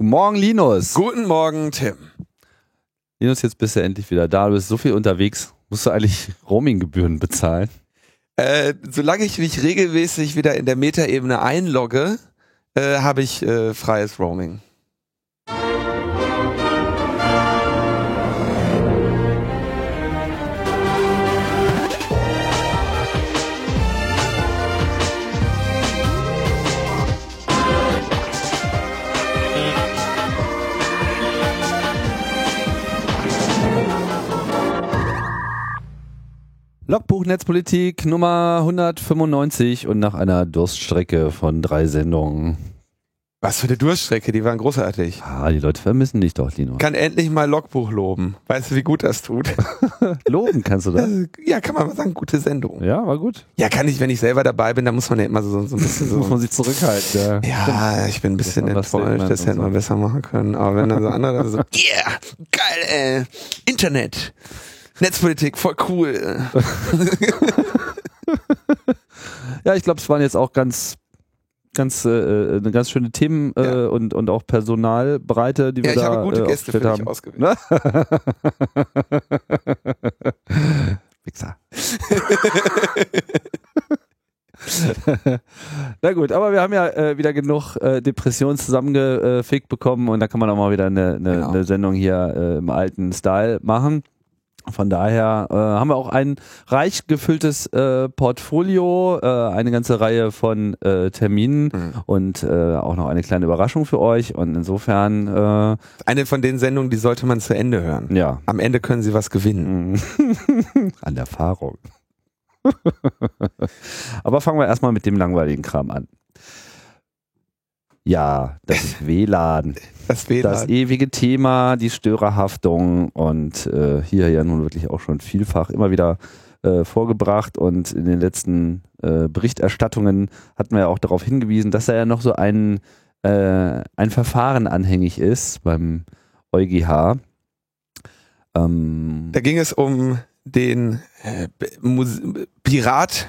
Guten Morgen, Linus. Guten Morgen, Tim. Linus, jetzt bist du endlich wieder da. Du bist so viel unterwegs. Musst du eigentlich Roaminggebühren bezahlen? Äh, solange ich mich regelmäßig wieder in der Metaebene einlogge, äh, habe ich äh, freies Roaming. Logbuch Netzpolitik Nummer 195 und nach einer Durststrecke von drei Sendungen. Was für eine Durststrecke, die waren großartig. Ah, die Leute vermissen dich doch, Linus. Kann endlich mal Logbuch loben. Weißt du, wie gut das tut? Loben kannst du das? ja, kann man mal sagen, gute Sendung. Ja, war gut. Ja, kann ich, wenn ich selber dabei bin, da muss man ja immer so, so ein bisschen so. muss man sich zurückhalten. Ja, ja ich bin ein bisschen man enttäuscht, das so. wir besser machen können. Aber wenn dann so andere dann so, yeah, geil, ey, Internet, Netzpolitik, voll cool. ja ich glaube, es waren jetzt auch ganz ganz äh, eine ganz schöne Themen äh, Ja. und und auch Personalbreite, die wir Ja, ich da habe gute äh, Gäste für haben. ausgewählt. Wichser. Na gut, aber wir haben ja äh, wieder genug äh, Depressionen zusammengefickt bekommen und da kann man auch mal wieder eine, eine, Genau. eine Sendung hier äh, im alten Style machen. Von daher äh, haben wir auch ein reich gefülltes äh, Portfolio, äh, eine ganze Reihe von äh, Terminen Mhm. und äh, auch noch eine kleine Überraschung für euch. Und insofern, äh, Eine von den Sendungen, die sollte man zu Ende hören. ja, Am Ende können Sie was gewinnen. an Erfahrung. Aber fangen wir erstmal mit dem langweiligen Kram an. Ja, das WLAN, Das WLAN. das ewige Thema, die Störerhaftung und äh, hier ja nun wirklich auch schon vielfach immer wieder äh, vorgebracht und in den letzten äh, Berichterstattungen hatten wir ja auch darauf hingewiesen, dass da ja noch so ein, äh, ein Verfahren anhängig ist beim EuGH. Ähm, Da ging es um den äh, Pirat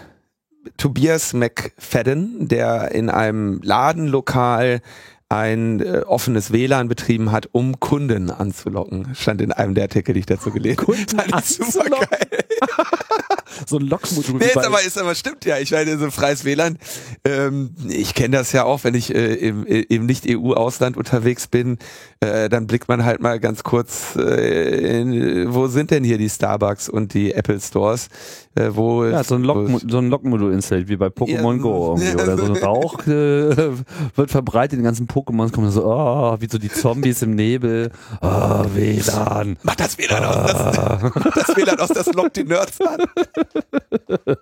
Tobias McFadden, der in einem Ladenlokal ein äh, offenes WLAN betrieben hat, um Kunden anzulocken. Stand in einem der Artikel, die ich dazu gelesen habe. Super anzulocken? geil. so ein Lokmodul. Nee, ist aber, ist aber stimmt ja. Ich meine, so freies WLAN. Ähm, ich kenne das ja auch, wenn ich äh, im, im Nicht-EU-Ausland unterwegs bin, äh, dann blickt man halt mal ganz kurz, äh, in, wo sind denn hier die Starbucks und die Apple Stores? Äh, wo ja, so ein, Log so ein installiert, wie bei Pokémon Ja, Go irgendwie. Oder so ein Rauch äh, wird verbreitet, die ganzen Pokémons kommen so, oh, wie so die Zombies im Nebel. Oh, WLAN. Mach das WLAN aus, das, mach das WLAN aus, das lockt die Nerds an.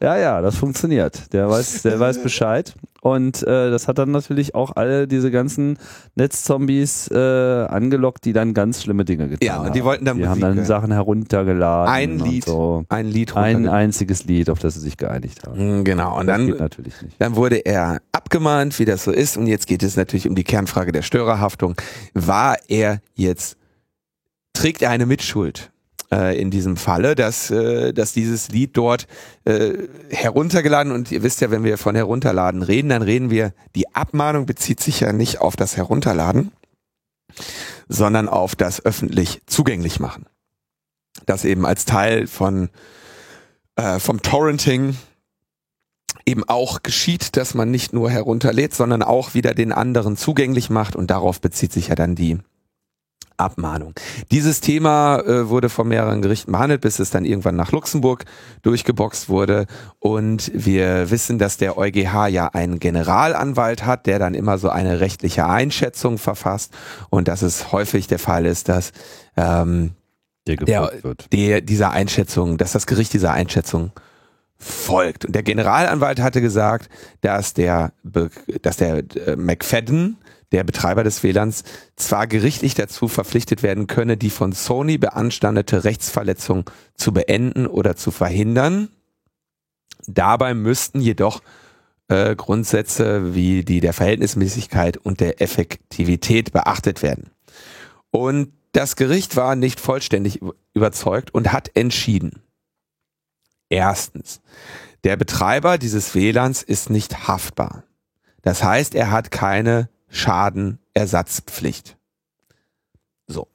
Ja, ja, das funktioniert. Der weiß, der weiß Bescheid. Und äh, das hat dann natürlich auch alle diese ganzen Netzzombies äh, angelockt, die dann ganz schlimme Dinge getan Ja, haben. und die wollten dann Die haben Musik dann hören. Sachen heruntergeladen. Ein Lied, So. ein Lied Ein einziges Lied, auf das sie sich geeinigt haben. Mm, Genau, und Das dann geht natürlich nicht. Dann wurde er abgemahnt, wie das so ist. Und jetzt geht es natürlich um die Kernfrage der Störerhaftung. War er jetzt, trägt er eine Mitschuld äh, in diesem Falle, dass, äh, dass dieses Lied dort äh, heruntergeladen und ihr wisst ja, wenn wir von herunterladen reden, dann reden wir, die Abmahnung bezieht sich ja nicht auf das Herunterladen, sondern auf das öffentlich zugänglich machen. Das eben als Teil von äh, vom Torrenting eben auch geschieht, dass man nicht nur herunterlädt, sondern auch wieder den anderen zugänglich macht und darauf bezieht sich ja dann die Abmahnung. Dieses Thema äh, wurde von mehreren Gerichten behandelt, bis es dann irgendwann nach Luxemburg durchgeboxt wurde und wir wissen, dass der EuGH ja einen Generalanwalt hat, der dann immer so eine rechtliche Einschätzung verfasst und dass es häufig der Fall ist, dass ähm, Der der, wird. der dieser Einschätzung, dass das Gericht dieser Einschätzung folgt. Und der Generalanwalt hatte gesagt, dass der, dass der äh, McFadden, der Betreiber des WLANs, zwar gerichtlich dazu verpflichtet werden könne, die von Sony beanstandete Rechtsverletzung zu beenden oder zu verhindern. Dabei müssten jedoch äh, Grundsätze wie die der Verhältnismäßigkeit und der Effektivität beachtet werden. Und das Gericht war nicht vollständig überzeugt und hat entschieden. Erstens, der Betreiber dieses WLANs ist nicht haftbar. Das heißt, er hat keine Ersatzpflicht. So.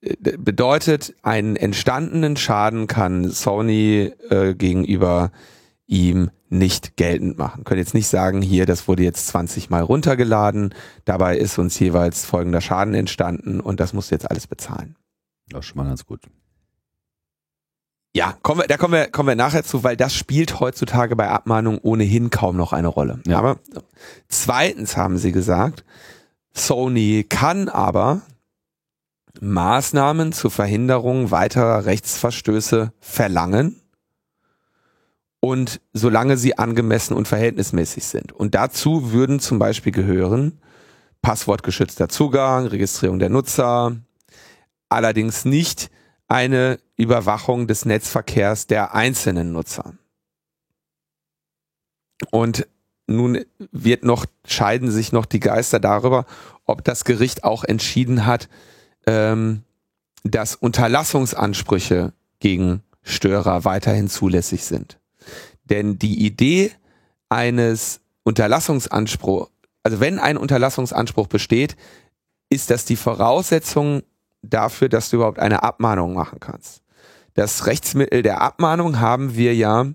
Äh, bedeutet, einen entstandenen Schaden kann Sony äh, gegenüber ihm nicht geltend machen. Können jetzt nicht sagen, hier, das wurde jetzt 20 Mal runtergeladen, dabei ist uns jeweils folgender Schaden entstanden und das muss jetzt alles bezahlen. Das ist schon mal ganz gut. Ja, kommen wir, da kommen wir, kommen wir nachher zu, weil das spielt heutzutage bei Abmahnungen ohnehin kaum noch eine Rolle. Ja. Aber zweitens haben sie gesagt, Sony kann aber Maßnahmen zur Verhinderung weiterer Rechtsverstöße verlangen und solange sie angemessen und verhältnismäßig sind. Und dazu würden zum Beispiel gehören passwortgeschützter Zugang, Registrierung der Nutzer, allerdings nicht eine Überwachung des Netzverkehrs der einzelnen Nutzer. Und nun wird noch, scheiden sich noch die Geister darüber, ob das Gericht auch entschieden hat, ähm, dass Unterlassungsansprüche gegen Störer weiterhin zulässig sind. Denn die Idee eines Unterlassungsanspruchs, also wenn ein Unterlassungsanspruch besteht, ist das die Voraussetzung dafür, dass du überhaupt eine Abmahnung machen kannst. Das Rechtsmittel der Abmahnung haben wir ja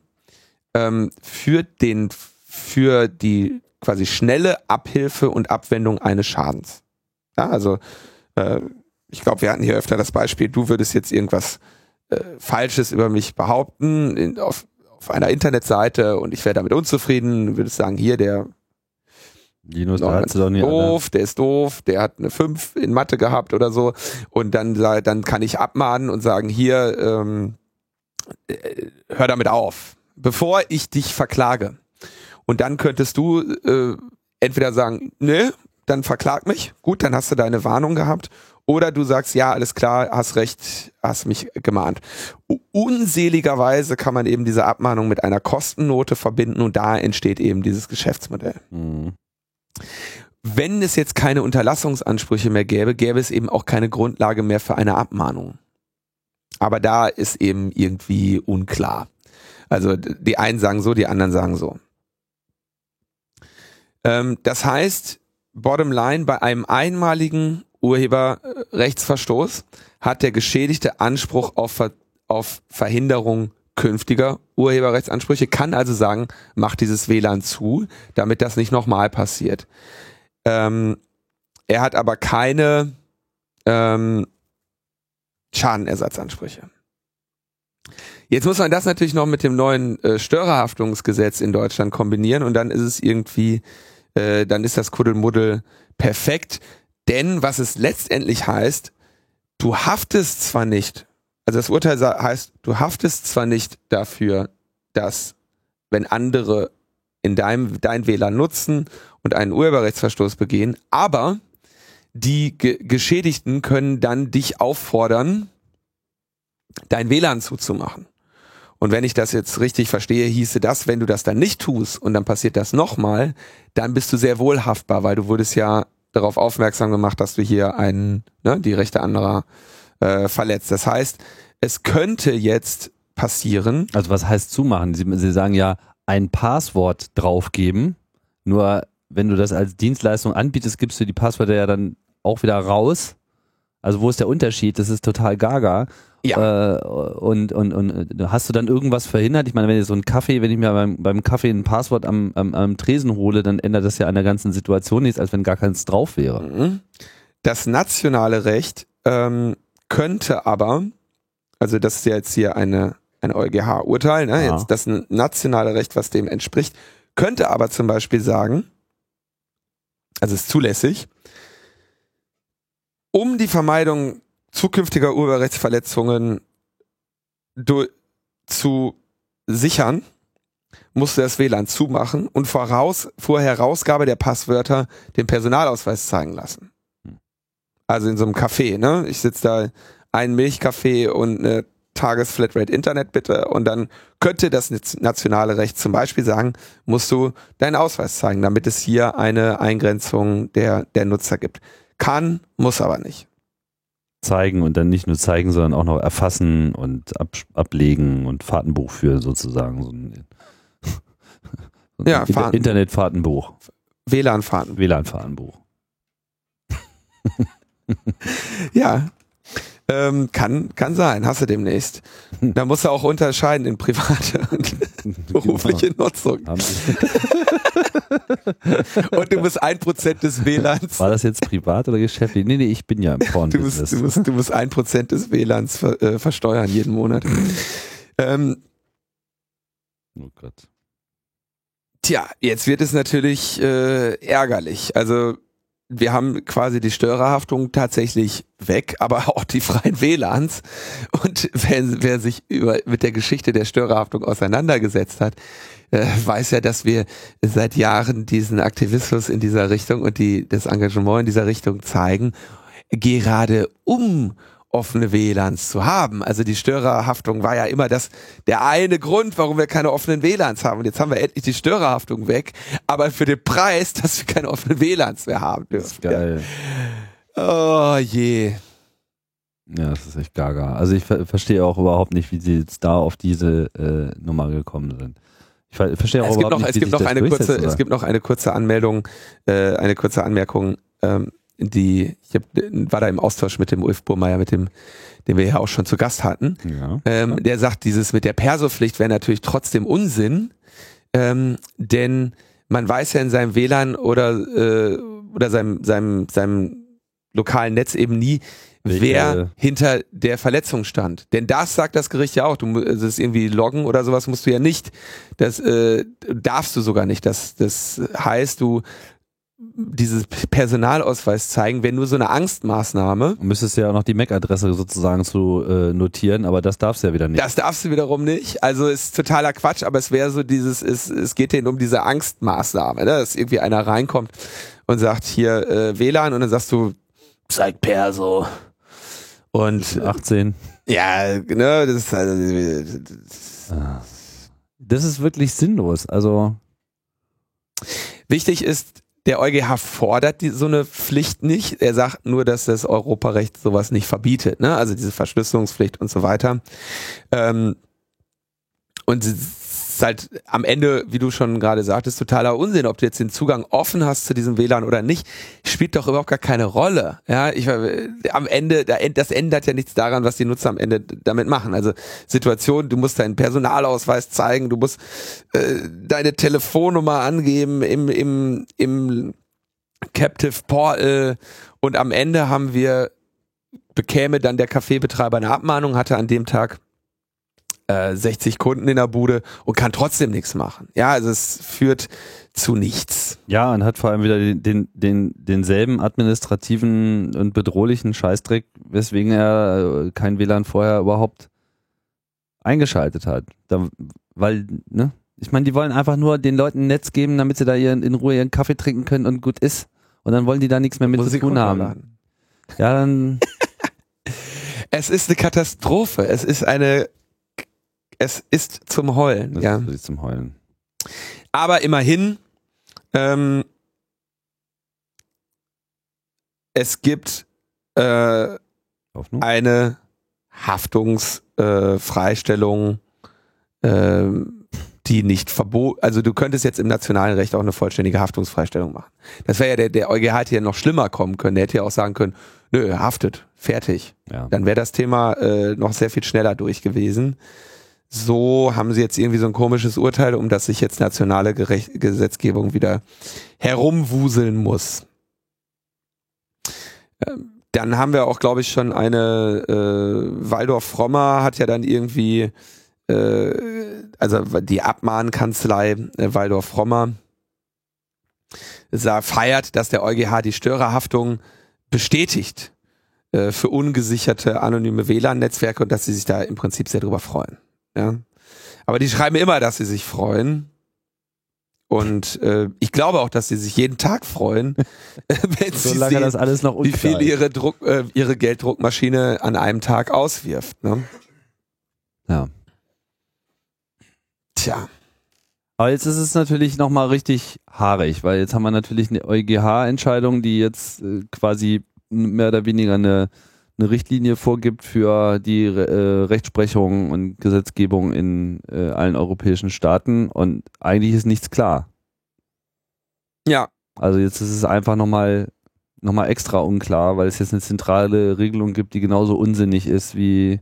ähm, für den für die quasi schnelle Abhilfe und Abwendung eines Schadens. Ja, also äh, ich glaube, wir hatten hier öfter das Beispiel, du würdest jetzt irgendwas äh, Falsches über mich behaupten in, auf, auf einer Internetseite und ich wäre damit unzufrieden, würdest sagen, hier der Linus, der hat doch nie doof, der ist doof, der hat eine 5 in Mathe gehabt oder so. Und dann, dann kann ich abmahnen und sagen, hier, ähm, äh, hör damit auf, bevor ich dich verklage. Und dann könntest du äh, entweder sagen, nö, dann verklag mich, gut, dann hast du deine Warnung gehabt. Oder du sagst, ja, alles klar, hast recht, hast mich gemahnt. Unseligerweise kann man eben diese Abmahnung mit einer Kostennote verbinden und da entsteht eben dieses Geschäftsmodell. Mhm. Wenn es jetzt keine Unterlassungsansprüche mehr gäbe, gäbe es eben auch keine Grundlage mehr für eine Abmahnung. Aber da ist eben irgendwie unklar. Also die einen sagen so, die anderen sagen so. Ähm, das heißt, bottom line, bei einem einmaligen Urheberrechtsverstoß hat der Geschädigte Anspruch auf, Ver auf Verhinderung künftiger Urheberrechtsansprüche, kann also sagen, mach dieses WLAN zu, damit das nicht nochmal passiert. Ähm, er hat aber keine ähm, Schadenersatzansprüche. Jetzt muss man das natürlich noch mit dem neuen äh, Störerhaftungsgesetz in Deutschland kombinieren und dann ist es irgendwie, äh, dann ist das Kuddelmuddel perfekt. Denn was es letztendlich heißt, du haftest zwar nicht also das Urteil heißt, du haftest zwar nicht dafür, dass wenn andere in deinem dein WLAN nutzen und einen Urheberrechtsverstoß begehen, aber die Ge Geschädigten können dann dich auffordern, dein WLAN zuzumachen. Und wenn ich das jetzt richtig verstehe, hieße das, wenn du das dann nicht tust und dann passiert das nochmal, dann bist du sehr wohlhaftbar, weil du wurdest ja darauf aufmerksam gemacht, dass du hier einen, ne, die Rechte anderer äh, verletzt. Das heißt, es könnte jetzt passieren. Also was heißt zumachen? Sie, Sie sagen ja, ein Passwort draufgeben. Nur wenn du das als Dienstleistung anbietest, gibst du die Passwörter ja dann auch wieder raus. Also wo ist der Unterschied? Das ist total gaga. Ja. Äh, und, und, und hast du dann irgendwas verhindert? Ich meine, wenn ich so einen Kaffee, wenn ich mir beim, beim Kaffee ein Passwort am, am, am Tresen hole, dann ändert das ja an der ganzen Situation nichts, als wenn gar keins drauf wäre. Mhm. Das nationale Recht ähm, könnte aber, also das ist ja jetzt hier eine, ein EuGH-Urteil, ne? jetzt das nationale Recht, was dem entspricht, könnte aber zum Beispiel sagen, also ist zulässig, um die Vermeidung zukünftiger Urheberrechtsverletzungen zu sichern, musste das WLAN zumachen und voraus, vor Herausgabe der Passwörter den Personalausweis zeigen lassen. Also in so einem Café, ne? Ich sitze da einen Milchkaffee und eine Tagesflatrate Internet bitte und dann könnte das nationale Recht zum Beispiel sagen, musst du deinen Ausweis zeigen, damit es hier eine Eingrenzung der, der Nutzer gibt. Kann, muss aber nicht. Zeigen und dann nicht nur zeigen, sondern auch noch erfassen und ab, ablegen und Fahrtenbuch führen sozusagen. So ein, so ein ja, Internetfahrtenbuch. WLAN-Fahrten. WLAN-Fahrtenbuch. ja. Ähm, kann, kann sein, hast du demnächst. Da musst du auch unterscheiden in private und berufliche Nutzung. Haben Sie- Und du musst ein Prozent des WLANs, War das jetzt privat oder geschäftlich? Nee, nee, ich bin ja im du musst, du musst, du musst ein Prozent des WLANs ver, äh, versteuern jeden Monat. Ähm, Oh Gott. Tja, jetzt wird es natürlich äh, ärgerlich. Also wir haben quasi die Störerhaftung tatsächlich weg, aber auch die freien WLANs. Und wer, wer sich über, mit der Geschichte der Störerhaftung auseinandergesetzt hat, äh, weiß ja, dass wir seit Jahren diesen Aktivismus in dieser Richtung und die, das Engagement in dieser Richtung zeigen, gerade um offene WLANs zu haben. Also die Störerhaftung war ja immer das, der eine Grund, warum wir keine offenen WLANs haben. Und jetzt haben wir endlich die Störerhaftung weg, aber für den Preis, dass wir keine offenen WLANs mehr haben dürfen. Geil. Oh je. Ja, das ist echt gaga. Also ich ver verstehe auch überhaupt nicht, wie sie jetzt da auf diese äh, Nummer gekommen sind. Ich ver verstehe auch Es gibt überhaupt noch, nicht, es wie gibt noch eine kurze, es gibt noch eine kurze Anmeldung, äh, eine kurze Anmerkung, ähm, die, ich hab, war da im Austausch mit dem Ulf Burmeier, mit dem, den wir ja auch schon zu Gast hatten. Ja. Ähm, der sagt, dieses mit der Perso-Pflicht wäre natürlich trotzdem Unsinn, ähm, denn man weiß ja in seinem WLAN oder, äh, oder seinem, seinem, seinem lokalen Netz eben nie, wer hinter der Verletzung stand. Denn das sagt das Gericht ja auch. Du mu- es ist irgendwie loggen oder sowas musst du ja nicht. Das äh, darfst du sogar nicht. Das, das heißt, du dieses Personalausweis zeigen, wäre nur so eine Angstmaßnahme. Du müsstest ja auch noch die MAC-Adresse sozusagen zu äh, notieren, aber das darfst du ja wieder nicht. Das darfst du wiederum nicht. Also ist totaler Quatsch, aber es wäre so dieses, es, es geht denen um diese Angstmaßnahme, ne? dass irgendwie einer reinkommt und sagt hier äh, WLAN und dann sagst du, zeig Perso. Und 18. ja, ne, das ist also, Das ist wirklich sinnlos. Also, wichtig ist, der EuGH fordert die, so eine Pflicht nicht. Er sagt nur, dass das Europarecht sowas nicht verbietet, ne? Also diese Verschlüsselungspflicht und so weiter. Ähm, und ist halt am Ende, wie du schon gerade sagtest, totaler Unsinn, ob du jetzt den Zugang offen hast zu diesem WLAN oder nicht, spielt doch überhaupt gar keine Rolle. Ja, ich äh, am Ende, da- das ändert ja nichts daran, was die Nutzer am Ende damit machen. Also Situation, du musst deinen Personalausweis zeigen, du musst äh, deine Telefonnummer angeben im, im, im Captive Portal und am Ende haben wir, bekäme dann der Kaffeebetreiber eine Abmahnung, hatte an dem Tag äh, 60 Kunden in der Bude und kann trotzdem nichts machen. Ja, also es führt zu nichts. ja, und hat vor allem wieder den, den, den, denselben administrativen und bedrohlichen Scheißdreck, weswegen er äh, kein WLAN vorher überhaupt eingeschaltet hat. Da, weil, ne? Ich meine, die wollen einfach nur den Leuten ein Netz geben, damit sie da ihren, in Ruhe ihren Kaffee trinken können und gut ist. Und dann wollen die da nichts mehr mit zu tun haben. runterladen. Ja, dann Es ist eine Katastrophe. Es ist eine, es ist zum Heulen. das ja. ist zum Heulen. Aber immerhin, ähm, es gibt äh, eine Haftungsfreistellung, äh, ähm, die nicht verboten, also du könntest jetzt im nationalen Recht auch eine vollständige Haftungsfreistellung machen. Das wäre ja der, der EuGH hätte ja noch schlimmer kommen können. Der hätte ja auch sagen können, nö, haftet, fertig. Ja. Dann wäre das Thema äh, noch sehr viel schneller durch gewesen. So haben sie jetzt irgendwie so ein komisches Urteil, um das sich jetzt nationale Gerecht Gesetzgebung wieder herumwuseln muss. Ähm, dann haben wir auch, glaube ich, schon eine äh, Waldorf-Frommer hat ja dann irgendwie äh, also die Abmahnkanzlei äh, Waldorf-Frommer sah, feiert, dass der EuGH die Störerhaftung bestätigt äh, für ungesicherte anonyme WLAN-Netzwerke und dass sie sich da im Prinzip sehr drüber freuen. Ja? Aber die schreiben immer, dass sie sich freuen. Und äh, ich glaube auch, dass sie sich jeden Tag freuen, wenn sie Solange sehen, das alles noch wie viel ihre, Druck, äh, ihre Gelddruckmaschine an einem Tag auswirft. Ne? Ja. Tja. Aber jetzt ist es natürlich nochmal richtig haarig, weil jetzt haben wir natürlich eine EuGH-Entscheidung, die jetzt äh, quasi mehr oder weniger eine, eine Richtlinie vorgibt für die äh, Rechtsprechung und Gesetzgebung in äh, allen europäischen Staaten und eigentlich ist nichts klar. Ja, Also jetzt ist es einfach nochmal nochmal extra unklar, weil es jetzt eine zentrale Regelung gibt, die genauso unsinnig ist wie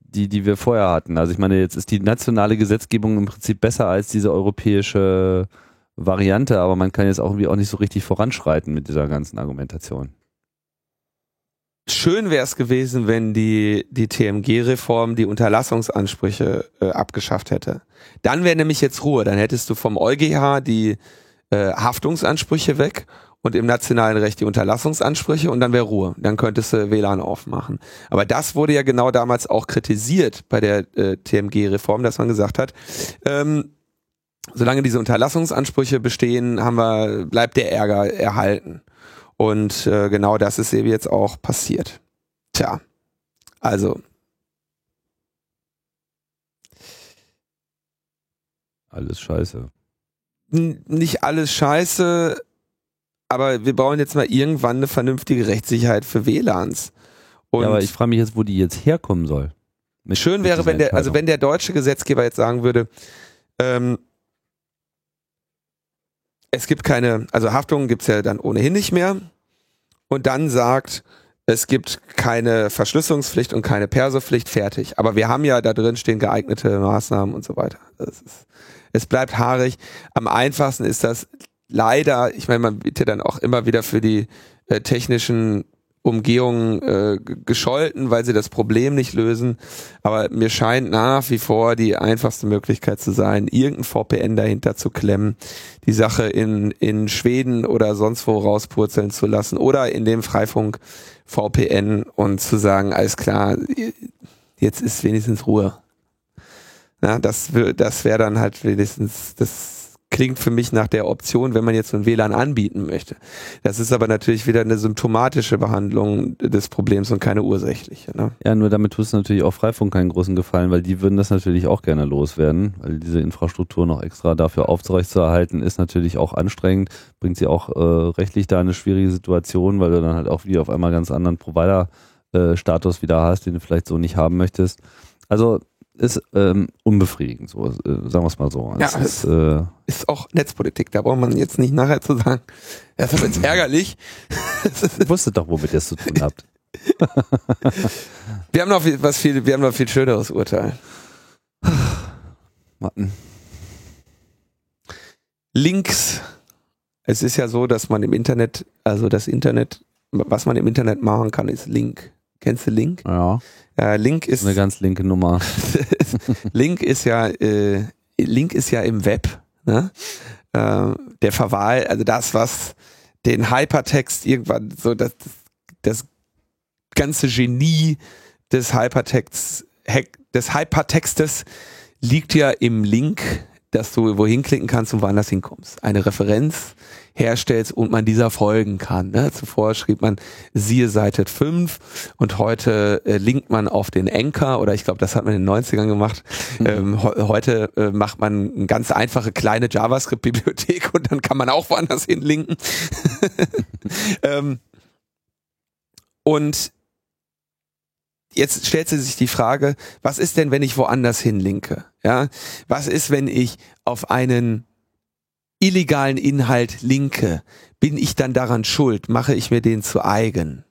die, die wir vorher hatten. Also ich meine, jetzt ist die nationale Gesetzgebung im Prinzip besser als diese europäische Variante, aber man kann jetzt auch irgendwie auch nicht so richtig voranschreiten mit dieser ganzen Argumentation. Schön wäre es gewesen, wenn die, die TMG-Reform die Unterlassungsansprüche äh, abgeschafft hätte. Dann wäre nämlich jetzt Ruhe. Dann hättest du vom EuGH die äh, Haftungsansprüche weg und im nationalen Recht die Unterlassungsansprüche und dann wäre Ruhe. Dann könntest du WLAN aufmachen. Aber das wurde ja genau damals auch kritisiert bei der äh, TMG-Reform, dass man gesagt hat, ähm, solange diese Unterlassungsansprüche bestehen, haben wir, bleibt der Ärger erhalten. Und äh, genau das ist eben jetzt auch passiert. Tja, also. Alles scheiße. Nicht alles scheiße, aber wir brauchen jetzt mal irgendwann eine vernünftige Rechtssicherheit für WLANs. Und ja, aber ich frage mich jetzt, wo die jetzt herkommen soll. Mit, schön wäre, wenn der, also wenn der deutsche Gesetzgeber jetzt sagen würde, ähm, es gibt keine, also Haftungen gibt es ja dann ohnehin nicht mehr und dann sagt, es gibt keine Verschlüsselungspflicht und keine Perso-Pflicht, fertig. Aber wir haben ja da drin stehen geeignete Maßnahmen und so weiter. Ist, es bleibt haarig. Am einfachsten ist das leider, ich meine, man ja dann auch immer wieder für die äh, technischen Umgehungen äh, gescholten, weil sie das Problem nicht lösen. Aber mir scheint nach wie vor die einfachste Möglichkeit zu sein, irgendein VPN dahinter zu klemmen, die Sache in, in Schweden oder sonst wo rauspurzeln zu lassen oder in dem Freifunk VPN und zu sagen, alles klar, jetzt ist wenigstens Ruhe. Na, das, das wäre dann halt wenigstens das klingt für mich nach der Option, wenn man jetzt so ein WLAN anbieten möchte. Das ist aber natürlich wieder eine symptomatische Behandlung des Problems und keine ursächliche. Ne? Ja, nur damit tust du natürlich auch Freifunk keinen großen Gefallen, weil die würden das natürlich auch gerne loswerden, weil diese Infrastruktur noch extra dafür aufrechtzuerhalten ist natürlich auch anstrengend, bringt sie auch äh, rechtlich da eine schwierige Situation, weil du dann halt auch wieder auf einmal ganz anderen Provider-Status äh, wieder hast, den du vielleicht so nicht haben möchtest. Also ist ähm, unbefriedigend, so, äh, sagen wir es mal so. Es ja, ist, äh, ist auch Netzpolitik, da braucht man jetzt nicht nachher zu sagen, das ist jetzt ärgerlich. ihr wusstet doch, womit ihr es zu tun habt. wir haben noch viel, was viel, wir haben noch viel schöneres Urteil. Warten. Links. Es ist ja so, dass man im Internet, also das Internet, was man im Internet machen kann, ist Link. Kennst du Link? Ja. Äh, Link ist eine ganz linke Nummer. Link ist ja äh, Link ist ja im Web, ne? Äh, der Verwahl, also das was den Hypertext irgendwann so das, das ganze Genie des Hypertexts des Hypertextes liegt ja im Link, dass du wohin klicken kannst und woanders hinkommst. Eine Referenz herstellst und man dieser folgen kann. Ne? Zuvor schrieb man siehe Seite 5 und heute äh, linkt man auf den Anchor oder ich glaube, das hat man in den 90ern gemacht. Mhm. Ähm, heute äh, macht man eine ganz einfache kleine JavaScript-Bibliothek und dann kann man auch woanders hinlinken. ähm, und jetzt stellt sich die Frage, was ist denn, wenn ich woanders hinlinke? Ja, was ist, wenn ich auf einen illegalen Inhalt linke, bin ich dann daran schuld? Mache ich mir den zu eigen?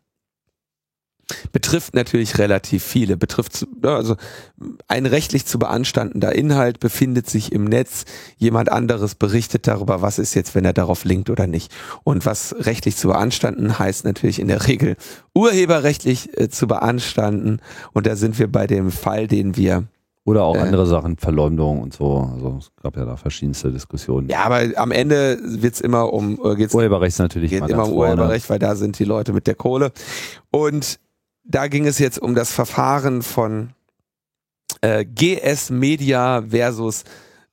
Betrifft natürlich relativ viele. Betrifft also ein rechtlich zu beanstandender Inhalt befindet sich im Netz. Jemand anderes berichtet darüber, was ist jetzt, wenn er darauf linkt oder nicht. Und was rechtlich zu beanstanden heißt natürlich in der Regel urheberrechtlich äh, zu beanstanden. Und da sind wir bei dem Fall, den wir oder auch äh, andere Sachen, Verleumdung und so. Also es gab ja da verschiedenste Diskussionen. Ja, aber am Ende wird's immer um äh, geht's Urheberrecht natürlich geht immer um Urheberrecht, weil da sind die Leute mit der Kohle. Und da ging es jetzt um das Verfahren von äh, GS Media versus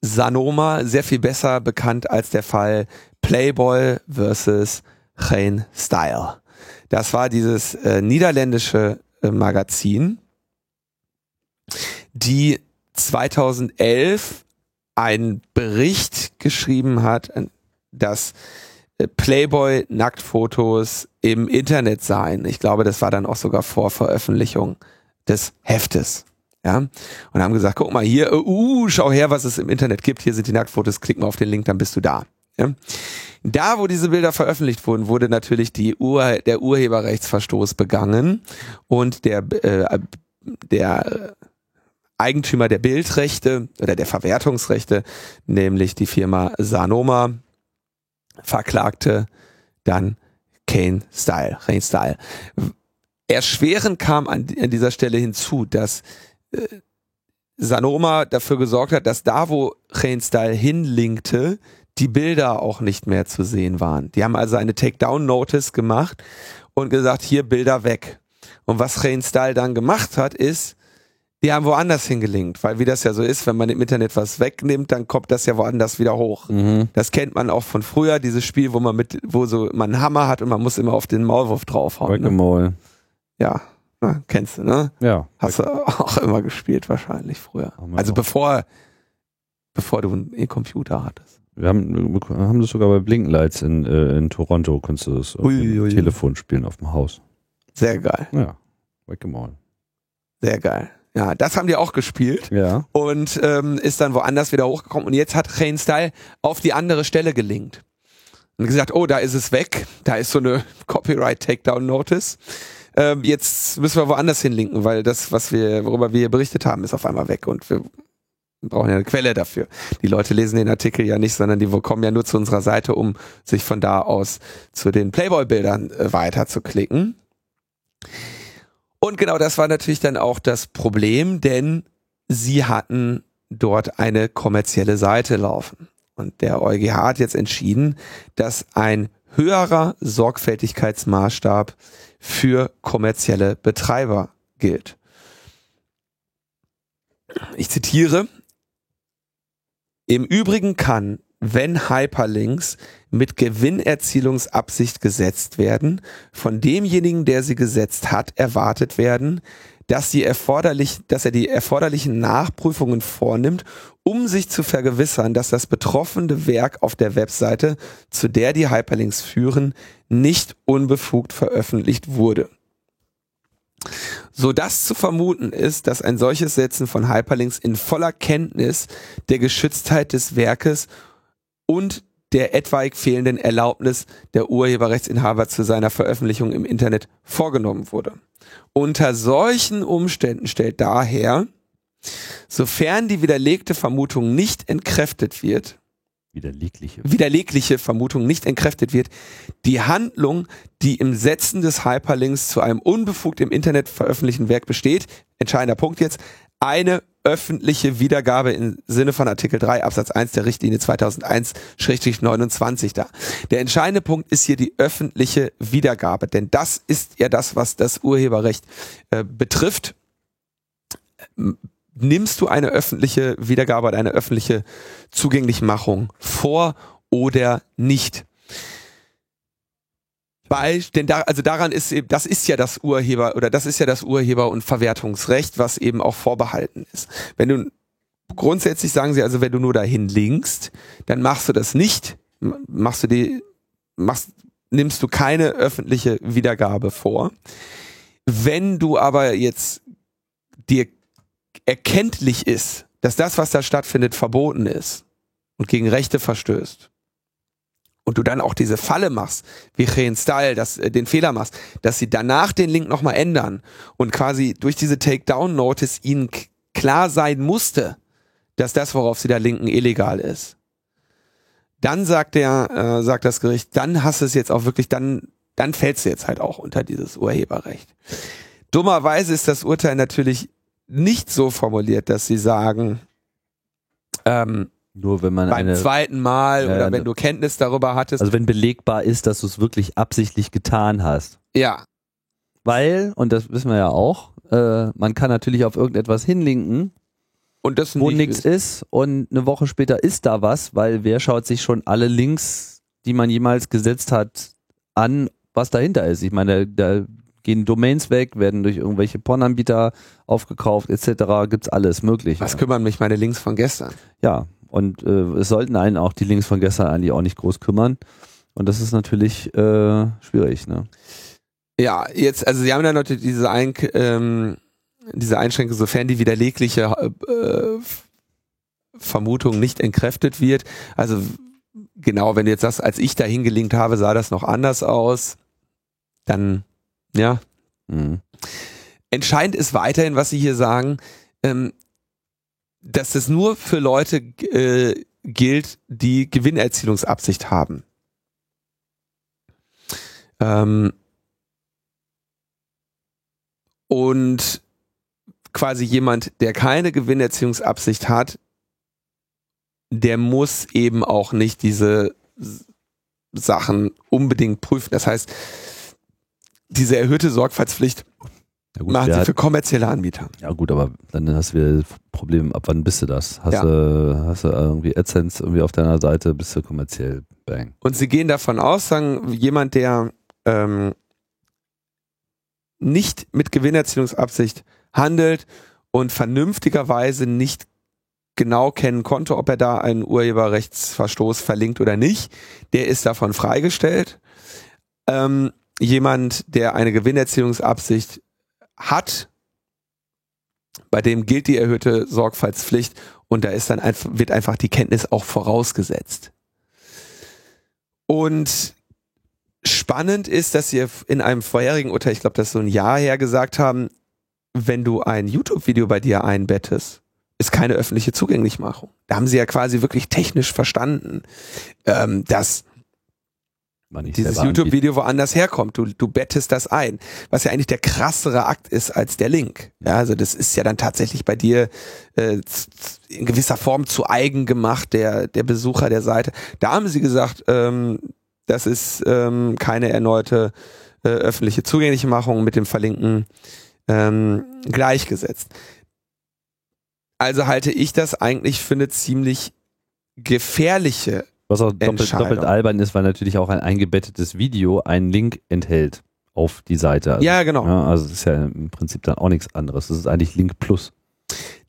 Sanoma, sehr viel besser bekannt als der Fall Playboy versus Geen Style. Das war dieses äh, niederländische äh, Magazin die 2011 einen Bericht geschrieben hat, dass äh, Playboy Nacktfotos im Internet seien. Ich glaube, das war dann auch sogar vor Veröffentlichung des Heftes. Ja, und haben gesagt, guck mal hier, uh, schau her, was es im Internet gibt. Hier sind die Nacktfotos, klick mal auf den Link, dann bist du da. Ja. Da, wo diese Bilder veröffentlicht wurden, wurde natürlich die Ur der Urheberrechtsverstoß begangen und der, äh, der Eigentümer der Bildrechte oder der Verwertungsrechte, nämlich die Firma Sanoma, verklagte dann Kane Style, Kane Style. Erschwerend kam an, an dieser Stelle hinzu, dass äh, Sanoma dafür gesorgt hat, dass da, wo Kane Style hinlinkte, die Bilder auch nicht mehr zu sehen waren. Die haben also eine Takedown-Notice gemacht und gesagt, hier Bilder weg. Und was Kane Style dann gemacht hat, ist, die haben woanders hingelinkt, weil wie das ja so ist, wenn man im Internet was wegnimmt, dann kommt das ja woanders wieder hoch. Mhm. Das kennt man auch von früher, dieses Spiel, wo man mit, wo so man einen Hammer hat und man muss immer auf den Maulwurf draufhauen. Ne? Ja, na, kennst du, ne? Ja. Hast du auch immer gespielt wahrscheinlich früher. Also bevor, bevor du einen E-Computer hattest. Wir haben, wir haben das sogar bei Blinkenlights in, äh, in Toronto, kannst du das auf dem Telefon spielen auf dem Haus. Sehr geil. Ja, Whack-a-Mole. Sehr geil. Ja, das haben die auch gespielt. Ja. Und ähm, ist dann woanders wieder hochgekommen. Und jetzt hat Kane Style auf die andere Stelle gelinkt. Und gesagt, oh, da ist es weg. Da ist so eine Copyright Takedown Notice. Ähm, jetzt müssen wir woanders hinlinken, weil das, was wir, worüber wir berichtet haben, ist auf einmal weg. Und wir brauchen ja eine Quelle dafür. Die Leute lesen den Artikel ja nicht, sondern die kommen ja nur zu unserer Seite, um sich von da aus zu den Playboy-Bildern äh, weiter zu klicken. Und genau das war natürlich dann auch das Problem, denn sie hatten dort eine kommerzielle Seite laufen. Und der EuGH hat jetzt entschieden, dass ein höherer Sorgfältigkeitsmaßstab für kommerzielle Betreiber gilt. Ich zitiere, im Übrigen kann wenn Hyperlinks mit Gewinnerzielungsabsicht gesetzt werden, von demjenigen, der sie gesetzt hat, erwartet werden, dass, sie erforderlich, dass er die erforderlichen Nachprüfungen vornimmt, um sich zu vergewissern, dass das betroffene Werk auf der Webseite, zu der die Hyperlinks führen, nicht unbefugt veröffentlicht wurde. So dass zu vermuten ist, dass ein solches Setzen von Hyperlinks in voller Kenntnis der Geschütztheit des Werkes und der etwaig fehlenden Erlaubnis der Urheberrechtsinhaber zu seiner Veröffentlichung im Internet vorgenommen wurde. Unter solchen Umständen stellt daher, sofern die widerlegte Vermutung nicht entkräftet wird, widerlegliche. widerlegliche Vermutung nicht entkräftet wird, die Handlung, die im Setzen des Hyperlinks zu einem unbefugt im Internet veröffentlichten Werk besteht, entscheidender Punkt jetzt, eine öffentliche Wiedergabe im Sinne von Artikel 3 Absatz 1 der Richtlinie 2001-29 da. Der entscheidende Punkt ist hier die öffentliche Wiedergabe, denn das ist ja das, was das Urheberrecht äh, betrifft. Nimmst du eine öffentliche Wiedergabe oder eine öffentliche Zugänglichmachung vor oder nicht? Bei, denn da, also daran ist eben, das ist ja das Urheber oder das ist ja das Urheber- und Verwertungsrecht, was eben auch vorbehalten ist. Wenn du grundsätzlich sagen sie also, wenn du nur dahin linkst, dann machst du das nicht, machst du die, machst, nimmst du keine öffentliche Wiedergabe vor. Wenn du aber jetzt dir erkenntlich ist, dass das, was da stattfindet, verboten ist und gegen Rechte verstößt, und du dann auch diese Falle machst, wie Chen Style, dass äh, den Fehler machst, dass sie danach den Link nochmal ändern und quasi durch diese Takedown-Notice ihnen klar sein musste, dass das, worauf sie da linken, illegal ist. Dann sagt der, äh, sagt das Gericht, dann hast du es jetzt auch wirklich, dann, dann fällst du jetzt halt auch unter dieses Urheberrecht. Dummerweise ist das Urteil natürlich nicht so formuliert, dass sie sagen, ähm, nur wenn man beim eine, zweiten Mal oder wenn du Kenntnis darüber hattest. also wenn belegbar ist, dass du es wirklich absichtlich getan hast. ja, Weil, und das wissen wir ja auch, äh, man kann natürlich auf irgendetwas hinlinken, und das wo nicht nichts ist und eine Woche später ist da was, weil wer schaut sich schon alle Links, die man jemals gesetzt hat, an, was dahinter ist. Ich meine, da gehen Domains weg, werden durch irgendwelche Pornanbieter aufgekauft etc. Gibt's alles mögliche. Was kümmern mich meine Links von gestern? Ja, und äh, es sollten einen auch die Links von gestern eigentlich auch nicht groß kümmern. Und das ist natürlich äh, schwierig, ne? Ja, jetzt, also sie haben dann natürlich diese, Ein ähm, diese Einschränkung, sofern die widerlegliche äh, Vermutung nicht entkräftet wird. Also genau, wenn du jetzt sagst, als ich da hingelinkt habe, sah das noch anders aus, dann, ja. Mhm. Entscheidend ist weiterhin, was Sie hier sagen, ähm, dass es nur für Leute äh, gilt, die Gewinnerzielungsabsicht haben. Ähm, und quasi jemand, der keine Gewinnerziehungsabsicht hat, der muss eben auch nicht diese Sachen unbedingt prüfen. Das heißt, diese erhöhte Sorgfaltspflicht Ja, gut, machen sie hat- für kommerzielle Anbieter. Ja gut, aber dann hast du wieder das Problem, ab wann bist du das? Hast, Ja. du, hast du irgendwie AdSense irgendwie auf deiner Seite, bist du kommerziell, bang. Und sie gehen davon aus, sagen, jemand, der ähm, nicht mit Gewinnerzielungsabsicht handelt und vernünftigerweise nicht genau kennen konnte, ob er da einen Urheberrechtsverstoß verlinkt oder nicht, der ist davon freigestellt. Ähm, jemand, der eine Gewinnerzielungsabsicht hat, bei dem gilt die erhöhte Sorgfaltspflicht und da ist dann einfach, wird einfach die Kenntnis auch vorausgesetzt. Und spannend ist, dass sie in einem vorherigen Urteil, ich glaube, das ist so ein Jahr her, gesagt haben, wenn du ein YouTube-Video bei dir einbettest, ist keine öffentliche Zugänglichmachung. Da haben sie ja quasi wirklich technisch verstanden, ähm, dass Man nicht dieses. YouTube-Video woanders herkommt. Du, du bettest das ein. Was ja eigentlich der krassere Akt ist als der Link. Ja, also das ist ja dann tatsächlich bei dir äh, in gewisser Form zu eigen gemacht, der, der Besucher der Seite. Da haben sie gesagt, ähm, das ist ähm, keine erneute äh, öffentliche Zugänglichmachung mit dem Verlinken ähm, gleichgesetzt. Also halte ich das eigentlich für eine ziemlich gefährliche Was auch doppelt, doppelt albern ist, weil natürlich auch ein eingebettetes Video einen Link enthält auf die Seite. Also, Ja, genau. Ja, also es ist ja im Prinzip dann auch nichts anderes. Das ist eigentlich Link Plus.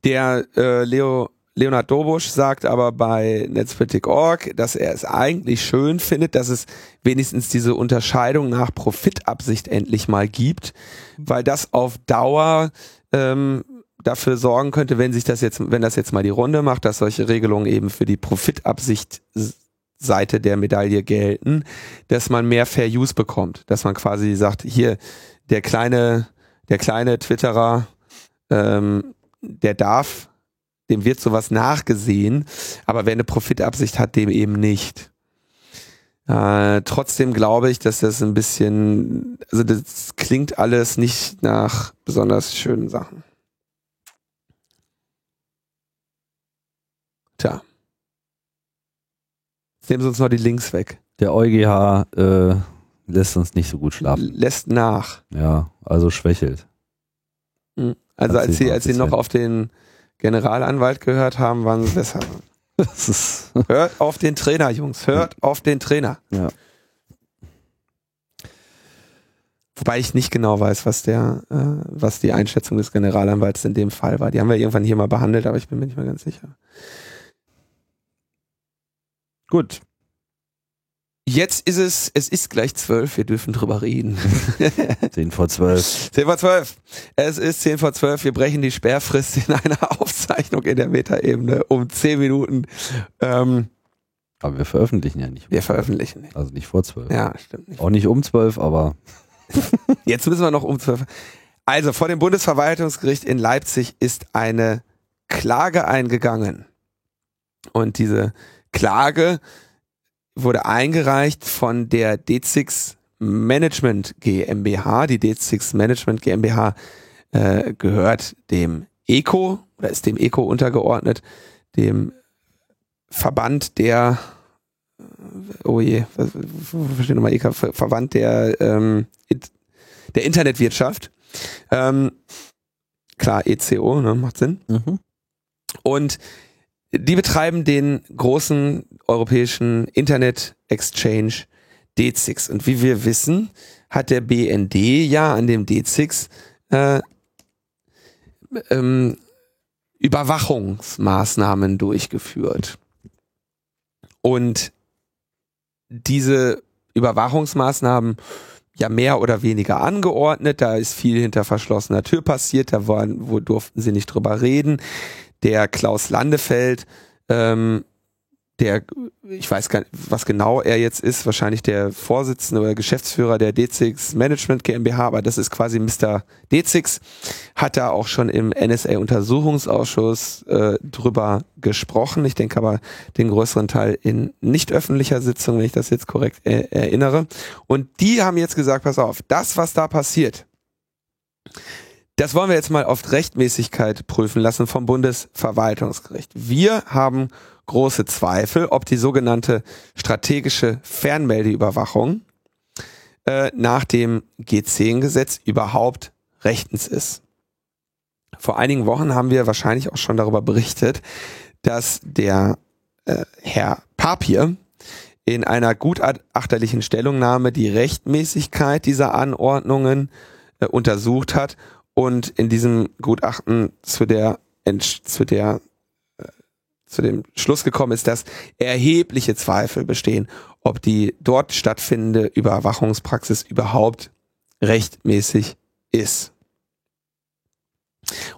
Der äh, Leo, Leonard Dobusch sagt aber bei Netzpolitik.org, dass er es eigentlich schön findet, dass es wenigstens diese Unterscheidung nach Profitabsicht endlich mal gibt, weil das auf Dauer ähm, dafür sorgen könnte, wenn sich das jetzt, wenn das jetzt mal die Runde macht, dass solche Regelungen eben für die Profitabsicht Seite der Medaille gelten, dass man mehr Fair Use bekommt, dass man quasi sagt, hier der kleine, der kleine Twitterer, ähm, der darf, dem wird sowas nachgesehen, aber wer eine Profitabsicht hat, dem eben nicht. Äh, trotzdem glaube ich, dass das ein bisschen, also das klingt alles nicht nach besonders schönen Sachen. Tja. Nehmen sie uns noch die Links weg. Der EuGH äh, lässt uns nicht so gut schlafen. Lässt nach. Ja, also schwächelt. Also als sie, 10, als sie noch 10. auf den Generalanwalt gehört haben, waren sie besser. Hört auf den Trainer, Jungs. Hört auf den Trainer. ja. Wobei ich nicht genau weiß, was der, äh, was die Einschätzung des Generalanwalts in dem Fall war. Die haben wir irgendwann hier mal behandelt, aber ich bin mir nicht mehr ganz sicher. Gut. Jetzt ist es, es ist gleich zwölf, wir dürfen drüber reden. 10 vor 12. 10 vor 12. Es ist 10 vor 12. Wir brechen die Sperrfrist in einer Aufzeichnung in der Metaebene um 10 Minuten. Ähm, Aber wir veröffentlichen ja nicht. um wir 12. veröffentlichen nicht. Also nicht vor 12. Ja, stimmt nicht. Auch nicht um 12, aber Jetzt müssen wir noch um 12. Also vor dem Bundesverwaltungsgericht in Leipzig ist eine Klage eingegangen. Und diese Klage wurde eingereicht von der D6 Management GmbH. Die D6 Management GmbH äh, gehört dem ECO oder ist dem ECO untergeordnet, dem Verband der oh je, steht nochmal Ver- Verband der, ähm, der Internetwirtschaft. Ähm, klar, ECO, ne, macht Sinn. Und die betreiben den großen europäischen Internet Exchange D6. Und wie wir wissen, hat der BND ja an dem D6 äh, ähm, Überwachungsmaßnahmen durchgeführt. Und diese Überwachungsmaßnahmen ja mehr oder weniger angeordnet. Da ist viel hinter verschlossener Tür passiert. Da waren, wo durften sie nicht drüber reden. Der Klaus Landefeld, ähm, der, ich weiß gar nicht, was genau er jetzt ist, wahrscheinlich der Vorsitzende oder Geschäftsführer der D6 Management GmbH, aber das ist quasi Mr. D6, hat da auch schon im NSA-Untersuchungsausschuss äh, drüber gesprochen. Ich denke aber den größeren Teil in nicht öffentlicher Sitzung, wenn ich das jetzt korrekt äh, erinnere. Und die haben jetzt gesagt, pass auf, das, was da passiert, das wollen wir jetzt mal auf Rechtmäßigkeit prüfen lassen vom Bundesverwaltungsgericht. Wir haben große Zweifel, ob die sogenannte strategische Fernmeldeüberwachung äh, nach dem G10-Gesetz überhaupt rechtens ist. Vor einigen Wochen haben wir wahrscheinlich auch schon darüber berichtet, dass der äh, Herr Papier in einer gutachterlichen Stellungnahme die Rechtmäßigkeit dieser Anordnungen äh, untersucht hat und in diesem Gutachten zu der zu der zu dem Schluss gekommen ist, dass erhebliche Zweifel bestehen, ob die dort stattfindende Überwachungspraxis überhaupt rechtmäßig ist.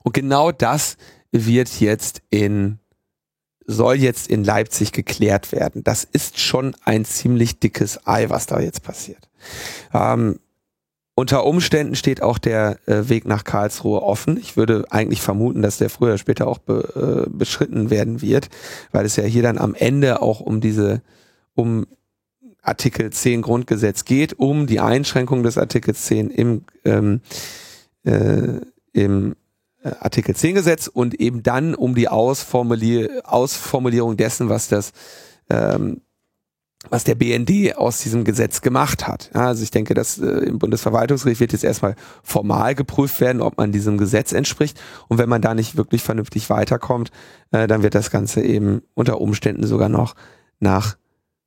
Und genau das wird jetzt in soll jetzt in Leipzig geklärt werden. Das ist schon ein ziemlich dickes Ei, was da jetzt passiert. Ähm, unter Umständen steht auch der äh, Weg nach Karlsruhe offen. Ich würde eigentlich vermuten, dass der früher oder später auch be, äh, beschritten werden wird, weil es ja hier dann am Ende auch um diese, um Artikel 10 Grundgesetz geht, um die Einschränkung des Artikels 10 im, ähm, äh, im äh, Artikel 10 Gesetz und eben dann um die Ausformulier Ausformulierung dessen, was das ähm, was der BND aus diesem Gesetz gemacht hat. Ja, also ich denke, dass äh, im Bundesverwaltungsgericht wird jetzt erstmal formal geprüft werden, ob man diesem Gesetz entspricht. Und wenn man da nicht wirklich vernünftig weiterkommt, äh, dann wird das Ganze eben unter Umständen sogar noch nach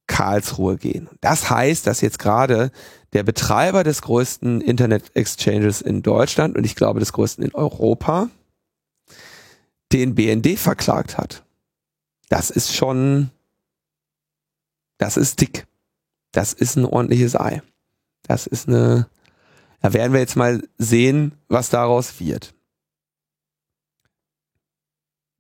Karlsruhe gehen. Das heißt, dass jetzt gerade der Betreiber des größten Internet-Exchanges in Deutschland und ich glaube des größten in Europa den BND verklagt hat. Das ist schon das ist dick. Das ist ein ordentliches Ei. Das ist eine, da werden wir jetzt mal sehen, was daraus wird.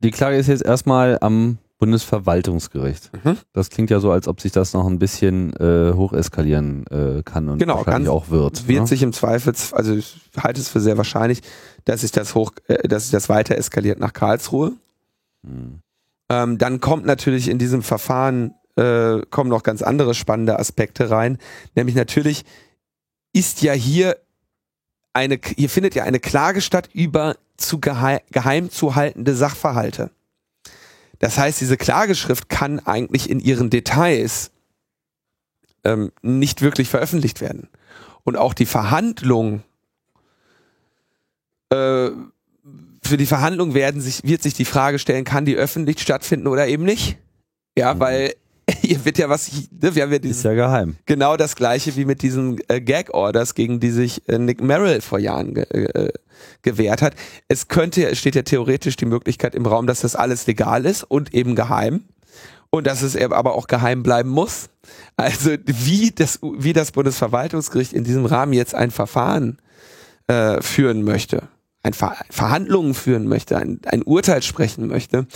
Die Klage ist jetzt erstmal am Bundesverwaltungsgericht. Mhm. Das klingt ja so, als ob sich das noch ein bisschen äh, hocheskalieren äh, kann und genau, wahrscheinlich auch wird. Wird ne? sich im Zweifel, also ich halte es für sehr wahrscheinlich, dass sich das hoch, äh, dass sich das weiter eskaliert nach Karlsruhe. Mhm. Ähm, dann kommt natürlich in diesem Verfahren äh, kommen noch ganz andere spannende Aspekte rein. Nämlich natürlich ist ja hier eine, hier findet ja eine Klage statt über zu geheim, geheim zu haltende Sachverhalte. Das heißt, diese Klageschrift kann eigentlich in ihren Details ähm, nicht wirklich veröffentlicht werden. Und auch die Verhandlung, äh, für die Verhandlung werden sich, wird sich die Frage stellen, kann die öffentlich stattfinden oder eben nicht? Ja, weil hier wird ja was, ne, wir haben ja dieses, ist ja geheim. Genau das gleiche wie mit diesen äh, Gag-Orders, gegen die sich äh, Nick Merrill vor Jahren ge äh, gewehrt hat. Es könnte, es steht ja theoretisch die Möglichkeit im Raum, dass das alles legal ist und eben geheim. Und dass es aber auch geheim bleiben muss. Also wie das, wie das Bundesverwaltungsgericht in diesem Rahmen jetzt ein Verfahren äh, führen möchte, ein Ver Verhandlungen führen möchte, ein, ein Urteil sprechen möchte,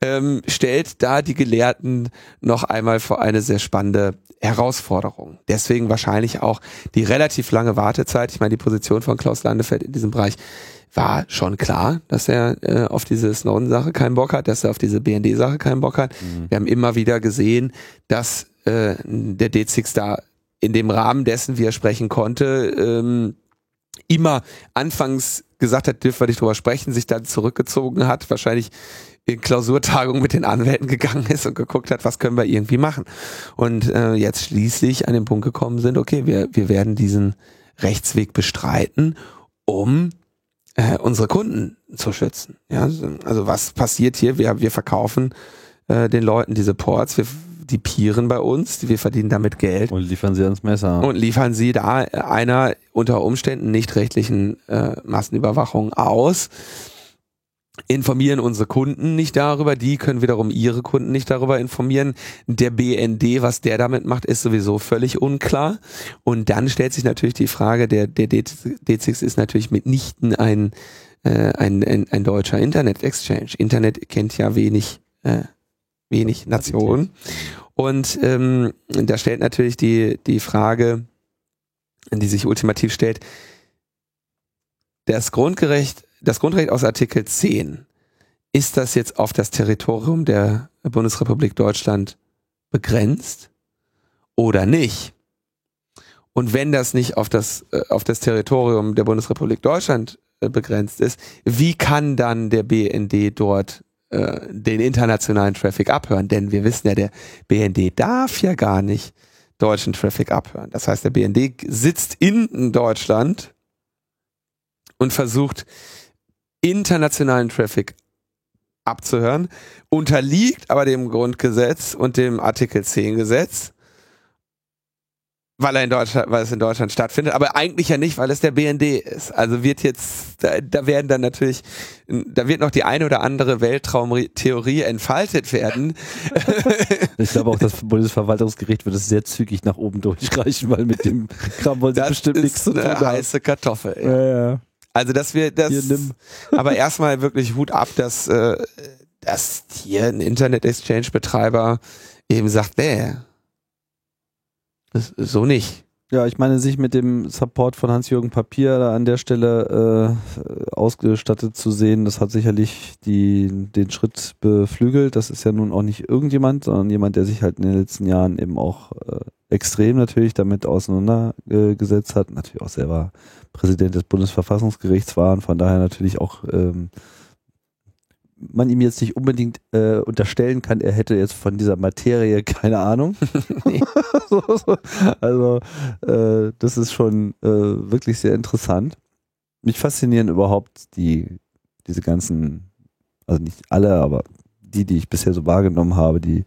ähm, stellt da die Gelehrten noch einmal vor eine sehr spannende Herausforderung. Deswegen wahrscheinlich auch die relativ lange Wartezeit. Ich meine, die Position von Klaus Landefeld in diesem Bereich war schon klar, dass er äh, auf diese Snowden-Sache keinen Bock hat, dass er auf diese BND-Sache keinen Bock hat. Mhm. Wir haben immer wieder gesehen, dass äh, der D6 da in dem Rahmen dessen, wie er sprechen konnte, ähm, immer anfangs gesagt hat, dürfen wir nicht drüber sprechen, sich dann zurückgezogen hat, wahrscheinlich in Klausurtagung mit den Anwälten gegangen ist und geguckt hat, was können wir irgendwie machen. Und äh, jetzt schließlich an den Punkt gekommen sind, okay, wir, wir werden diesen Rechtsweg bestreiten, um äh, unsere Kunden zu schützen. Ja, also was passiert hier? Wir, wir verkaufen äh, den Leuten diese Ports, wir die pieren bei uns, wir verdienen damit Geld. Und liefern sie ans Messer. Und liefern sie da einer unter Umständen nicht rechtlichen äh, Massenüberwachung aus informieren unsere Kunden nicht darüber, die können wiederum ihre Kunden nicht darüber informieren. Der BND, was der damit macht, ist sowieso völlig unklar. Und dann stellt sich natürlich die Frage, der, der D6 ist natürlich mitnichten ein, äh, ein, ein, ein deutscher Internet-Exchange. Internet kennt ja wenig äh, wenig Nationen. Und ähm, da stellt natürlich die, die Frage, die sich ultimativ stellt, das Grundgerecht, das Grundrecht aus Artikel 10, ist das jetzt auf das Territorium der Bundesrepublik Deutschland begrenzt oder nicht? Und wenn das nicht auf das, äh, auf das Territorium der Bundesrepublik Deutschland äh, begrenzt ist, wie kann dann der BND dort äh, den internationalen Traffic abhören? Denn wir wissen ja, der BND darf ja gar nicht deutschen Traffic abhören. Das heißt, der BND sitzt in Deutschland und versucht internationalen Traffic abzuhören, unterliegt aber dem Grundgesetz und dem Artikel 10 Gesetz weil er in Deutschland, weil es in Deutschland stattfindet, aber eigentlich ja nicht, weil es der BND ist. Also wird jetzt, da, da werden dann natürlich, da wird noch die eine oder andere Weltraumtheorie entfaltet werden. Ich glaube auch, das Bundesverwaltungsgericht wird es sehr zügig nach oben durchreichen, weil mit dem Kram wollen sie das bestimmt nichts zu tun eine haben. heiße Kartoffel. Ja. Ja, ja. Also dass wir das, aber erstmal wirklich Hut ab, dass, äh, dass hier ein Internet-Exchange-Betreiber eben sagt, nee, so nicht. Ja, ich meine, sich mit dem Support von Hans-Jürgen Papier an der Stelle äh, ausgestattet zu sehen, das hat sicherlich die, den Schritt beflügelt. Das ist ja nun auch nicht irgendjemand, sondern jemand, der sich halt in den letzten Jahren eben auch äh, extrem natürlich damit auseinandergesetzt hat, natürlich auch selber Präsident des Bundesverfassungsgerichts war und von daher natürlich auch ähm, man ihm jetzt nicht unbedingt äh, unterstellen kann, er hätte jetzt von dieser Materie keine Ahnung. so, so. Also äh, das ist schon äh, wirklich sehr interessant. Mich faszinieren überhaupt die diese ganzen, also nicht alle, aber die, die ich bisher so wahrgenommen habe, die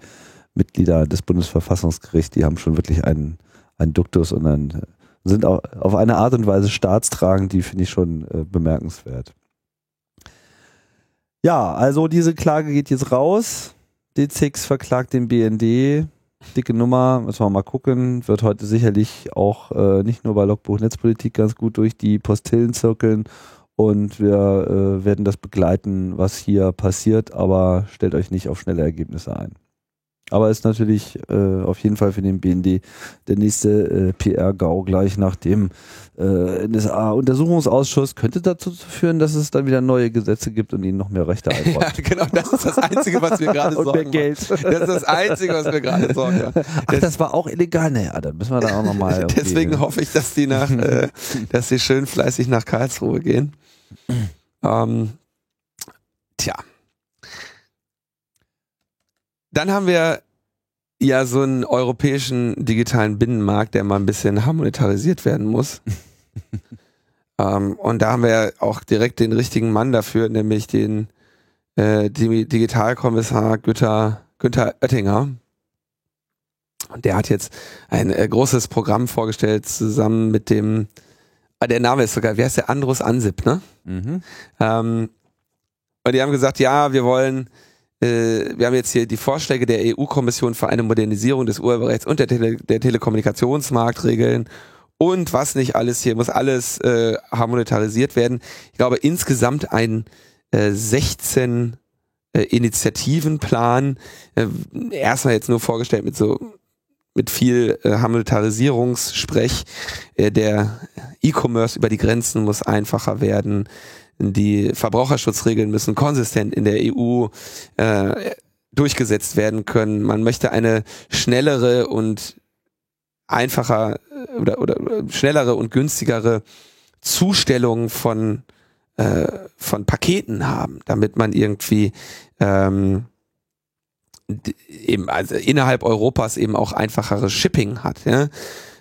Mitglieder des Bundesverfassungsgerichts, die haben schon wirklich einen, einen Duktus und einen, sind auch auf eine Art und Weise staatstragend, die finde ich schon äh, bemerkenswert. Ja, also diese Klage geht jetzt raus. D6 verklagt den BND. Dicke Nummer, müssen wir mal gucken. Wird heute sicherlich auch äh, nicht nur bei Logbuch Netzpolitik ganz gut durch die Postillen zirkeln. Und wir äh, werden das begleiten, was hier passiert, aber stellt euch nicht auf schnelle Ergebnisse ein. Aber ist natürlich äh, auf jeden Fall für den BND der nächste äh, PR-GAU gleich nach dem äh, NSA-Untersuchungsausschuss könnte dazu führen, dass es dann wieder neue Gesetze gibt und ihnen noch mehr Rechte einräumt. Ja, genau, das ist das Einzige, was wir gerade und sorgen. mehr Geld. machen. Das ist das Einzige, was wir gerade sorgen. Ach, das war auch illegal. Naja, dann müssen wir da auch nochmal. Deswegen hoffe ich, dass die nach, äh, dass sie schön fleißig nach Karlsruhe gehen. Ähm, tja. Dann haben wir ja so einen europäischen digitalen Binnenmarkt, der mal ein bisschen harmonetarisiert werden muss. ähm, und da haben wir ja auch direkt den richtigen Mann dafür, nämlich den äh, Di- Digitalkommissar Günther, Günther Oettinger. Und der hat jetzt ein äh, großes Programm vorgestellt, zusammen mit dem, ah, der Name ist sogar, wer ist der? Andrus Ansip, ne? Mhm. Ähm, und die haben gesagt, ja, wir wollen, äh, wir haben jetzt hier die Vorschläge der EU-Kommission für eine Modernisierung des Urheberrechts und der, Tele der Telekommunikationsmarktregeln und was nicht alles hier, muss alles äh, harmonetarisiert werden. Ich glaube, insgesamt ein äh, 16 äh, Initiativenplan, äh, erstmal jetzt nur vorgestellt mit so mit viel äh, Harmonitarisierungssprech. Äh, der E-Commerce über die Grenzen muss einfacher werden. Die Verbraucherschutzregeln müssen konsistent in der EU äh, durchgesetzt werden können. Man möchte eine schnellere und einfacher äh, oder, oder schnellere und günstigere Zustellung von äh, von Paketen haben, damit man irgendwie ähm, eben also innerhalb Europas eben auch einfacheres Shipping hat. Ja?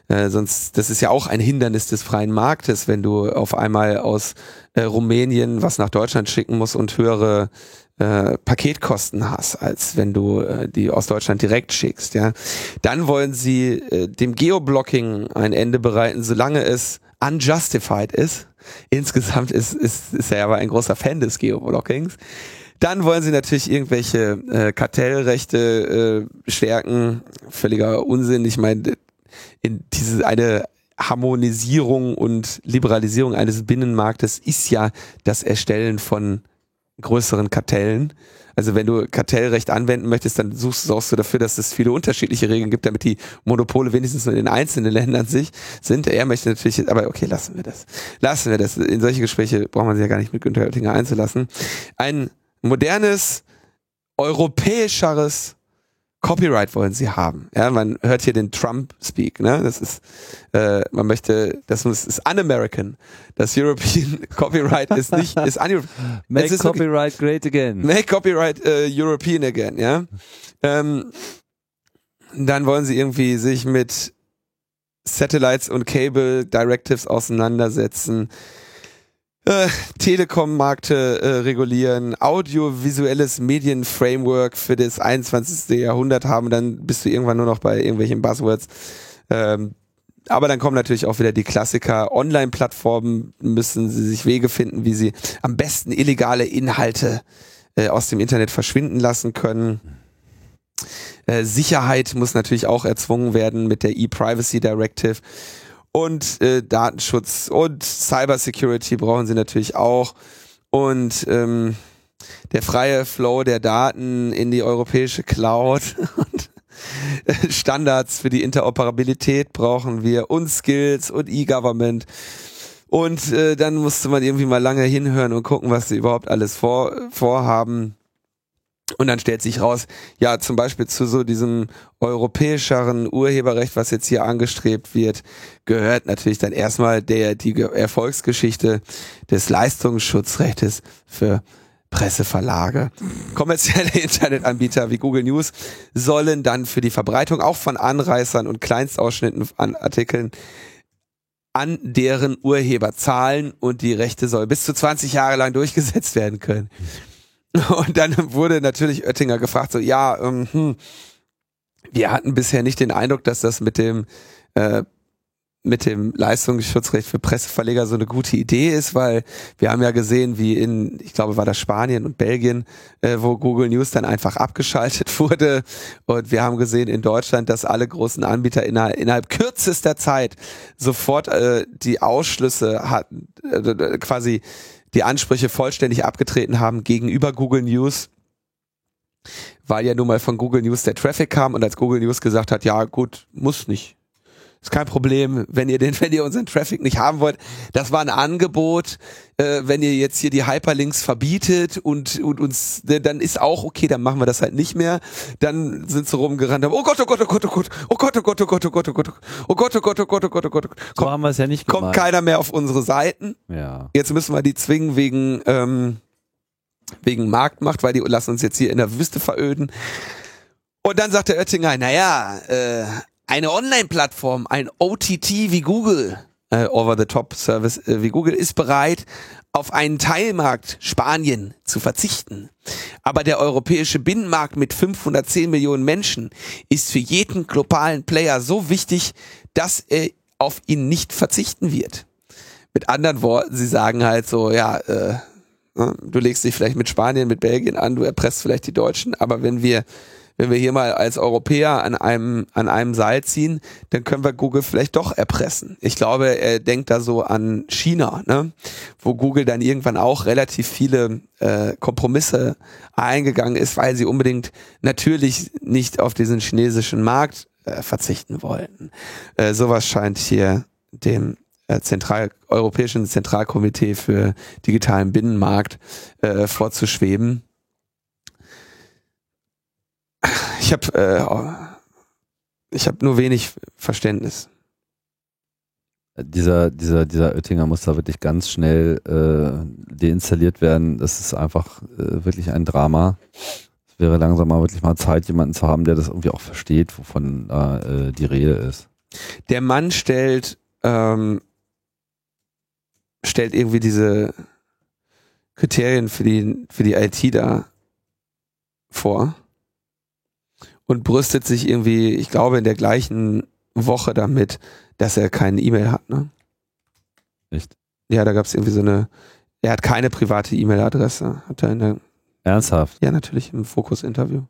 Äh, sonst, das ist ja auch ein Hindernis des freien Marktes, wenn du auf einmal aus äh, Rumänien was nach Deutschland schicken musst und höhere äh, Paketkosten hast, als wenn du äh, die aus Deutschland direkt schickst. Ja, dann wollen sie äh, dem Geoblocking ein Ende bereiten, solange es unjustified ist. Insgesamt ist, ist, ist er aber ein großer Fan des Geoblockings. Dann wollen sie natürlich irgendwelche äh, Kartellrechte äh, stärken. Völliger Unsinn. Ich meine, in diese eine Harmonisierung und Liberalisierung eines Binnenmarktes ist ja das Erstellen von größeren Kartellen. Also wenn du Kartellrecht anwenden möchtest, dann suchst, sorgst du dafür, dass es viele unterschiedliche Regeln gibt, damit die Monopole wenigstens nur in den einzelnen Ländern sich sind. Er möchte natürlich, aber okay, lassen wir das. Lassen wir das. In solche Gespräche braucht man sich ja gar nicht mit Günther Oettinger einzulassen. Ein modernes, europäischeres Copyright wollen sie haben. Ja, man hört hier den Trump Speak, ne? Das ist, äh, man möchte, das ist un-American. Das European Copyright ist nicht, ist un Make ist Copyright wirklich, great again. Make Copyright uh, European again, ja. Ähm, dann wollen sie irgendwie sich mit Satellites und Cable Directives auseinandersetzen äh, Telekom-Markte äh, regulieren, audiovisuelles Medienframework für das 21. Jahrhundert haben, dann bist du irgendwann nur noch bei irgendwelchen Buzzwords. Ähm, aber dann kommen natürlich auch wieder die Klassiker. Online-Plattformen müssen sie sich Wege finden, wie sie am besten illegale Inhalte äh, aus dem Internet verschwinden lassen können. Äh, Sicherheit muss natürlich auch erzwungen werden mit der E-Privacy Directive und äh, Datenschutz und Cybersecurity brauchen sie natürlich auch und ähm, der freie Flow der Daten in die europäische Cloud und äh, Standards für die Interoperabilität brauchen wir und Skills und E-Government. Und äh, dann musste man irgendwie mal lange hinhören und gucken, was sie überhaupt alles vor, vorhaben. Und dann stellt sich raus, ja, zum Beispiel zu so diesem europäischeren Urheberrecht, was jetzt hier angestrebt wird, gehört natürlich dann erstmal der, die Erfolgsgeschichte des Leistungsschutzrechtes für Presseverlage. Kommerzielle Internetanbieter wie Google News sollen dann für die Verbreitung auch von Anreißern und Kleinstausschnitten an Artikeln an deren Urheber zahlen und die Rechte soll bis zu 20 Jahre lang durchgesetzt werden können. Und dann wurde natürlich Oettinger gefragt, so, ja, ähm, hm, wir hatten bisher nicht den Eindruck, dass das mit dem äh, mit dem Leistungsschutzrecht für Presseverleger so eine gute Idee ist, weil wir haben ja gesehen, wie in, ich glaube, war das Spanien und Belgien, äh, wo Google News dann einfach abgeschaltet wurde. Und wir haben gesehen in Deutschland, dass alle großen Anbieter innerhalb, innerhalb kürzester Zeit sofort äh, die Ausschlüsse hatten, äh, quasi die Ansprüche vollständig abgetreten haben gegenüber Google News, weil ja nun mal von Google News der Traffic kam und als Google News gesagt hat, ja gut, muss nicht. Ist kein Problem, wenn ihr den, wenn ihr unseren Traffic nicht haben wollt. Das war ein Angebot. Äh, wenn ihr jetzt hier die Hyperlinks verbietet und, und uns, dann ist auch okay, dann machen wir das halt nicht mehr. Dann sind sie rumgerannt, haben, oh Gott, oh Gott, oh Gott, oh Gott, oh Gott, oh Gott, oh Gott, oh Gott, oh Gott, oh Gott, oh Gott, oh Gott, oh Gott, oh Gott. So haben wir es ja nicht Kommt keiner mehr auf unsere Seiten. Ja. Jetzt müssen wir die zwingen wegen, ähm, wegen Marktmacht, weil die lassen uns jetzt hier in der Wüste veröden. Und dann sagt der Oettinger, naja, äh, eine Online-Plattform, ein OTT wie Google, äh, Over-the-Top-Service äh, wie Google, ist bereit, auf einen Teilmarkt Spanien zu verzichten. Aber der europäische Binnenmarkt mit 510 Millionen Menschen ist für jeden globalen Player so wichtig, dass er auf ihn nicht verzichten wird. Mit anderen Worten, sie sagen halt so, ja, äh, ne, du legst dich vielleicht mit Spanien, mit Belgien an, du erpresst vielleicht die Deutschen, aber wenn wir wenn wir hier mal als Europäer an einem, an einem Seil ziehen, dann können wir Google vielleicht doch erpressen. Ich glaube, er denkt da so an China, ne? wo Google dann irgendwann auch relativ viele äh, Kompromisse eingegangen ist, weil sie unbedingt natürlich nicht auf diesen chinesischen Markt äh, verzichten wollten. Äh, sowas scheint hier dem äh, Zentral Europäischen Zentralkomitee für digitalen Binnenmarkt äh, vorzuschweben. Ich habe äh, ich habe nur wenig Verständnis. Dieser, dieser, dieser Oettinger muss da wirklich ganz schnell äh, deinstalliert werden. Das ist einfach äh, wirklich ein Drama. Es wäre langsam mal wirklich mal Zeit, jemanden zu haben, der das irgendwie auch versteht, wovon äh, die Rede ist. Der Mann stellt, ähm, stellt irgendwie diese Kriterien für die, für die IT da vor und brüstet sich irgendwie, ich glaube, in der gleichen Woche damit, dass er keine E-Mail hat, ne? Echt? Ja, da gab es irgendwie so eine, er hat keine private E-Mail-Adresse. Hat er in der Ernsthaft? Ja, natürlich, im Fokus-Interview.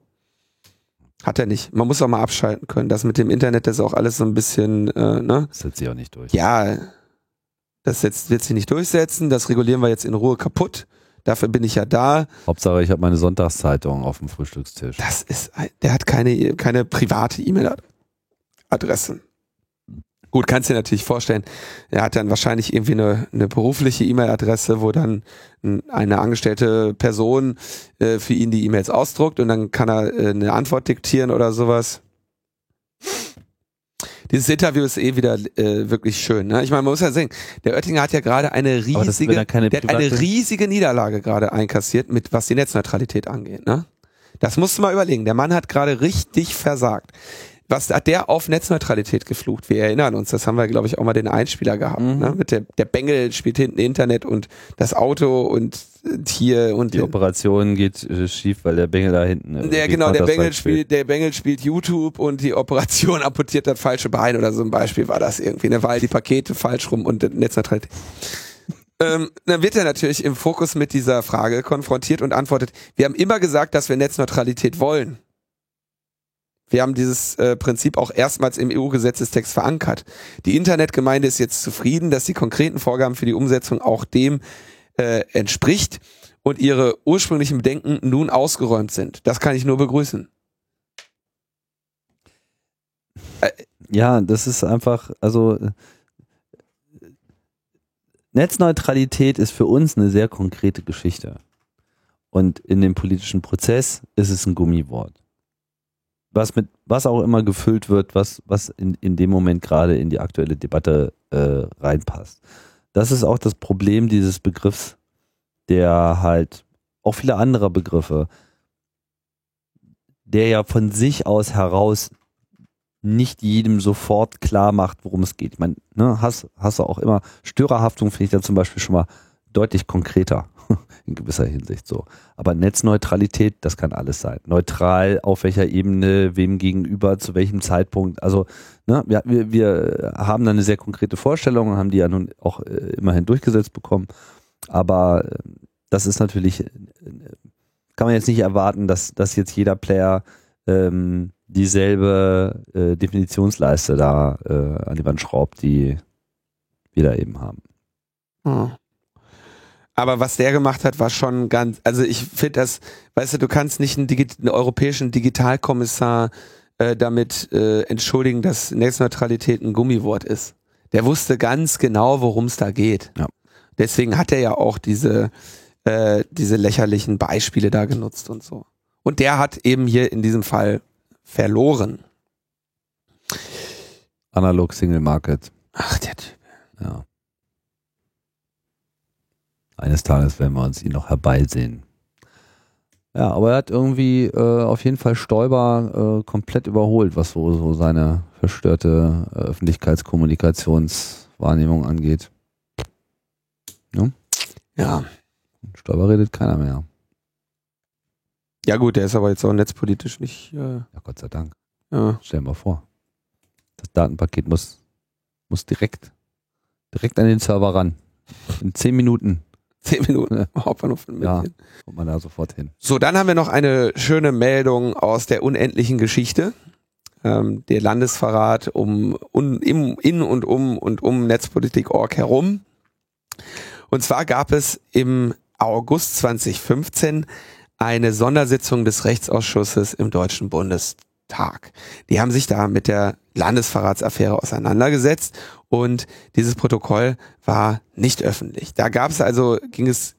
Hat er nicht. Man muss auch mal abschalten können. Das mit dem Internet, das ist auch alles so ein bisschen, äh, ne? Das setzt sich auch nicht durch. Ja, das jetzt, wird sich nicht durchsetzen. Das regulieren wir jetzt in Ruhe kaputt. Dafür bin ich ja da. Hauptsache, ich habe meine Sonntagszeitung auf dem Frühstückstisch. Das ist, ein, der hat keine, keine private E-Mail-Adresse. Gut, kannst dir natürlich vorstellen, er hat dann wahrscheinlich irgendwie eine, eine berufliche E-Mail-Adresse, wo dann eine angestellte Person äh, für ihn die E-Mails ausdruckt und dann kann er äh, eine Antwort diktieren oder sowas. Dieses Interview ist eh wieder äh, wirklich schön. Ne? Ich meine, man muss ja sehen, der Oettinger hat ja gerade eine riesige, der hat eine riesige Niederlage gerade einkassiert, mit was die Netzneutralität angeht. Ne? Das musst du mal überlegen. Der Mann hat gerade richtig versagt was hat der auf Netzneutralität geflucht? Wir erinnern uns, das haben wir, glaube ich, auch mal den Einspieler gehabt. Mhm. Ne? Mit der, der Bengel spielt hinten Internet und das Auto und hier und die Operation geht äh, schief, weil der Bengel da hinten. Äh, der genau, der Bengel spielt, der Bengel spielt YouTube und die Operation amputiert das falsche Bein oder so ein Beispiel war das irgendwie, ne? weil die Pakete falsch rum und Netzneutralität. ähm, dann wird er natürlich im Fokus mit dieser Frage konfrontiert und antwortet: Wir haben immer gesagt, dass wir Netzneutralität wollen. Wir haben dieses äh, Prinzip auch erstmals im EU-Gesetzestext verankert. Die Internetgemeinde ist jetzt zufrieden, dass die konkreten Vorgaben für die Umsetzung auch dem äh, entspricht und ihre ursprünglichen Bedenken nun ausgeräumt sind. Das kann ich nur begrüßen. Äh, ja, das ist einfach, also Netzneutralität ist für uns eine sehr konkrete Geschichte. Und in dem politischen Prozess ist es ein Gummiwort was mit was auch immer gefüllt wird, was, was in, in dem Moment gerade in die aktuelle Debatte äh, reinpasst. Das ist auch das Problem dieses Begriffs, der halt auch viele andere Begriffe, der ja von sich aus heraus nicht jedem sofort klar macht, worum es geht. Ich meine, ne, hast, hast du auch immer Störerhaftung, finde ich da zum Beispiel schon mal deutlich konkreter. in gewisser Hinsicht so. Aber Netzneutralität, das kann alles sein. Neutral, auf welcher Ebene, wem gegenüber, zu welchem Zeitpunkt. Also ne, wir, wir, haben da eine sehr konkrete Vorstellung und haben die ja nun auch äh, immerhin durchgesetzt bekommen. Aber äh, das ist natürlich, äh, kann man jetzt nicht erwarten, dass, dass jetzt jeder Player ähm, dieselbe äh, Definitionsleiste da äh, an die Wand schraubt, die wir da eben haben. Hm. Aber was der gemacht hat, war schon ganz, also ich finde das, weißt du, du kannst nicht einen, Digi einen europäischen Digitalkommissar äh, damit äh, entschuldigen, dass Netzneutralität ein Gummiwort ist. Der wusste ganz genau, worum es da geht. Ja. Deswegen hat er ja auch diese, äh, diese lächerlichen Beispiele da genutzt und so. Und der hat eben hier in diesem Fall verloren. Analog Single Market. Ach, der Typ. Ja. Eines Tages werden wir uns ihn noch herbeisehen. Ja, aber er hat irgendwie äh, auf jeden Fall Stoiber äh, komplett überholt, was so, so seine verstörte äh, Öffentlichkeitskommunikationswahrnehmung angeht. Ne? Ja. Stoiber redet keiner mehr. Ja gut, der ist aber jetzt auch netzpolitisch nicht. Äh ja, Gott sei Dank. Ja. Stell dir mal vor. Das Datenpaket muss, muss direkt, direkt an den Server ran. In zehn Minuten Zehn Minuten Hauptbahnhof in München. Ja, kommt man da sofort hin. So, dann haben wir noch eine schöne Meldung aus der unendlichen Geschichte. Ähm, der Landesverrat um, um, im, in und um und um Netzpolitik.org herum. Und zwar gab es im August 2015 eine Sondersitzung des Rechtsausschusses im Deutschen Bundestag. Die haben sich da mit der Landesverratsaffäre auseinandergesetzt und dieses Protokoll war nicht öffentlich. Da gab es also, ging es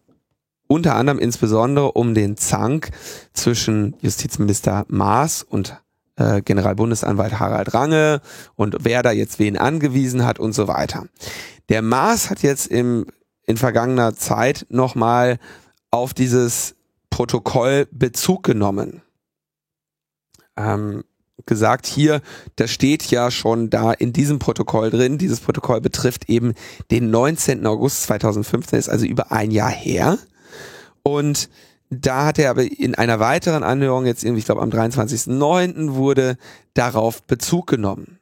unter anderem insbesondere um den Zank zwischen Justizminister Maas und äh, Generalbundesanwalt Harald Range und wer da jetzt wen angewiesen hat und so weiter. Der Maas hat jetzt im, in vergangener Zeit nochmal auf dieses Protokoll Bezug genommen. Ähm, gesagt, hier, das steht ja schon da in diesem Protokoll drin. Dieses Protokoll betrifft eben den 19. August 2015, ist also über ein Jahr her. Und da hat er aber in einer weiteren Anhörung, jetzt irgendwie, ich glaube am 23.09. wurde darauf Bezug genommen.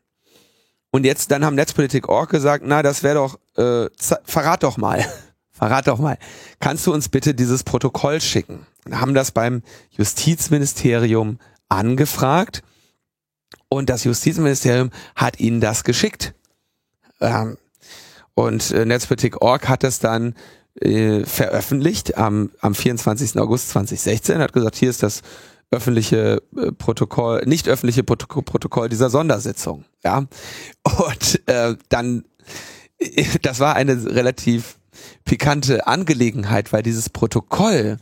Und jetzt, dann haben Netzpolitik.org gesagt, na, das wäre doch, äh, verrat doch mal, verrat doch mal, kannst du uns bitte dieses Protokoll schicken? Und haben das beim Justizministerium angefragt und das Justizministerium hat ihnen das geschickt. Ähm, und äh, Netzpolitik.org hat es dann äh, veröffentlicht am, am 24. August 2016, hat gesagt, hier ist das öffentliche äh, Protokoll, nicht öffentliche Protokoll, dieser Sondersitzung. Ja. Und äh, dann, äh, das war eine relativ pikante Angelegenheit, weil dieses Protokoll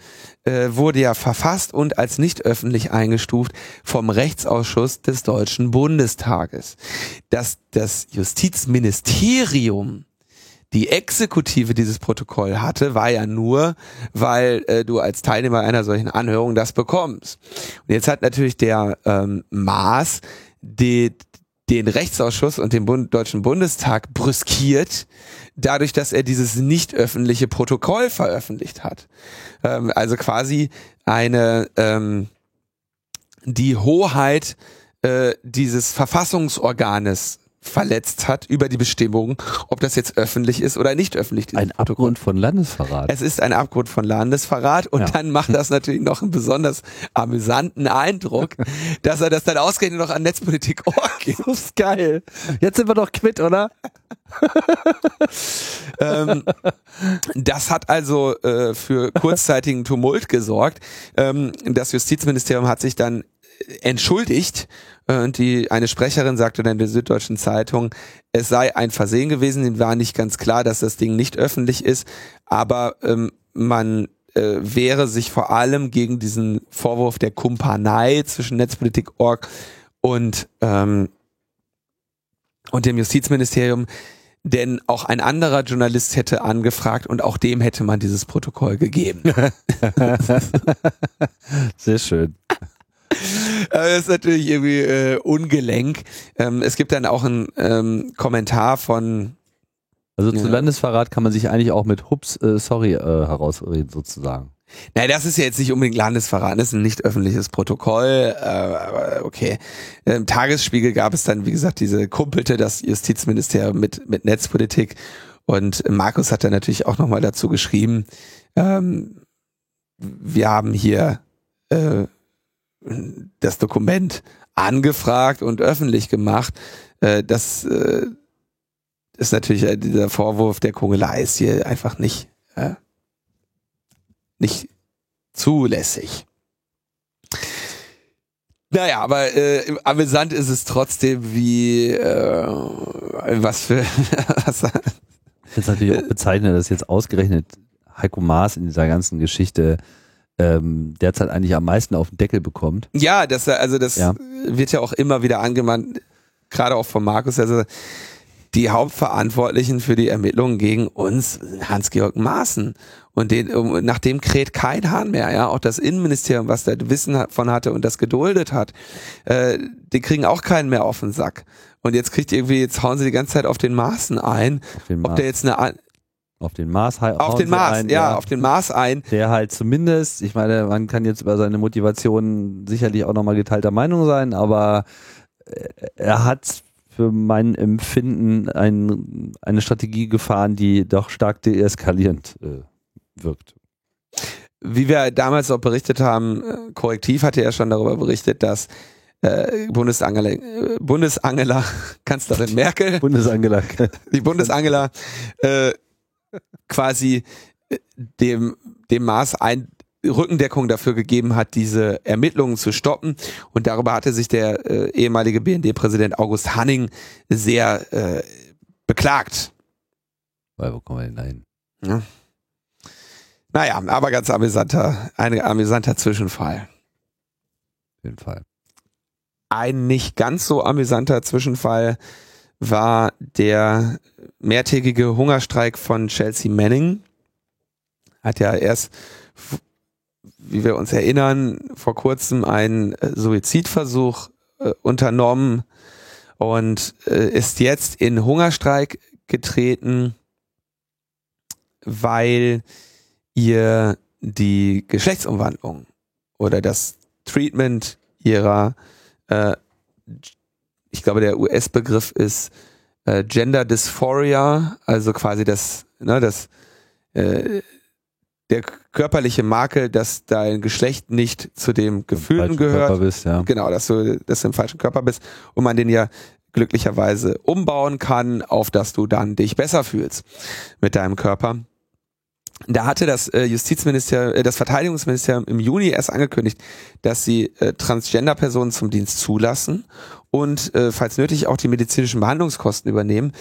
äh, wurde ja verfasst und als nicht öffentlich eingestuft vom Rechtsausschuss des Deutschen Bundestages. Dass das Justizministerium die Exekutive dieses Protokoll hatte, war ja nur, weil äh, du als Teilnehmer einer solchen Anhörung das bekommst. Und jetzt hat natürlich der ähm, Maß die, den Rechtsausschuss und den Bund Deutschen Bundestag brüskiert, dadurch, dass er dieses nicht öffentliche Protokoll veröffentlicht hat. Ähm, also quasi eine ähm, die Hoheit äh, dieses Verfassungsorganes verletzt hat über die Bestimmungen, ob das jetzt öffentlich ist oder nicht öffentlich. Ein Protokoll. Abgrund von Landesverrat. Es ist ein Abgrund von Landesverrat und ja. dann macht das natürlich noch einen besonders amüsanten Eindruck, dass er das dann ausgerechnet noch an Netzpolitik gibt. Das ist geil. Jetzt sind wir doch quitt, oder? ähm, das hat also äh, für kurzzeitigen Tumult gesorgt. Ähm, das Justizministerium hat sich dann entschuldigt äh, und die eine Sprecherin sagte dann der Süddeutschen Zeitung, es sei ein Versehen gewesen, ihm war nicht ganz klar, dass das Ding nicht öffentlich ist, aber ähm, man äh, wäre sich vor allem gegen diesen Vorwurf der Kumpanei zwischen Netzpolitik.org und ähm, und dem Justizministerium, denn auch ein anderer Journalist hätte angefragt und auch dem hätte man dieses Protokoll gegeben. Sehr schön. Das ist natürlich irgendwie äh, ungelenk. Ähm, es gibt dann auch einen ähm, Kommentar von. Also zu ja. Landesverrat kann man sich eigentlich auch mit Hups, äh, sorry, äh, herausreden sozusagen. Naja, das ist ja jetzt nicht unbedingt Landesverrat, das ist ein nicht öffentliches Protokoll, äh, aber okay. Im Tagesspiegel gab es dann, wie gesagt, diese Kumpelte, das Justizministerium mit, mit Netzpolitik und Markus hat dann natürlich auch nochmal dazu geschrieben, ähm, wir haben hier äh, das Dokument angefragt und öffentlich gemacht. Äh, das äh, ist natürlich äh, dieser Vorwurf der Kungelei ist hier einfach nicht, äh, nicht zulässig. Naja, aber äh, amüsant ist es trotzdem, wie äh, was für was, Jetzt natürlich auch bezeichnet, dass jetzt ausgerechnet Heiko Maas in dieser ganzen Geschichte ähm, derzeit eigentlich am meisten auf den Deckel bekommt. Ja, das also das ja. wird ja auch immer wieder angemahnt, gerade auch von Markus, also die Hauptverantwortlichen für die Ermittlungen gegen uns Hans-Georg Maaßen. Und den, nach dem kräht kein Hahn mehr, ja. Auch das Innenministerium, was da Wissen von hatte und das geduldet hat, äh, die kriegen auch keinen mehr auf den Sack. Und jetzt kriegt irgendwie, jetzt hauen sie die ganze Zeit auf den Maßen ein. Ob der jetzt eine, auf den Mars auf den Mars ein, ja, ja, auf den Mars ein. der halt zumindest ich meine man kann jetzt über seine Motivation sicherlich auch nochmal geteilter Meinung sein aber äh, er hat für mein Empfinden ein, eine Strategie gefahren die doch stark deeskalierend äh, wirkt. Wie wir damals auch berichtet haben äh, korrektiv hatte er schon darüber berichtet dass äh, Bundesangela, Bundesangela, Kanzlerin Merkel, Bundesangela, die Bundesangela äh, quasi äh, dem, dem Maß ein Rückendeckung dafür gegeben hat, diese Ermittlungen zu stoppen. Und darüber hatte sich der äh, ehemalige BND-Präsident August Hanning sehr äh, beklagt. Weil, wo kommen wir denn dahin? Ja. Naja, aber ganz amüsanter, ein amüsanter Zwischenfall. Auf jeden Fall. Ein nicht ganz so amüsanter Zwischenfall war der mehrtägige Hungerstreik von Chelsea Manning. Hat ja erst, wie wir uns erinnern, vor kurzem einen äh, Suizidversuch äh, unternommen und äh, ist jetzt in Hungerstreik getreten, weil ihr die Geschlechtsumwandlung oder das Treatment ihrer äh, ich glaube, der US-Begriff ist äh, Gender Dysphoria, also quasi das, ne, das, äh, der körperliche Makel, dass dein Geschlecht nicht zu dem Gefühlen gehört. Bist, ja. Genau, dass du, dass du im falschen Körper bist und man den ja glücklicherweise umbauen kann, auf dass du dann dich besser fühlst mit deinem Körper. Da hatte das äh, Justizministerium, äh, das Verteidigungsministerium im Juni erst angekündigt, dass sie äh, Transgender-Personen zum Dienst zulassen und äh, falls nötig auch die medizinischen Behandlungskosten übernehmen.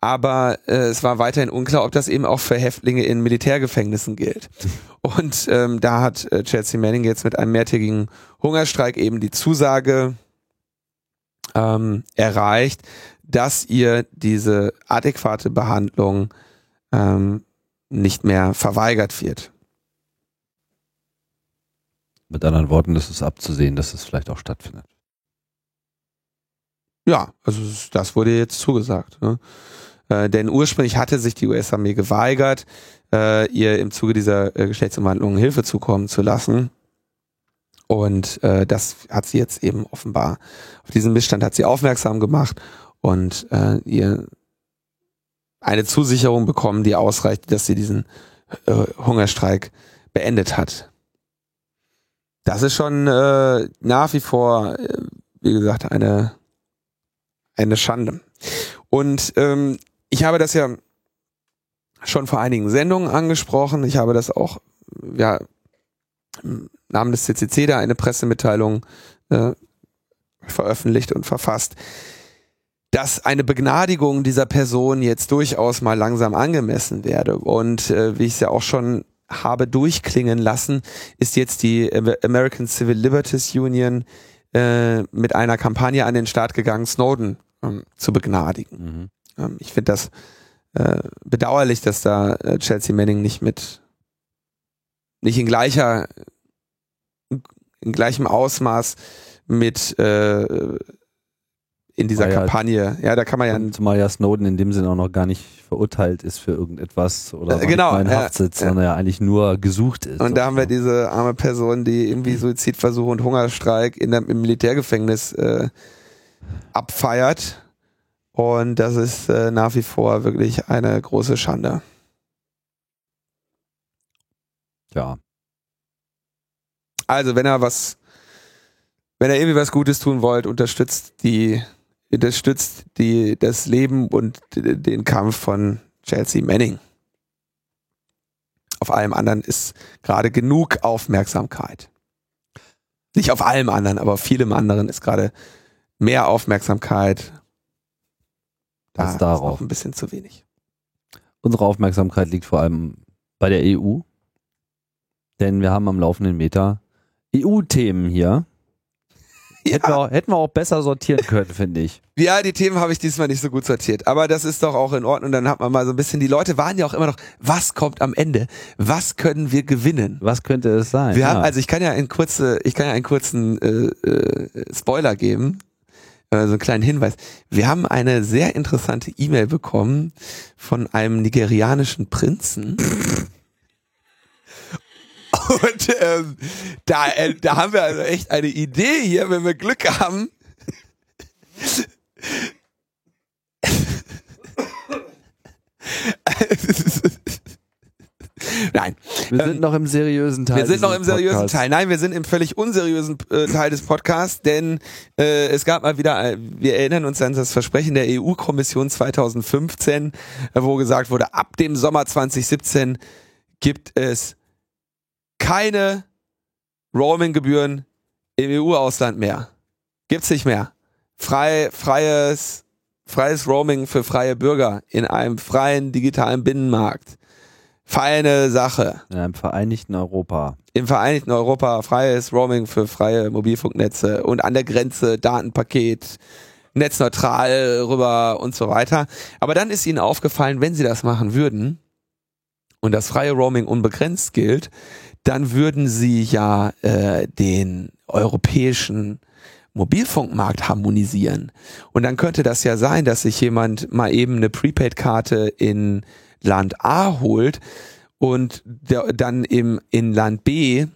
Aber äh, es war weiterhin unklar, ob das eben auch für Häftlinge in Militärgefängnissen gilt. Und ähm, da hat äh, Chelsea Manning jetzt mit einem mehrtägigen Hungerstreik eben die Zusage ähm, erreicht, dass ihr diese adäquate Behandlung ähm, nicht mehr verweigert wird. Mit anderen Worten, das ist abzusehen, dass es vielleicht auch stattfindet. Ja, also das wurde jetzt zugesagt. Ne? Äh, denn ursprünglich hatte sich die US-Armee geweigert, äh, ihr im Zuge dieser äh, Geschlechtsumwandlung Hilfe zukommen zu lassen. Und äh, das hat sie jetzt eben offenbar, auf diesen Missstand hat sie aufmerksam gemacht und äh, ihr eine Zusicherung bekommen, die ausreicht, dass sie diesen äh, Hungerstreik beendet hat. Das ist schon äh, nach wie vor, äh, wie gesagt, eine, eine Schande. Und ähm, ich habe das ja schon vor einigen Sendungen angesprochen. Ich habe das auch, ja, im Namen des CCC da eine Pressemitteilung äh, veröffentlicht und verfasst dass eine Begnadigung dieser Person jetzt durchaus mal langsam angemessen werde. Und äh, wie ich es ja auch schon habe durchklingen lassen, ist jetzt die American Civil Liberties Union äh, mit einer Kampagne an den Start gegangen, Snowden ähm, zu begnadigen. Mhm. Ähm, ich finde das äh, bedauerlich, dass da äh, Chelsea Manning nicht mit nicht in gleicher in gleichem Ausmaß mit äh, in dieser ja, Kampagne. Ja, da kann man ja. Zumal ja Snowden in dem Sinne auch noch gar nicht verurteilt ist für irgendetwas oder äh, genau, in Haft sitzt, ja, sondern ja eigentlich nur gesucht ist. Und da haben wir diese arme Person, die irgendwie Suizidversuche und Hungerstreik in der, im Militärgefängnis äh, abfeiert. Und das ist äh, nach wie vor wirklich eine große Schande. Ja. Also, wenn er was, wenn er irgendwie was Gutes tun wollt, unterstützt die das stützt die, das Leben und den Kampf von Chelsea Manning. Auf allem anderen ist gerade genug Aufmerksamkeit. Nicht auf allem anderen, aber auf vielem anderen ist gerade mehr Aufmerksamkeit. Da ist darauf. ein bisschen zu wenig. Unsere Aufmerksamkeit liegt vor allem bei der EU. Denn wir haben am laufenden Meter EU-Themen hier. Ja. Hätten, wir auch, hätten wir auch besser sortieren können, finde ich. Ja, die Themen habe ich diesmal nicht so gut sortiert. Aber das ist doch auch in Ordnung. Dann hat man mal so ein bisschen, die Leute waren ja auch immer noch, was kommt am Ende? Was können wir gewinnen? Was könnte es sein? Wir ja. haben, also ich kann ja einen kurze, ich kann ja einen kurzen äh, äh, Spoiler geben. Äh, so einen kleinen Hinweis. Wir haben eine sehr interessante E-Mail bekommen von einem nigerianischen Prinzen. Und ähm, da, äh, da haben wir also echt eine Idee hier, wenn wir Glück haben. Nein. Wir sind ähm, noch im seriösen Teil. Wir sind noch im seriösen Podcast. Teil. Nein, wir sind im völlig unseriösen äh, Teil des Podcasts, denn äh, es gab mal wieder, äh, wir erinnern uns an das Versprechen der EU-Kommission 2015, äh, wo gesagt wurde, ab dem Sommer 2017 gibt es keine Roaming-Gebühren im EU-Ausland mehr. Gibt's nicht mehr. Frei, freies, freies Roaming für freie Bürger in einem freien digitalen Binnenmarkt. Feine Sache. In einem vereinigten Europa. Im vereinigten Europa freies Roaming für freie Mobilfunknetze und an der Grenze Datenpaket, netzneutral rüber und so weiter. Aber dann ist ihnen aufgefallen, wenn sie das machen würden und das freie Roaming unbegrenzt gilt, dann würden sie ja äh, den europäischen Mobilfunkmarkt harmonisieren. Und dann könnte das ja sein, dass sich jemand mal eben eine Prepaid-Karte in Land A holt und der, dann im, in Land B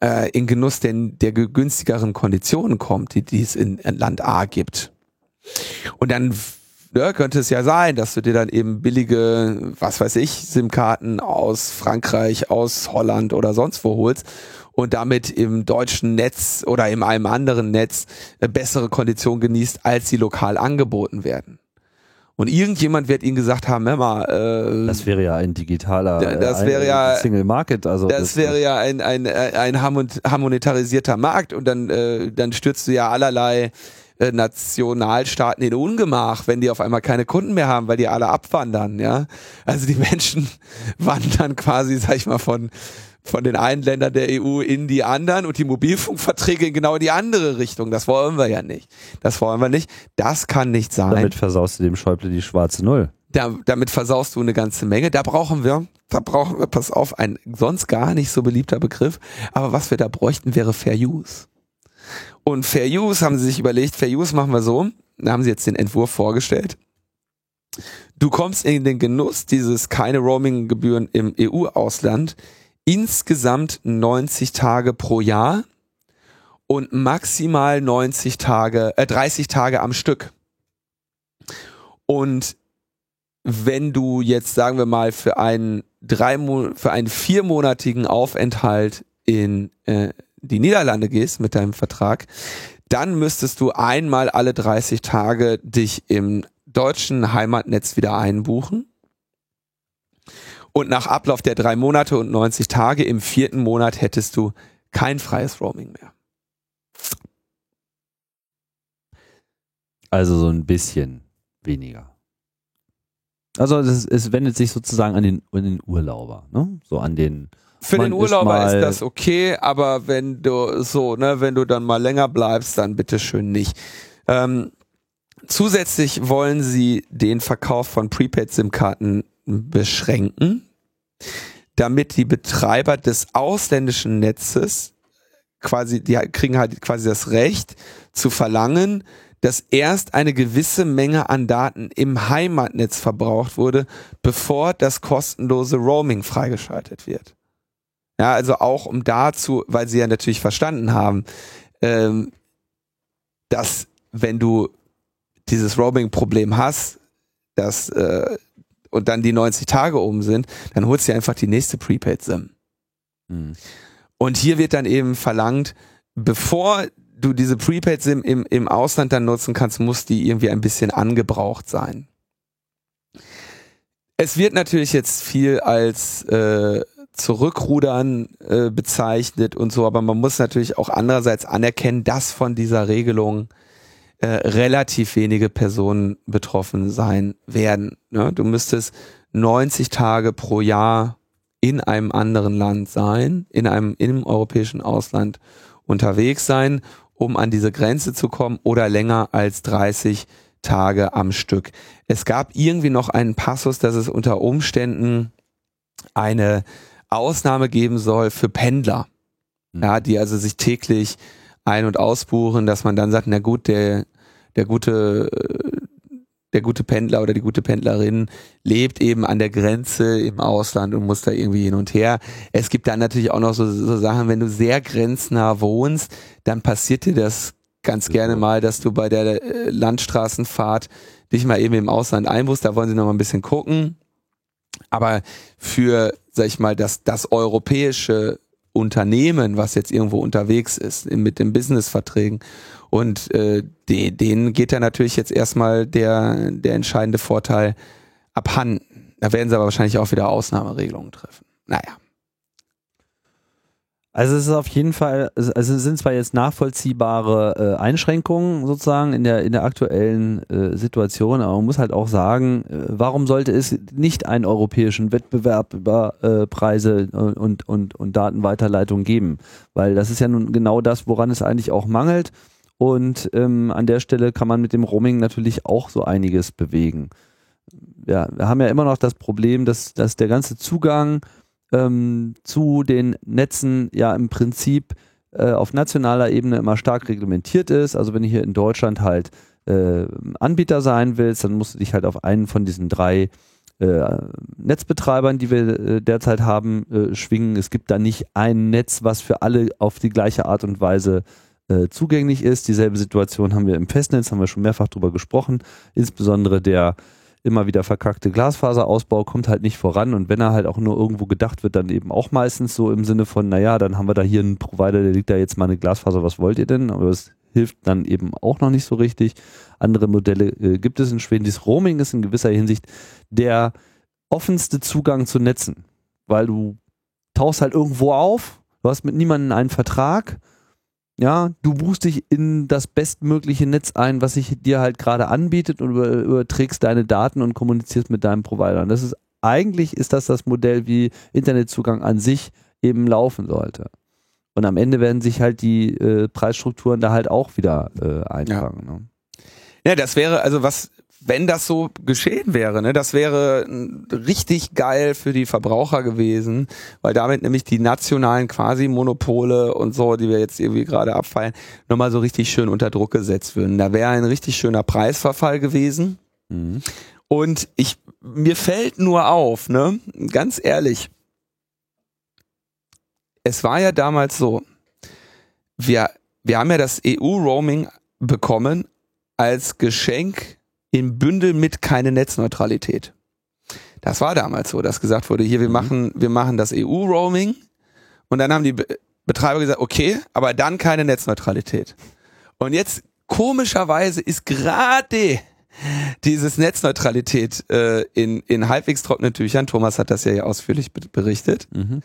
äh, in Genuss den, der günstigeren Konditionen kommt, die, die es in Land A gibt. Und dann ja, könnte es ja sein, dass du dir dann eben billige, was weiß ich, SIM-Karten aus Frankreich, aus Holland oder sonst wo holst und damit im deutschen Netz oder in einem anderen Netz äh, bessere Konditionen genießt, als sie lokal angeboten werden. Und irgendjemand wird ihnen gesagt haben, hör mal, äh, Das wäre ja ein digitaler Da- das äh, wäre ein ja- Single Market. Also das wäre ja ein, ein, ein harmon- harmonetarisierter Markt und dann, äh, dann stürzt du ja allerlei äh, Nationalstaaten in Ungemach, wenn die auf einmal keine Kunden mehr haben, weil die alle abwandern, ja. Also die Menschen wandern quasi, sag ich mal, von, von den einen Ländern der EU in die anderen und die Mobilfunkverträge in genau die andere Richtung. Das wollen wir ja nicht. Das wollen wir nicht. Das kann nicht sein. Damit versaust du dem Schäuble die schwarze Null. da, damit versaust du eine ganze Menge. Da brauchen wir, da brauchen wir, pass auf, ein sonst gar nicht so beliebter Begriff. Aber was wir da bräuchten, wäre Fair Use. Und Fair Use haben sie sich überlegt, Fair Use machen wir so, da haben sie jetzt den Entwurf vorgestellt. Du kommst in den Genuss dieses keine Roaming-Gebühren im EU-Ausland insgesamt 90 Tage pro Jahr und maximal 90 Tage, äh, 30 Tage am Stück. Und wenn du jetzt, sagen wir mal, für einen drei für einen viermonatigen Aufenthalt in äh, die Niederlande gehst mit deinem Vertrag, dann müsstest du einmal alle 30 Tage dich im deutschen Heimatnetz wieder einbuchen. Und nach Ablauf der drei Monate und 90 Tage im vierten Monat hättest du kein freies Roaming mehr. Also so ein bisschen weniger. Also es, es wendet sich sozusagen an den, an den Urlauber, ne? So an den Für Man den ist Urlauber ist, mal- das okay, aber wenn du so, ne, wenn du dann mal länger bleibst, dann bitteschön nicht. Ähm, zusätzlich wollen sie den Verkauf von Prepaid-SIM-Karten beschränken, damit die Betreiber des ausländischen Netzes quasi, die kriegen halt quasi das Recht zu verlangen, dass erst eine gewisse Menge an Daten im Heimatnetz verbraucht wurde, bevor das kostenlose Roaming freigeschaltet wird. Ja, also auch um dazu, weil sie ja natürlich verstanden haben, ähm, dass wenn du dieses Roaming-Problem hast, dass äh, und dann die 90 Tage um sind, dann holst du dir einfach die nächste Prepaid-SIM. hm. Und hier wird dann eben verlangt, bevor du diese Prepaid-SIM im, im Ausland dann nutzen kannst, muss die irgendwie ein bisschen angebraucht sein. Es wird natürlich jetzt viel als äh, Zurückrudern äh, bezeichnet und so, aber man muss natürlich auch andererseits anerkennen, dass von dieser Regelung äh, relativ wenige Personen betroffen sein werden. Ne? Du müsstest 90 Tage pro Jahr in einem anderen Land sein, in einem im europäischen Ausland unterwegs sein, um an diese Grenze zu kommen oder länger als 30 Tage am Stück. Es gab irgendwie noch einen Passus, dass es unter Umständen eine Ausnahme geben soll für Pendler, ja, die also sich täglich ein- und ausbuchen, dass man dann sagt, na gut, der, der gute, der gute Pendler oder die gute Pendlerin lebt eben an der Grenze im Ausland und muss da irgendwie hin und her. Es gibt dann natürlich auch noch so, so Sachen, wenn du sehr grenznah wohnst, dann passiert dir das ganz gerne mal, dass du bei der äh, Landstraßenfahrt dich mal eben im Ausland einbuchst. Da wollen sie noch mal ein bisschen gucken. Aber für, sag ich mal, das, das europäische Unternehmen, was jetzt irgendwo unterwegs ist, mit den Businessverträgen, und äh, de, denen geht da natürlich jetzt erstmal der, der entscheidende Vorteil abhanden. Da werden sie aber wahrscheinlich auch wieder Ausnahmeregelungen treffen. Naja. Also es ist auf jeden Fall, also es sind zwar jetzt nachvollziehbare äh, Einschränkungen sozusagen in der in der aktuellen äh, Situation, aber man muss halt auch sagen, äh, warum sollte es nicht einen europäischen Wettbewerb über äh, Preise und und und Datenweiterleitung geben? Weil das ist ja nun genau das, woran es eigentlich auch mangelt. Und ähm, an der Stelle kann man mit dem Roaming natürlich auch so einiges bewegen. Ja, wir haben ja immer noch das Problem, dass dass der ganze Zugang ähm, zu den Netzen ja im Prinzip äh, auf nationaler Ebene immer stark reglementiert ist. Also wenn du hier in Deutschland halt äh, Anbieter sein willst, dann musst du dich halt auf einen von diesen drei äh, Netzbetreibern, die wir äh, derzeit haben, äh, schwingen. Es gibt da nicht ein Netz, was für alle auf die gleiche Art und Weise zugänglich ist. Dieselbe Situation haben wir im Festnetz, haben wir schon mehrfach drüber gesprochen. Insbesondere der immer wieder verkackte Glasfaserausbau kommt halt nicht voran und wenn er halt auch nur irgendwo gedacht wird, dann eben auch meistens so im Sinne von, naja, dann haben wir da hier einen Provider, der liegt da jetzt mal eine Glasfaser, was wollt ihr denn? Aber es hilft dann eben auch noch nicht so richtig. Andere Modelle äh, gibt es in Schweden. Dieses Roaming ist in gewisser Hinsicht der offenste Zugang zu Netzen, weil du tauchst halt irgendwo auf, du hast mit niemandem einen Vertrag, ja, du buchst dich in das bestmögliche Netz ein, was sich dir halt gerade anbietet und überträgst deine Daten und kommunizierst mit deinem Provider. Und das ist eigentlich ist das das Modell, wie Internetzugang an sich eben laufen sollte. Und am Ende werden sich halt die äh, Preisstrukturen da halt auch wieder äh, einfangen. Ja. Ne? ja, das wäre also was, wenn das so geschehen wäre, ne, das wäre richtig geil für die Verbraucher gewesen, weil damit nämlich die nationalen Quasi-Monopole und so, die wir jetzt irgendwie gerade abfallen, nochmal so richtig schön unter Druck gesetzt würden. Da wäre ein richtig schöner Preisverfall gewesen. Mhm. Und ich, mir fällt nur auf, ne, ganz ehrlich, es war ja damals so, wir, wir haben ja das EU-Roaming bekommen als Geschenk im Bündel mit keine Netzneutralität. Das war damals so, dass gesagt wurde, hier, wir mhm. machen, wir machen das EU-Roaming und dann haben die Betreiber gesagt, okay, aber dann keine Netzneutralität. Und jetzt komischerweise ist gerade dieses Netzneutralität äh, in, in halbwegs trockenen Tüchern, Thomas hat das ja ausführlich berichtet, mhm.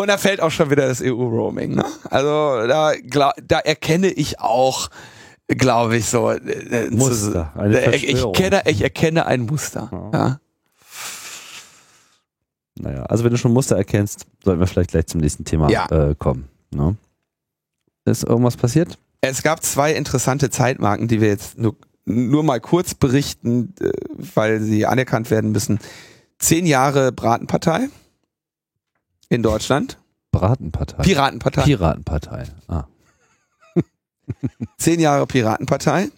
Und da fällt auch schon wieder das EU-Roaming. Ne? Also da, da erkenne ich auch, glaube ich, so äh, Muster. Eine ich, ich, kenne, ich erkenne ein Muster. Ja. ja. Naja, also wenn du schon Muster erkennst, sollten wir vielleicht gleich zum nächsten Thema ja. äh, kommen. Ne? Ist irgendwas passiert? Es gab zwei interessante Zeitmarken, die wir jetzt nur, nur mal kurz berichten, äh, weil sie anerkannt werden müssen. Zehn Jahre Bratenpartei in Deutschland. Bratenpartei. Piratenpartei. Piratenpartei. Ah. Zehn Jahre Piratenpartei.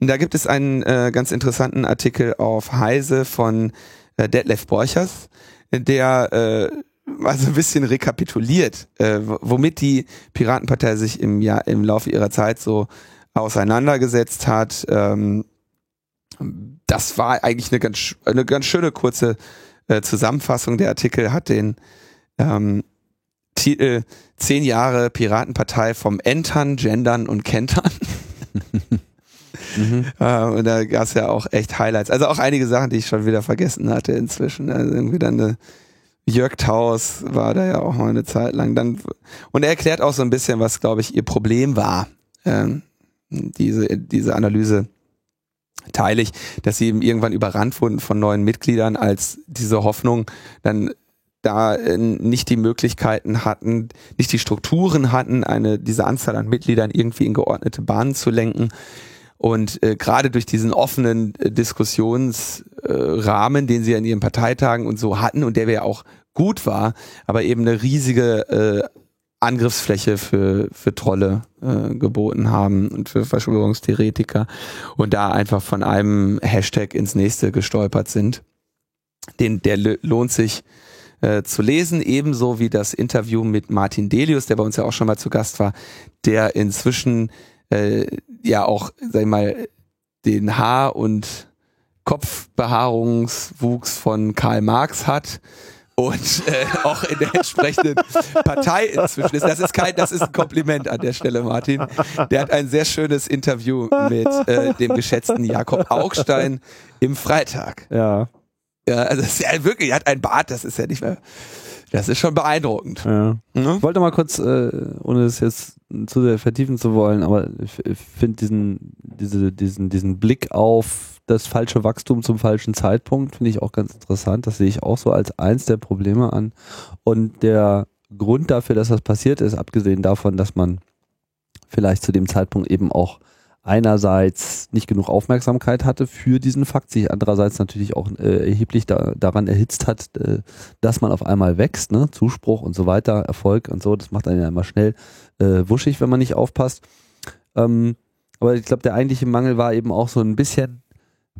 Und da gibt es einen äh, ganz interessanten Artikel auf Heise von äh, Detlef Borchers, der äh, mal so ein bisschen rekapituliert, äh, womit die Piratenpartei sich im Jahr, im Laufe ihrer Zeit so auseinandergesetzt hat. Ähm, das war eigentlich eine ganz, eine ganz schöne kurze äh, Zusammenfassung. Der Artikel hat den ähm, Titel Zehn Jahre Piratenpartei vom Entern, Gendern und Kentern. mhm. äh, und da gab es ja auch echt Highlights. Also auch einige Sachen, die ich schon wieder vergessen hatte inzwischen. Also irgendwie dann eine Jörg Taus war da ja auch mal eine Zeit lang. Dann, und er erklärt auch so ein bisschen, was, glaube ich, ihr Problem war. Ähm, diese, diese Analyse teile ich, dass sie eben irgendwann überrannt wurden von neuen Mitgliedern, als diese Hoffnung dann da äh, nicht die Möglichkeiten hatten, nicht die Strukturen hatten, eine diese Anzahl an Mitgliedern irgendwie in geordnete Bahnen zu lenken. Und äh, gerade durch diesen offenen äh, Diskussionsrahmen, äh, den sie in ihren Parteitagen und so hatten und der ja auch gut war, aber eben eine riesige äh, Angriffsfläche für, für Trolle äh, geboten haben und für Verschwörungstheoretiker und da einfach von einem Hashtag ins nächste gestolpert sind. Den, der lohnt sich äh, zu lesen, ebenso wie das Interview mit Martin Delius, der bei uns ja auch schon mal zu Gast war, der inzwischen äh, ja auch, sag ich mal, den Haar- und Kopfbehaarungswuchs von Karl Marx hat und äh, auch in der entsprechenden Partei inzwischen ist. Das ist kein, das ist ein Kompliment an der Stelle, Martin. Der hat ein sehr schönes Interview mit äh, dem geschätzten Jakob Augstein im Freitag. Ja. Ja, also ist ja wirklich, er hat ein Bart, das ist ja nicht mehr. Das ist schon beeindruckend. Ja. Mhm. Ich wollte mal kurz, äh, ohne es jetzt zu sehr vertiefen zu wollen, aber ich, ich finde diesen, diese, diesen, diesen Blick auf das falsche Wachstum zum falschen Zeitpunkt, finde ich auch ganz interessant. Das sehe ich auch so als eins der Probleme an. Und der Grund dafür, dass das passiert ist, abgesehen davon, dass man vielleicht zu dem Zeitpunkt eben auch einerseits nicht genug Aufmerksamkeit hatte für diesen Fakt, sich andererseits natürlich auch äh, erheblich da, daran erhitzt hat, äh, dass man auf einmal wächst, ne? Zuspruch und so weiter, Erfolg und so, das macht einen ja immer schnell äh, wuschig, wenn man nicht aufpasst. Ähm, aber ich glaube, der eigentliche Mangel war eben auch so ein bisschen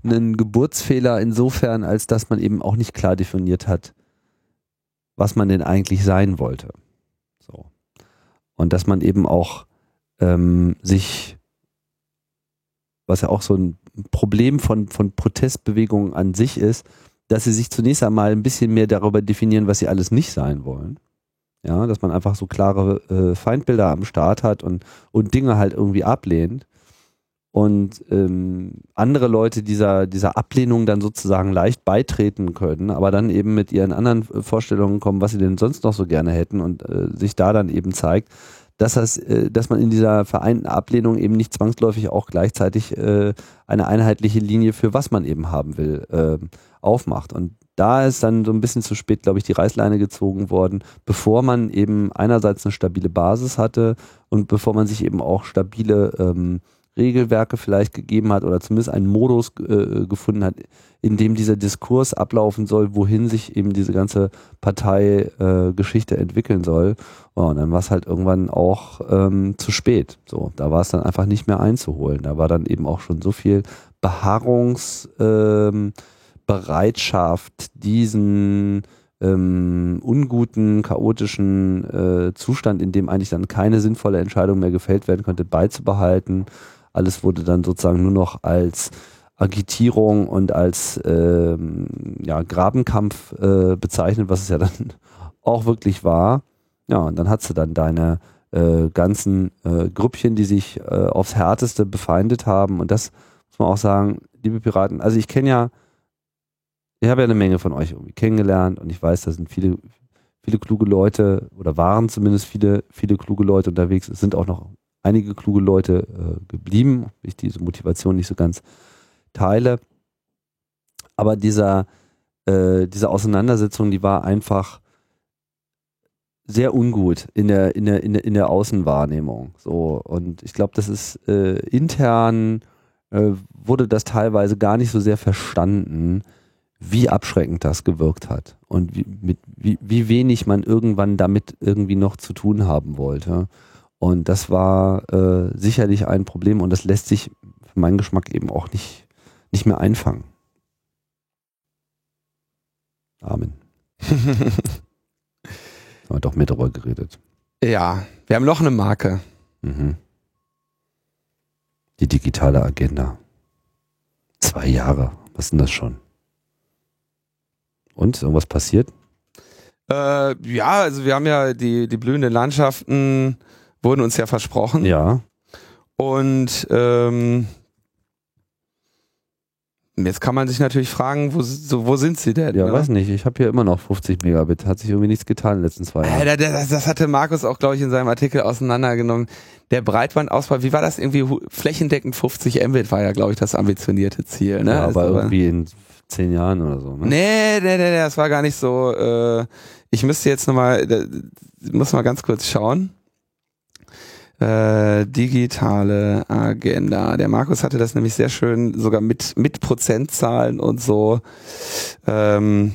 ein Geburtsfehler insofern, als dass man eben auch nicht klar definiert hat, was man denn eigentlich sein wollte. So. Und dass man eben auch ähm, sich was ja auch so ein Problem von, von Protestbewegungen an sich ist, dass sie sich zunächst einmal ein bisschen mehr darüber definieren, was sie alles nicht sein wollen. Ja, dass man einfach so klare äh, Feindbilder am Start hat und, und Dinge halt irgendwie ablehnt. Und ähm, andere Leute dieser, dieser Ablehnung dann sozusagen leicht beitreten können, aber dann eben mit ihren anderen Vorstellungen kommen, was sie denn sonst noch so gerne hätten und äh, sich da dann eben zeigt, dass, das, äh, dass man in dieser vereinten Ablehnung eben nicht zwangsläufig auch gleichzeitig äh, eine einheitliche Linie für was man eben haben will, äh, aufmacht. Und da ist dann so ein bisschen zu spät, glaube ich, die Reißleine gezogen worden, bevor man eben einerseits eine stabile Basis hatte und bevor man sich eben auch stabile ähm, Regelwerke vielleicht gegeben hat oder zumindest einen Modus äh, gefunden hat, in dem dieser Diskurs ablaufen soll, wohin sich eben diese ganze Parteigeschichte äh, entwickeln soll. Und dann war es halt irgendwann auch ähm, zu spät. So, da war es dann einfach nicht mehr einzuholen. Da war dann eben auch schon so viel Beharrungsbereitschaft, ähm, diesen ähm, unguten, chaotischen äh, Zustand, in dem eigentlich dann keine sinnvolle Entscheidung mehr gefällt werden konnte, beizubehalten. Alles wurde dann sozusagen nur noch als Agitierung und als ähm, ja, Grabenkampf äh, bezeichnet, was es ja dann auch wirklich war. Ja, und dann hast du dann deine äh, ganzen äh, Grüppchen, die sich äh, aufs Härteste befeindet haben. Und das muss man auch sagen, liebe Piraten, also ich kenne ja, ich habe ja eine Menge von euch irgendwie kennengelernt und ich weiß, da sind viele, viele kluge Leute oder waren zumindest viele, viele kluge Leute unterwegs. Es sind auch noch einige kluge Leute äh, geblieben, ich diese Motivation nicht so ganz teile. Aber dieser, äh, diese Auseinandersetzung, die war einfach sehr ungut in der, in der, in der, in der Außenwahrnehmung. So, und ich glaube, das ist äh, intern äh, wurde das teilweise gar nicht so sehr verstanden, wie abschreckend das gewirkt hat und wie, mit, wie, wie wenig man irgendwann damit irgendwie noch zu tun haben wollte. Und das war äh, sicherlich ein Problem und das lässt sich für meinen Geschmack eben auch nicht, nicht mehr einfangen. Amen. haben wir doch mehr darüber geredet. Ja, wir haben noch eine Marke. Mhm. Die digitale Agenda. Zwei Jahre. Was ist denn das schon? Und irgendwas passiert? Äh, ja, also wir haben ja die, die blühenden Landschaften wurden uns ja versprochen. Ja. Und ähm, jetzt kann man sich natürlich fragen, wo, so, wo sind sie denn? Ja, ne? weiß nicht. Ich habe hier immer noch 50 Megabit. Hat sich irgendwie nichts getan in den letzten zwei Jahren. Äh, das, das hatte Markus auch, glaube ich, in seinem Artikel auseinandergenommen. Der Breitbandausbau, wie war das irgendwie? Flächendeckend 50 Mbit war ja, glaube ich, das ambitionierte Ziel. Ne? Ja, aber also, irgendwie in zehn Jahren oder so. Ne? Nee, nee, nee, nee, das war gar nicht so. Äh, ich müsste jetzt nochmal, muss mal ganz kurz schauen. Äh, digitale Agenda. Der Markus hatte das nämlich sehr schön, sogar mit, mit Prozentzahlen und so ähm,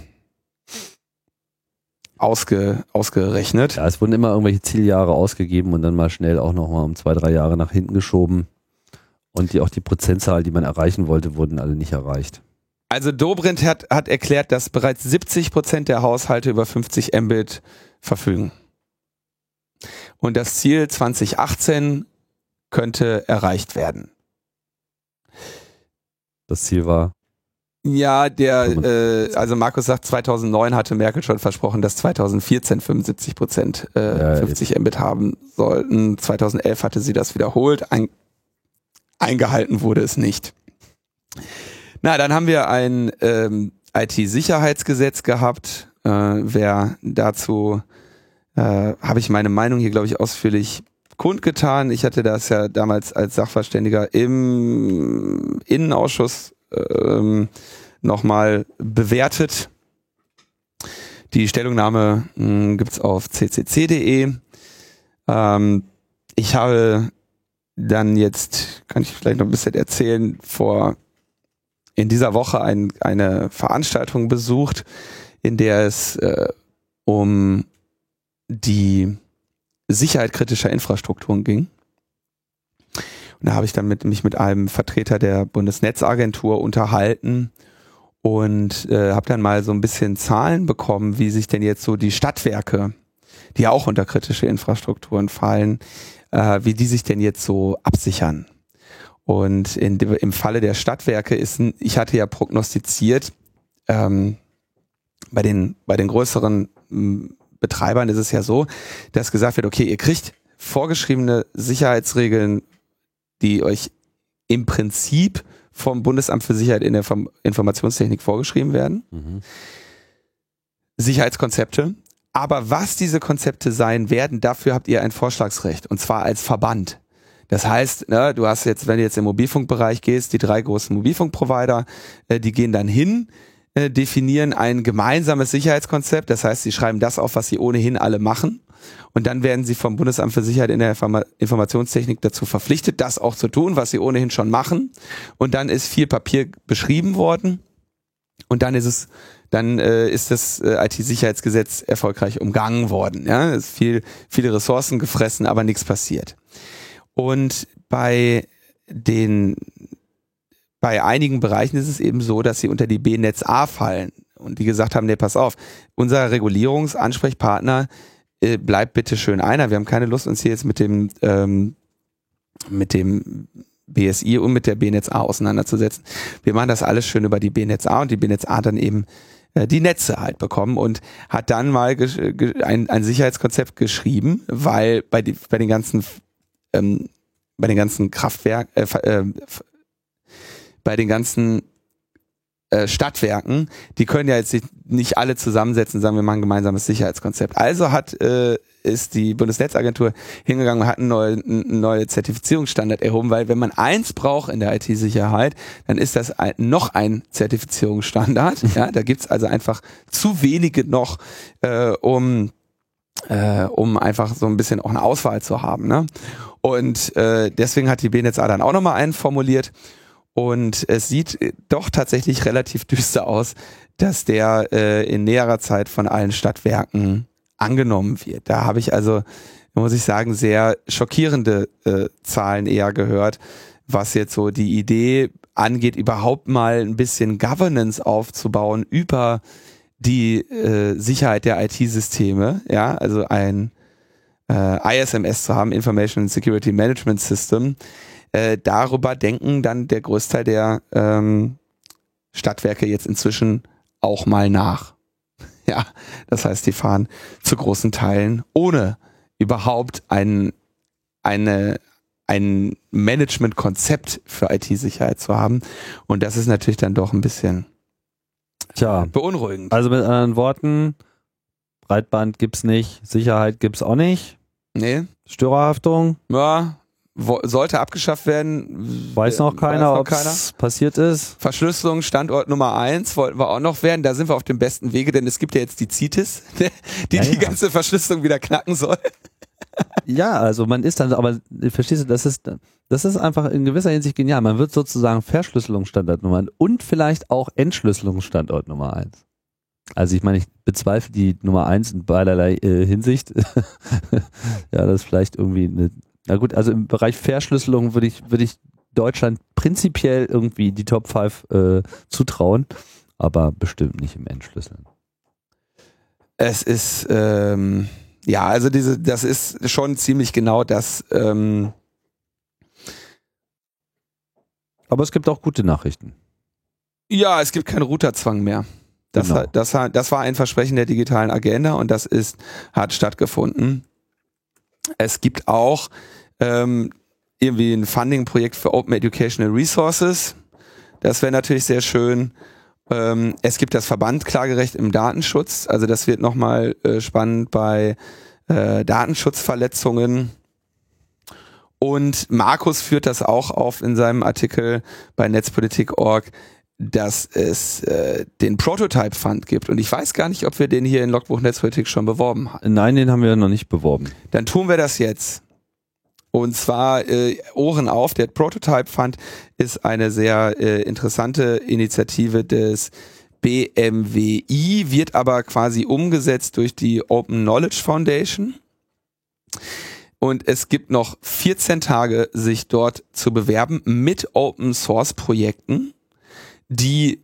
ausge, ausgerechnet. Ja, es wurden immer irgendwelche Zieljahre ausgegeben und dann mal schnell auch nochmal um zwei, drei Jahre nach hinten geschoben. Und die, auch die Prozentzahl, die man erreichen wollte, wurden alle nicht erreicht. Also Dobrindt hat, hat erklärt, dass bereits 70 Prozent der Haushalte über 50 Mbit verfügen. Und das Ziel 2018 könnte erreicht werden. Das Ziel war? Ja, der, äh, also Markus sagt, 2009 hatte Merkel schon versprochen, dass 2014 75 Prozent äh, ja, 50 jetzt. Mbit haben sollten. 2011 hatte sie das wiederholt. Ein, eingehalten wurde es nicht. Na, dann haben wir ein ähm, IT-Sicherheitsgesetz gehabt. Äh, wer dazu äh, habe ich meine Meinung hier, glaube ich, ausführlich kundgetan. Ich hatte das ja damals als Sachverständiger im Innenausschuss ähm, nochmal bewertet. Die Stellungnahme hm, gibt's auf ccc.de. Ähm, ich habe dann jetzt, kann ich vielleicht noch ein bisschen erzählen, vor in dieser Woche ein, eine Veranstaltung besucht, in der es äh, um die Sicherheit kritischer Infrastrukturen ging. Und da habe ich dann mit, mich mit einem Vertreter der Bundesnetzagentur unterhalten und äh, habe dann mal so ein bisschen Zahlen bekommen, wie sich denn jetzt so die Stadtwerke, die auch unter kritische Infrastrukturen fallen, äh, wie die sich denn jetzt so absichern. Und in, im Falle der Stadtwerke ist, ich hatte ja prognostiziert, ähm, bei den, bei den größeren Betreibern ist es ja so, dass gesagt wird, okay, ihr kriegt vorgeschriebene Sicherheitsregeln, die euch im Prinzip vom Bundesamt für Sicherheit in der Informationstechnik vorgeschrieben werden. Mhm. Sicherheitskonzepte. Aber was diese Konzepte sein werden, dafür habt ihr ein Vorschlagsrecht. Und zwar als Verband. Das heißt, ne, du hast jetzt, wenn du jetzt im Mobilfunkbereich gehst, die drei großen Mobilfunkprovider, äh, die gehen dann hin, äh, definieren ein gemeinsames Sicherheitskonzept. Das heißt, sie schreiben das auf, was sie ohnehin alle machen. Und dann werden sie vom Bundesamt für Sicherheit in der Informationstechnik dazu verpflichtet, das auch zu tun, was sie ohnehin schon machen. Und dann ist viel Papier beschrieben worden. Und dann ist es, dann äh, ist das äh, IT-Sicherheitsgesetz erfolgreich umgangen worden. Ja, es ist viel, viele Ressourcen gefressen, aber nichts passiert. Und bei den bei einigen Bereichen ist es eben so, dass sie unter die B-Netz A fallen und die gesagt haben, nee, pass auf, unser Regulierungsansprechpartner äh, bleibt bitte schön einer. Wir haben keine Lust, uns hier jetzt mit dem, ähm, mit dem BSI und mit der BNetz A auseinanderzusetzen. Wir machen das alles schön über die BNetz A und die BNetz A dann eben äh, die Netze halt bekommen und hat dann mal ein, ein Sicherheitskonzept geschrieben, weil bei, die, bei den ganzen ähm, bei den ganzen Kraftwerken, äh, äh, bei den ganzen äh, Stadtwerken, die können ja jetzt nicht alle zusammensetzen und sagen, wir machen ein gemeinsames Sicherheitskonzept. Also hat äh, ist die Bundesnetzagentur hingegangen und hat einen neuen, einen neuen Zertifizierungsstandard erhoben, weil wenn man eins braucht in der IT-Sicherheit, dann ist das ein, noch ein Zertifizierungsstandard. ja, da gibt's also einfach zu wenige noch, äh, um äh, um einfach so ein bisschen auch eine Auswahl zu haben. Ne? Und äh, deswegen hat die BNetzA dann auch nochmal einen formuliert und es sieht äh, doch tatsächlich relativ düster aus, dass der äh, in näherer Zeit von allen Stadtwerken angenommen wird. Da habe ich also, muss ich sagen, sehr schockierende äh, Zahlen eher gehört, was jetzt so die Idee angeht, überhaupt mal ein bisschen Governance aufzubauen über die äh, Sicherheit der IT-Systeme. Ja, also ein äh, ISMS zu haben, Information Security Management System äh, darüber denken dann der Großteil der ähm, Stadtwerke jetzt inzwischen auch mal nach. Ja, das heißt, die fahren zu großen Teilen ohne überhaupt ein, eine, ein Management-Konzept für IT-Sicherheit zu haben. Und das ist natürlich dann doch ein bisschen Tja, beunruhigend. Also mit anderen Worten, Breitband gibt's nicht, Sicherheit gibt's auch nicht. Nee. Störerhaftung? Ja, sollte abgeschafft werden. Weiß noch keiner, ob es passiert ist. Verschlüsselung, Standort Nummer eins wollten wir auch noch werden. Da sind wir auf dem besten Wege, denn es gibt ja jetzt die CITES, die ja, die ja. ganze Verschlüsselung wieder knacken soll. Ja, also man ist dann, aber verstehst du, das ist, das ist einfach in gewisser Hinsicht genial. Man wird sozusagen Verschlüsselungsstandort Nummer eins und vielleicht auch Entschlüsselungsstandort Nummer eins. Also ich meine, ich bezweifle die Nummer eins in beiderlei äh, Hinsicht. ja, das ist vielleicht irgendwie eine na gut, also im Bereich Verschlüsselung würde ich, würde ich Deutschland prinzipiell irgendwie die Top 5 äh, zutrauen, aber bestimmt nicht im Entschlüsseln. Es ist, ähm, ja, also diese, das ist schon ziemlich genau das. Ähm aber es gibt auch gute Nachrichten. Ja, es gibt keinen Routerzwang mehr. Das, genau. das, das war ein Versprechen der digitalen Agenda und das ist, hat stattgefunden. Es gibt auch ähm, irgendwie ein Funding-Projekt für Open Educational Resources. Das wäre natürlich sehr schön. Ähm, es gibt das Verband Klagerecht im Datenschutz. Also das wird nochmal äh, spannend bei äh, Datenschutzverletzungen. Und Markus führt das auch auf in seinem Artikel bei Netzpolitik.org, dass es äh, den Prototype Fund gibt. Und ich weiß gar nicht, ob wir den hier in Logbuch Netzpolitik schon beworben haben. Nein, den haben wir noch nicht beworben. Dann tun wir das jetzt. Und zwar äh, Ohren auf, der Prototype Fund ist eine sehr äh, interessante Initiative des BMWI, wird aber quasi umgesetzt durch die Open Knowledge Foundation. Und es gibt noch 14 Tage, sich dort zu bewerben mit Open Source Projekten, die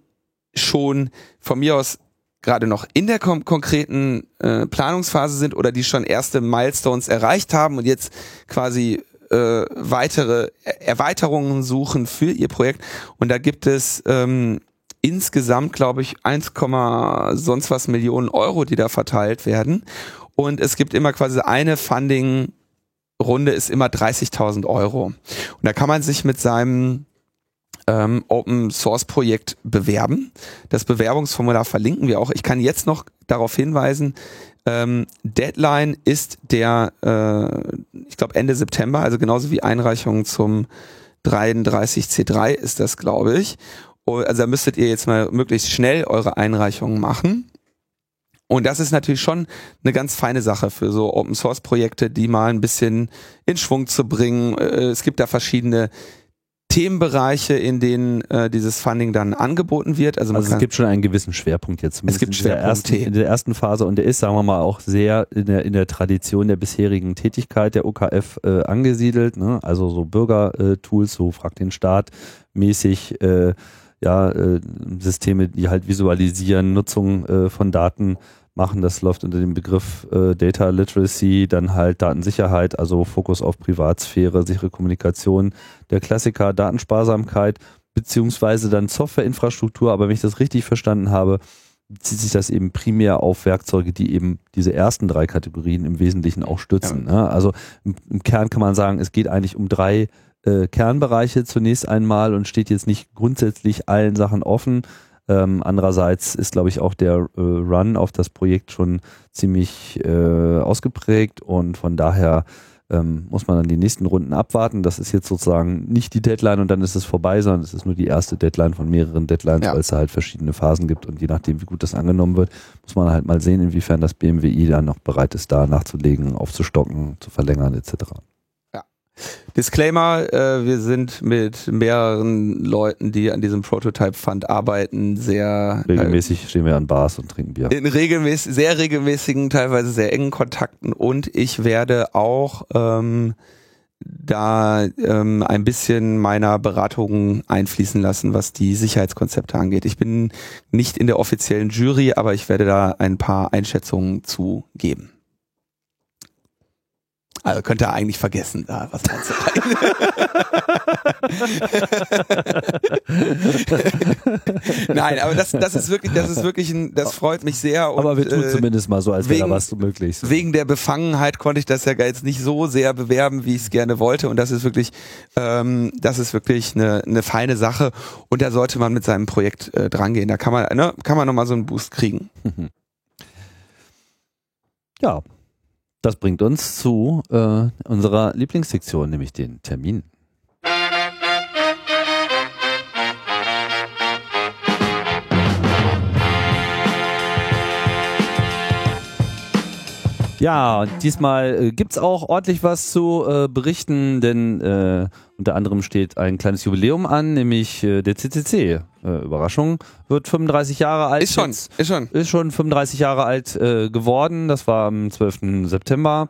schon von mir aus gerade noch in der kon konkreten äh, Planungsphase sind oder die schon erste Milestones erreicht haben und jetzt quasi äh, weitere Erweiterungen suchen für ihr Projekt. Und da gibt es ähm, insgesamt, glaube ich, 1, sonst was Millionen Euro, die da verteilt werden. und es gibt immer quasi eine Funding Runde ist immer 30.000 Euro. Und da kann man sich mit seinem ähm, Open Source Projekt bewerben. Das Bewerbungsformular verlinken wir auch. Ich kann jetzt noch darauf hinweisen, ähm, Deadline ist der, äh, ich glaube Ende September, also genauso wie Einreichung zum 33C3 ist das, glaube ich. Oh, also da müsstet ihr jetzt mal möglichst schnell eure Einreichungen machen. Und das ist natürlich schon eine ganz feine Sache für so Open Source Projekte, die mal ein bisschen in Schwung zu bringen. Äh, es gibt da verschiedene Themenbereiche, in denen äh, dieses Funding dann angeboten wird. Also, also es gibt schon einen gewissen Schwerpunkt jetzt. Es gibt in der, ersten, in der ersten Phase und der ist, sagen wir mal, auch sehr in der, in der Tradition der bisherigen Tätigkeit der OKF äh, angesiedelt. Ne? Also so Bürgertools, so Frag den Staat mäßig. Äh, ja, äh, Systeme, die halt visualisieren, Nutzung äh, von Daten machen. Das läuft unter dem Begriff äh, Data Literacy, dann halt Datensicherheit, also Fokus auf Privatsphäre, sichere Kommunikation, der Klassiker Datensparsamkeit, beziehungsweise dann Softwareinfrastruktur. Aber wenn ich das richtig verstanden habe, bezieht sich das eben primär auf Werkzeuge, die eben diese ersten drei Kategorien im Wesentlichen auch stützen. Ja. Ne? Also im, im, Kern kann man sagen, es geht eigentlich um drei äh, Kernbereiche zunächst einmal und steht jetzt nicht grundsätzlich allen Sachen offen. Ähm, andererseits ist, glaube ich, auch der äh, Run auf das Projekt schon ziemlich äh, ausgeprägt und von daher ähm, muss man dann die nächsten Runden abwarten. Das ist jetzt sozusagen nicht die Deadline und dann ist es vorbei, sondern es ist nur die erste Deadline von mehreren Deadlines, ja. weil es halt verschiedene Phasen gibt und je nachdem, wie gut das angenommen wird, muss man halt mal sehen, inwiefern das BMWI dann noch bereit ist, da nachzulegen, aufzustocken, zu verlängern etc. Disclaimer, äh, wir sind mit mehreren Leuten, die an diesem Prototype Fund arbeiten, sehr äh, regelmäßig äh, stehen wir an Bars und trinken Bier. In regelmäßig, sehr regelmäßigen, teilweise sehr engen Kontakten und ich werde auch ähm, da ähm, ein bisschen meiner Beratungen einfließen lassen, was die Sicherheitskonzepte angeht. Ich bin nicht in der offiziellen Jury, aber ich werde da ein paar Einschätzungen zu geben. Also könnte er eigentlich vergessen, da was einzureichen. Nein, aber das, das ist wirklich, das ist wirklich ein, das freut mich sehr. Und, aber wir tun äh, zumindest mal so, als wäre da was möglich. Wegen der Befangenheit konnte ich das ja jetzt nicht so sehr bewerben, wie ich es gerne wollte. Und das ist wirklich, ähm, das ist wirklich eine, eine feine Sache. Und da sollte man mit seinem Projekt äh, drangehen. Da kann man, ne, kann man nochmal so einen Boost kriegen. Ja, das bringt uns zu äh, unserer Lieblingssektion, nämlich den Termin. Ja, und diesmal äh, gibt's auch ordentlich was zu äh, berichten, denn äh, unter anderem steht ein kleines Jubiläum an, nämlich äh, der CCC. Äh, Überraschung, wird 35 Jahre alt. Ist schon, ist schon. Ist schon 35 Jahre alt äh, geworden. Das war am 12. September.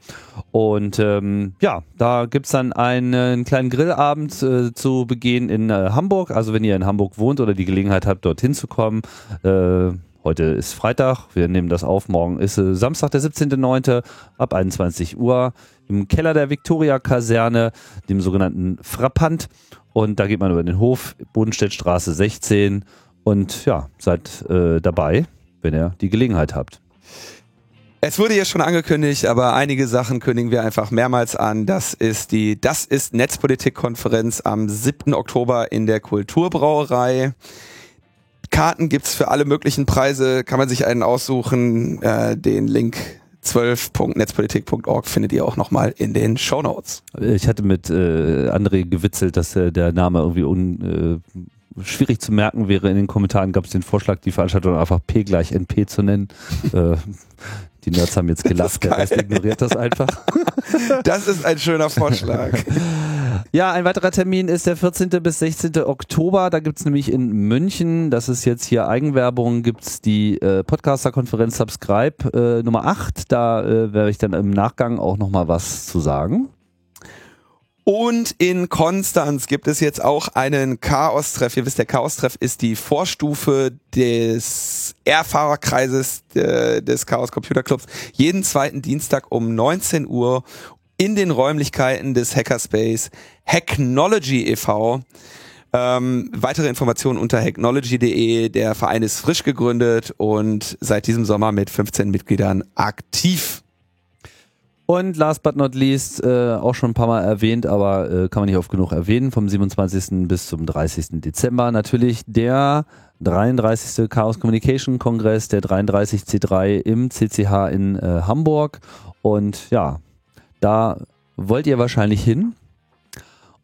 Und ähm, ja, da gibt's dann einen, einen kleinen Grillabend zu begehen in Hamburg. Also wenn ihr in Hamburg wohnt oder die Gelegenheit habt, dorthin zu kommen, äh, Heute ist Freitag, wir nehmen das auf, morgen ist äh, Samstag, der 17.09. ab 21 Uhr im Keller der Viktoria-Kaserne, dem sogenannten Frappant. Und da geht man über den Hof, Bodenstädtstraße 16 und ja, seid äh, dabei, wenn ihr die Gelegenheit habt. Es wurde ja schon angekündigt, aber einige Sachen kündigen wir einfach mehrmals an. Das ist die Das ist Netzpolitik-Konferenz am 7. Oktober in der Kulturbrauerei. Karten gibt's für alle möglichen Preise, kann man sich einen aussuchen. Äh, den Link 12.netzpolitik.org findet ihr auch nochmal in den Show Notes. Ich hatte mit äh, André gewitzelt, dass äh, der Name irgendwie un, äh, schwierig zu merken wäre. In den Kommentaren gab es den Vorschlag, die Veranstaltung einfach P gleich NP zu nennen. äh, die Nerds haben jetzt gelacht, der Rest ignoriert das einfach. Das ist ein schöner Vorschlag. Ja, ein weiterer Termin ist der 14. bis 16. Oktober. Da gibt's nämlich in München, das ist jetzt hier Eigenwerbung, gibt's die äh, Podcaster-Konferenz Subscribe äh, Nummer 8. Da äh, werde ich dann im Nachgang auch nochmal was zu sagen. Und in Konstanz gibt es jetzt auch einen Chaos-Treff. Ihr wisst, der Chaos-Treff ist die Vorstufe des R-Fahrerkreises äh, des Chaos Computer Clubs. Jeden zweiten Dienstag um 19 Uhr in den Räumlichkeiten des Hackerspace Hacknology e.V. Ähm, weitere Informationen unter hacknology.de. Der Verein ist frisch gegründet und seit diesem Sommer mit 15 Mitgliedern aktiv. Und last but not least, äh, auch schon ein paar Mal erwähnt, aber äh, kann man nicht oft genug erwähnen, vom 27. bis zum 30. Dezember natürlich der 33. Chaos Communication Kongress, der 33C3 im CCH in äh, Hamburg. Und ja, da wollt ihr wahrscheinlich hin.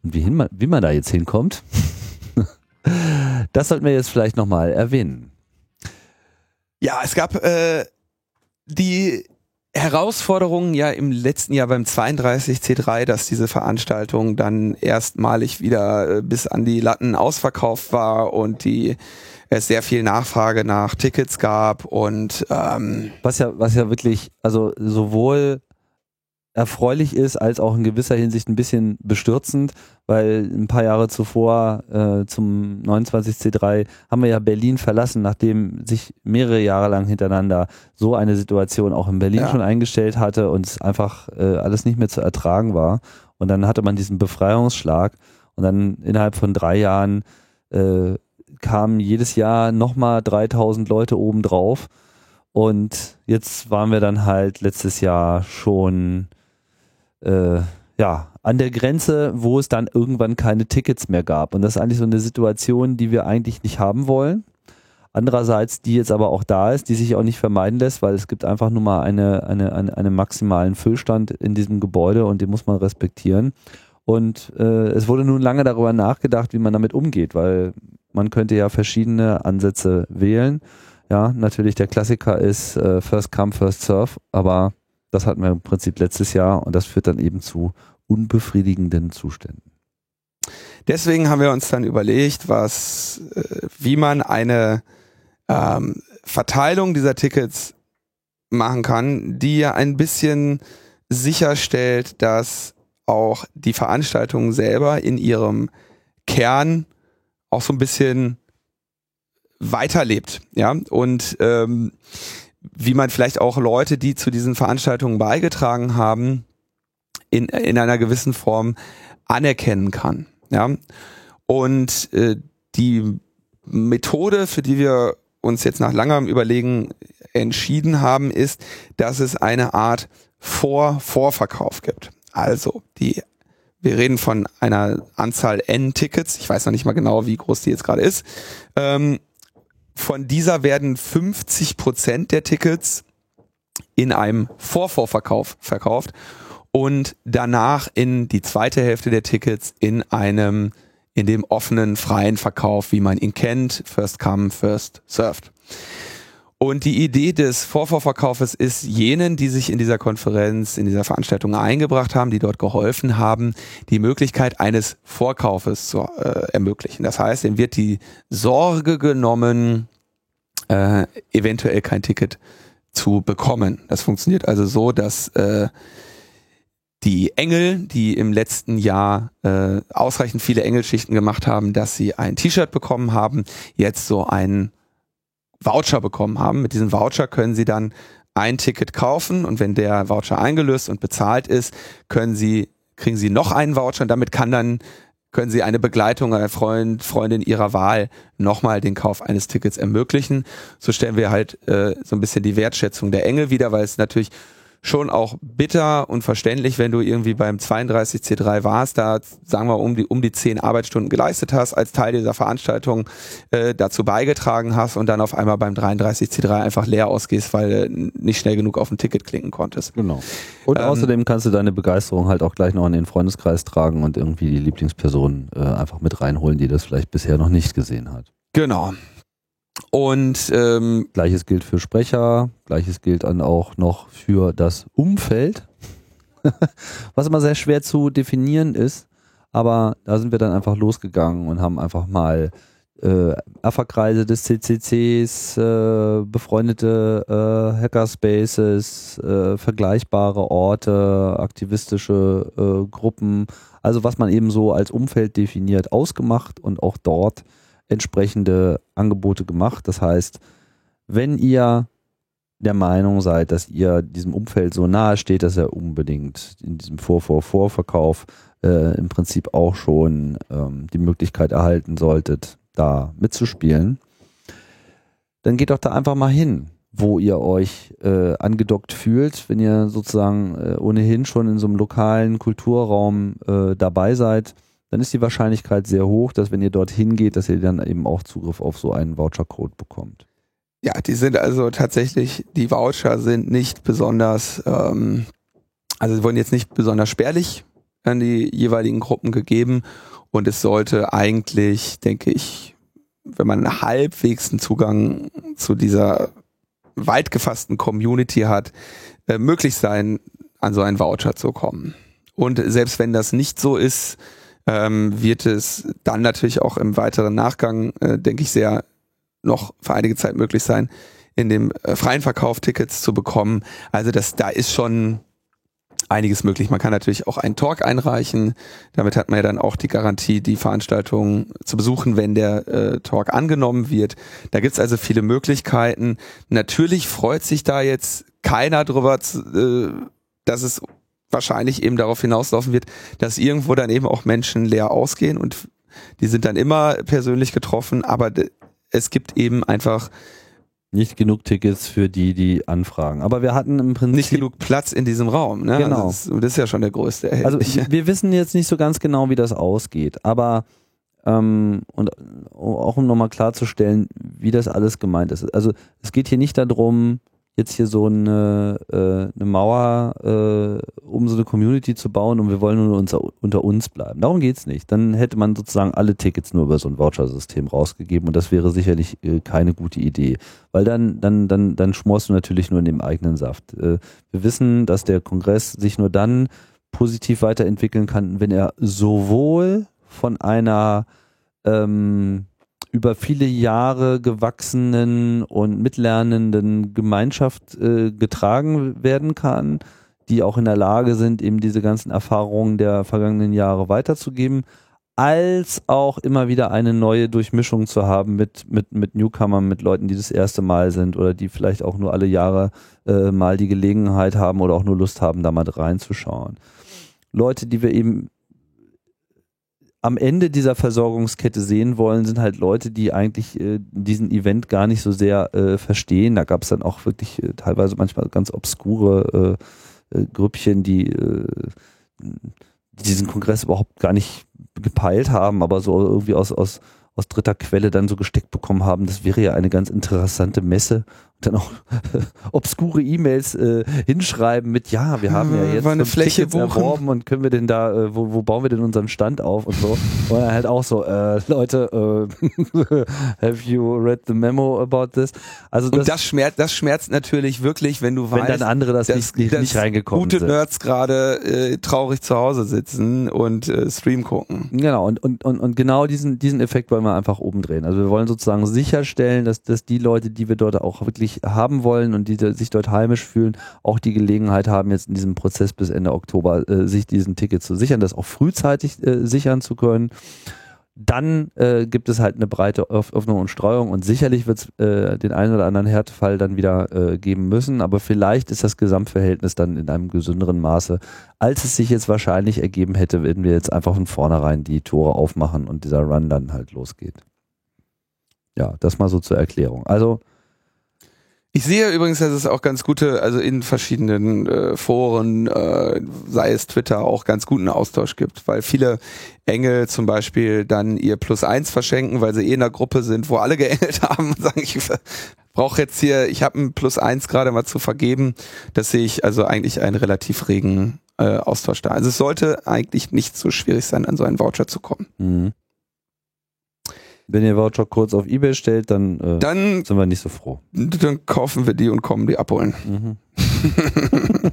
Und wie, hin, wie man da jetzt hinkommt, das sollten wir jetzt vielleicht nochmal erwähnen. Ja, es gab äh, die Herausforderungen ja im letzten Jahr beim 32C3, dass diese Veranstaltung dann erstmalig wieder äh, bis an die Latten ausverkauft war und die es sehr viel Nachfrage nach Tickets gab und ähm was ja was ja wirklich also sowohl erfreulich ist, als auch in gewisser Hinsicht ein bisschen bestürzend, weil ein paar Jahre zuvor äh, zum 29C3 haben wir ja Berlin verlassen, nachdem sich mehrere Jahre lang hintereinander so eine Situation auch in Berlin ja. schon eingestellt hatte und es einfach äh, alles nicht mehr zu ertragen war. Und dann hatte man diesen Befreiungsschlag und dann innerhalb von drei Jahren äh, kamen jedes Jahr nochmal 3000 Leute obendrauf. Und jetzt waren wir dann halt letztes Jahr schon äh, ja, an der Grenze, wo es dann irgendwann keine Tickets mehr gab. Und das ist eigentlich so eine Situation, die wir eigentlich nicht haben wollen. Andererseits, die jetzt aber auch da ist, die sich auch nicht vermeiden lässt, weil es gibt einfach nur mal eine, eine, eine, einen maximalen Füllstand in diesem Gebäude und den muss man respektieren. Und äh, es wurde nun lange darüber nachgedacht, wie man damit umgeht, weil man könnte ja verschiedene Ansätze wählen. Ja, natürlich der Klassiker ist äh, First Come, First Serve, aber das hatten wir im Prinzip letztes Jahr und das führt dann eben zu unbefriedigenden Zuständen. Deswegen haben wir uns dann überlegt, was, äh, wie man eine ähm, Verteilung dieser Tickets machen kann, die ja ein bisschen sicherstellt, dass auch die Veranstaltung selber in ihrem Kern auch so ein bisschen weiterlebt, ja und ähm, wie man vielleicht auch Leute, die zu diesen Veranstaltungen beigetragen haben, in, in einer gewissen Form anerkennen kann. Ja? Und äh, die Methode, für die wir uns jetzt nach langem Überlegen entschieden haben, ist, dass es eine Art Vor-Vorverkauf gibt. Also die wir reden von einer Anzahl N Tickets. Ich weiß noch nicht mal genau, wie groß die jetzt gerade ist. Ähm, von dieser werden 50 Prozent der Tickets in einem Vorvorverkauf verkauft und danach in die zweite Hälfte der Tickets in einem, in dem offenen, freien Verkauf, wie man ihn kennt, first come, first served. Und die Idee des Vorvorverkaufes ist jenen, die sich in dieser Konferenz, in dieser Veranstaltung eingebracht haben, die dort geholfen haben, die Möglichkeit eines Vorkaufes zu äh, ermöglichen. Das heißt, ihnen wird die Sorge genommen, äh, eventuell kein Ticket zu bekommen. Das funktioniert also so, dass äh, die Engel, die im letzten Jahr äh, ausreichend viele Engelschichten gemacht haben, dass sie ein T-Shirt bekommen haben, jetzt so einen Voucher bekommen haben. Mit diesem Voucher können sie dann ein Ticket kaufen und wenn der Voucher eingelöst und bezahlt ist, können sie kriegen sie noch einen Voucher und damit kann dann können Sie eine Begleitung einer Freund, Freundin Ihrer Wahl nochmal den Kauf eines Tickets ermöglichen. So stellen wir halt äh, so ein bisschen die Wertschätzung der Engel wieder, weil es natürlich schon auch bitter und verständlich, wenn du irgendwie beim 32C3 warst, da sagen wir um die um die zehn Arbeitsstunden geleistet hast, als Teil dieser Veranstaltung äh, dazu beigetragen hast und dann auf einmal beim 33C3 einfach leer ausgehst, weil du nicht schnell genug auf ein Ticket klicken konntest. Genau. Und ähm, außerdem kannst du deine Begeisterung halt auch gleich noch in den Freundeskreis tragen und irgendwie die Lieblingsperson äh, einfach mit reinholen, die das vielleicht bisher noch nicht gesehen hat. Genau. Und ähm, gleiches gilt für Sprecher, gleiches gilt dann auch noch für das Umfeld, was immer sehr schwer zu definieren ist. Aber da sind wir dann einfach losgegangen und haben einfach mal äh, AFA-Kreise des CCCs, äh, befreundete äh, Hackerspaces, äh, vergleichbare Orte, aktivistische äh, Gruppen, also was man eben so als Umfeld definiert, ausgemacht und auch dort entsprechende Angebote gemacht. Das heißt, wenn ihr der Meinung seid, dass ihr diesem Umfeld so nahe steht, dass ihr unbedingt in diesem Vor-Vor-Vorverkauf äh, im Prinzip auch schon ähm, die Möglichkeit erhalten solltet, da mitzuspielen, dann geht doch da einfach mal hin, wo ihr euch äh, angedockt fühlt, wenn ihr sozusagen äh, ohnehin schon in so einem lokalen Kulturraum äh, dabei seid, dann ist die Wahrscheinlichkeit sehr hoch, dass wenn ihr dorthin geht, dass ihr dann eben auch Zugriff auf so einen Vouchercode bekommt. Ja, die sind also tatsächlich, die Voucher sind nicht besonders, ähm, also sie wurden jetzt nicht besonders spärlich an die jeweiligen Gruppen gegeben und es sollte eigentlich, denke ich, wenn man halbwegs einen Zugang zu dieser weit gefassten Community hat, äh, möglich sein, an so einen Voucher zu kommen. Und selbst wenn das nicht so ist, ähm, wird es dann natürlich auch im weiteren Nachgang, äh, denke ich, sehr noch für einige Zeit möglich sein, in dem äh, freien Verkauf Tickets zu bekommen. Also das, da ist schon einiges möglich. Man kann natürlich auch einen Talk einreichen. Damit hat man ja dann auch die Garantie, die Veranstaltung zu besuchen, wenn der äh, Talk angenommen wird. Da gibt's also viele Möglichkeiten. Natürlich freut sich da jetzt keiner drüber, äh, dass es wahrscheinlich eben darauf hinauslaufen wird, dass irgendwo dann eben auch Menschen leer ausgehen und die sind dann immer persönlich getroffen, aber es gibt eben einfach nicht genug Tickets für die, die anfragen. Aber wir hatten im Prinzip nicht genug Platz in diesem Raum. Ne? Genau. Also das, das, ist ja schon der größte. Also wir wissen jetzt nicht so ganz genau, wie das ausgeht, aber ähm, und auch um nochmal klarzustellen, wie das alles gemeint ist. Also es geht hier nicht darum, jetzt hier so eine, äh, eine Mauer, äh, um so eine Community zu bauen und wir wollen nur unser, unter uns bleiben. Darum geht's nicht. Dann hätte man sozusagen alle Tickets nur über so ein Voucher-System rausgegeben und das wäre sicherlich äh, keine gute Idee. Weil dann, dann, dann, dann schmorst du natürlich nur in dem eigenen Saft. Wir wissen, dass der Kongress sich nur dann positiv weiterentwickeln kann, wenn er sowohl von einer ähm, über viele Jahre gewachsenen und mitlernenden Gemeinschaft äh, getragen werden kann, die auch in der Lage sind, eben diese ganzen Erfahrungen der vergangenen Jahre weiterzugeben, als auch immer wieder eine neue Durchmischung zu haben mit, mit, mit Newcomern, mit Leuten, die das erste Mal sind oder die vielleicht auch nur alle Jahre äh, mal die Gelegenheit haben oder auch nur Lust haben, da mal reinzuschauen. Leute, die wir eben am Ende dieser Versorgungskette sehen wollen, sind halt Leute, die eigentlich äh, diesen Event gar nicht so sehr äh, verstehen. Da gab es dann auch wirklich äh, teilweise manchmal ganz obskure äh, äh, Grüppchen, die äh, diesen Kongress überhaupt gar nicht gepeilt haben, aber so irgendwie aus, aus, aus dritter Quelle dann so gesteckt bekommen haben, das wäre ja eine ganz interessante Messe dann auch obskure E-Mails äh, hinschreiben mit, ja, wir haben ja jetzt eine Fläche Tickets erworben und können wir denn da, äh, wo, wo bauen wir denn unseren Stand auf und so. Und dann halt auch so, äh, Leute, äh, have you read the memo about this? Also das, und das schmerzt, das schmerzt natürlich wirklich, wenn du wenn weißt, dann andere das dass, nicht, nicht reingekommen gute sind. Nerds gerade äh, traurig zu Hause sitzen und äh, Stream gucken. Genau, und, und, und, und genau diesen, diesen Effekt wollen wir einfach oben drehen. Also wir wollen sozusagen sicherstellen, dass, dass die Leute, die wir dort auch wirklich haben wollen und die sich dort heimisch fühlen, auch die Gelegenheit haben, jetzt in diesem Prozess bis Ende Oktober äh, sich diesen Ticket zu sichern, das auch frühzeitig äh, sichern zu können. Dann äh, gibt es halt eine breite Öffnung und Streuung und sicherlich wird es äh, den einen oder anderen Härtefall dann wieder äh, geben müssen, aber vielleicht ist das Gesamtverhältnis dann in einem gesünderen Maße, als es sich jetzt wahrscheinlich ergeben hätte, wenn wir jetzt einfach von vornherein die Tore aufmachen und dieser Run dann halt losgeht. Ja, das mal so zur Erklärung. Also ich sehe übrigens, dass es auch ganz gute, also in verschiedenen äh, Foren, äh, sei es Twitter, auch ganz guten Austausch gibt, weil viele Engel zum Beispiel dann ihr Plus eins verschenken, weil sie eh in einer Gruppe sind, wo alle geengelt haben und sagen, ich brauche jetzt hier, ich habe ein Plus eins gerade mal zu vergeben. Das sehe ich also eigentlich einen relativ regen äh, Austausch da. Also es sollte eigentlich nicht so schwierig sein, an so einen Voucher zu kommen. Mhm. Wenn ihr Voucher kurz auf Ebay stellt, dann, äh, dann sind wir nicht so froh. Dann kaufen wir die und kommen die abholen. Mhm.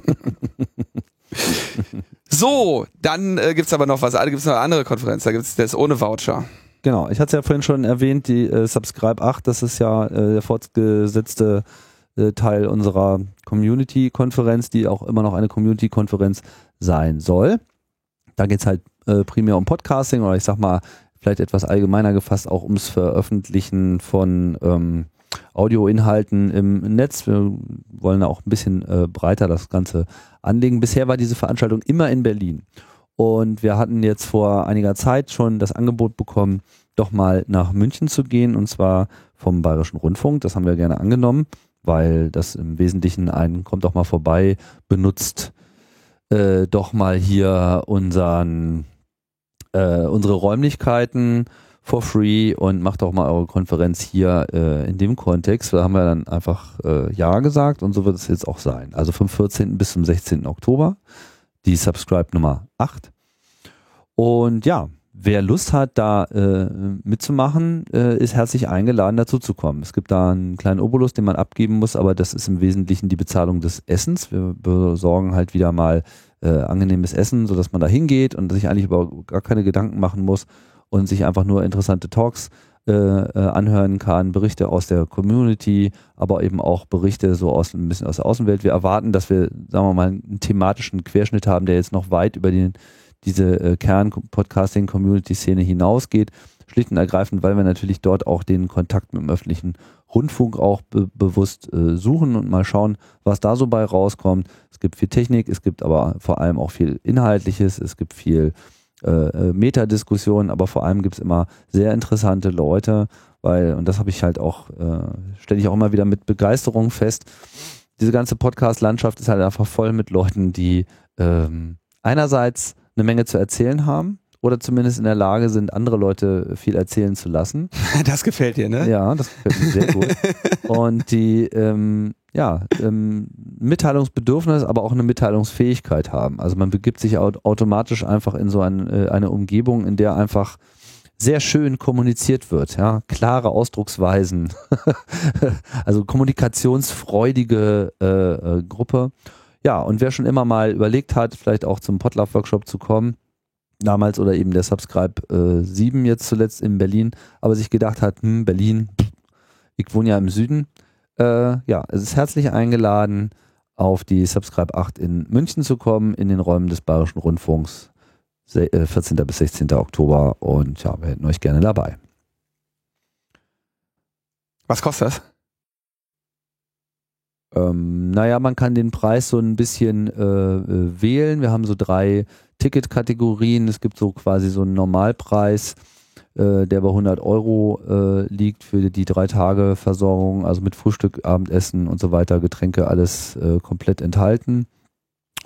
so, dann äh, gibt es aber noch was. Da gibt es noch eine andere Konferenz. Da gibt es das ohne Voucher. Genau, ich hatte es ja vorhin schon erwähnt, die äh, Subscribe 8, das ist ja äh, der fortgesetzte äh, Teil unserer Community-Konferenz, die auch immer noch eine Community-Konferenz sein soll. Da geht es halt äh, primär um Podcasting oder ich sag mal vielleicht etwas allgemeiner gefasst auch ums Veröffentlichen von ähm, Audioinhalten im Netz. Wir wollen auch ein bisschen äh, breiter das Ganze anlegen. Bisher war diese Veranstaltung immer in Berlin. Und wir hatten jetzt vor einiger Zeit schon das Angebot bekommen, doch mal nach München zu gehen, und zwar vom Bayerischen Rundfunk. Das haben wir gerne angenommen, weil das im Wesentlichen ein, kommt doch mal vorbei, benutzt äh, doch mal hier unseren, äh, unsere Räumlichkeiten for free und macht doch mal eure Konferenz hier äh, in dem Kontext. Da haben wir dann einfach äh, Ja gesagt und so wird es jetzt auch sein. Also vom 14. bis zum 16. Oktober, die Subscribe Nummer 8. Und ja, wer Lust hat, da äh, mitzumachen, äh, ist herzlich eingeladen, dazu zu kommen. Es gibt da einen kleinen Obolus, den man abgeben muss, aber das ist im Wesentlichen die Bezahlung des Essens. Wir besorgen halt wieder mal äh, angenehmes Essen, sodass man da hingeht und sich eigentlich über gar keine Gedanken machen muss und sich einfach nur interessante Talks äh, äh, anhören kann, Berichte aus der Community, aber eben auch Berichte so aus ein bisschen aus der Außenwelt. Wir erwarten, dass wir, sagen wir mal, einen thematischen Querschnitt haben, der jetzt noch weit über den, diese äh, Kern-Podcasting-Community-Szene hinausgeht. Schlicht und ergreifend, weil wir natürlich dort auch den Kontakt mit dem öffentlichen Rundfunk auch be bewusst äh, suchen und mal schauen, was da so bei rauskommt. Es gibt viel Technik, es gibt aber vor allem auch viel Inhaltliches, es gibt viel äh, äh, Metadiskussionen, aber vor allem gibt es immer sehr interessante Leute, weil, und das habe ich halt auch, äh, stelle ich auch immer wieder mit Begeisterung fest, diese ganze Podcast-Landschaft ist halt einfach voll mit Leuten, die ähm, einerseits eine Menge zu erzählen haben oder zumindest in der Lage sind, andere Leute viel erzählen zu lassen. Das gefällt dir, ne? Ja, das gefällt mir sehr gut. Und die ähm, ja, ähm, Mitteilungsbedürfnis, aber auch eine Mitteilungsfähigkeit haben. Also man begibt sich automatisch einfach in so ein, äh, eine Umgebung, in der einfach sehr schön kommuniziert wird, ja, klare Ausdrucksweisen, also kommunikationsfreudige äh, äh, Gruppe. Ja, und wer schon immer mal überlegt hat, vielleicht auch zum Potlove-Workshop zu kommen, damals oder eben der Subscribe äh, 7 jetzt zuletzt in Berlin, aber sich gedacht hat, hm, Berlin, ich wohne ja im Süden, äh, ja, es ist herzlich eingeladen, auf die Subscribe 8 in München zu kommen, in den Räumen des Bayerischen Rundfunks, 14. Äh, bis 16. Oktober. Und ja, wir hätten euch gerne dabei. Was kostet das? Ähm, naja, man kann den Preis so ein bisschen äh, äh wählen. Wir haben so drei Ticketkategorien. Es gibt so quasi so einen Normalpreis äh, der bei 100 Euro äh, liegt für die drei Tage Versorgung, also mit Frühstück, Abendessen und so weiter, Getränke, alles äh, komplett enthalten.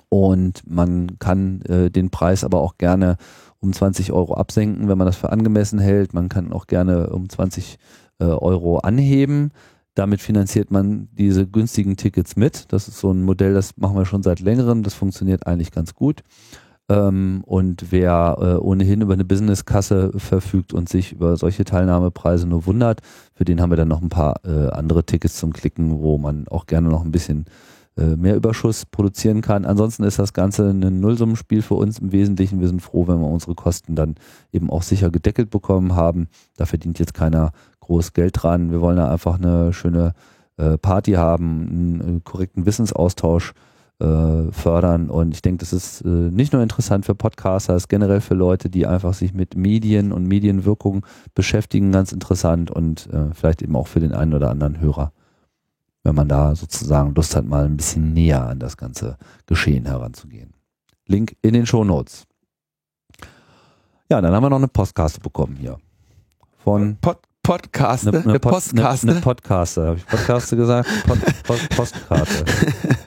Und man kann äh, den Preis aber auch gerne um 20 Euro absenken, wenn man das für angemessen hält. Man kann auch gerne um 20 äh, Euro anheben. Damit finanziert man diese günstigen Tickets mit. Das ist so ein Modell, das machen wir schon seit längerem. Das funktioniert eigentlich ganz gut. Ähm, und wer äh, ohnehin über eine Businesskasse verfügt und sich über solche Teilnahmepreise nur wundert, für den haben wir dann noch ein paar äh, andere Tickets zum Klicken, wo man auch gerne noch ein bisschen äh, mehr Überschuss produzieren kann. Ansonsten ist das Ganze ein Nullsummenspiel für uns im Wesentlichen. Wir sind froh, wenn wir unsere Kosten dann eben auch sicher gedeckelt bekommen haben. Da verdient jetzt keiner groß Geld dran. Wir wollen da einfach eine schöne äh, Party haben, einen äh, korrekten Wissensaustausch äh, fördern. Und ich denke, das ist äh, nicht nur interessant für Podcaster, es ist generell für Leute, die einfach sich mit Medien und Medienwirkung beschäftigen, ganz interessant und äh, vielleicht eben auch für den einen oder anderen Hörer, wenn man da sozusagen Lust hat, mal ein bisschen näher an das ganze Geschehen heranzugehen. Link in den Show Notes. Ja, dann haben wir noch eine Postkarte bekommen hier. Von Pod Podcaste? Eine, eine, Pod, eine, eine Podcaste. Habe ich Podcaste gesagt? Pod, Pod, Postkarte.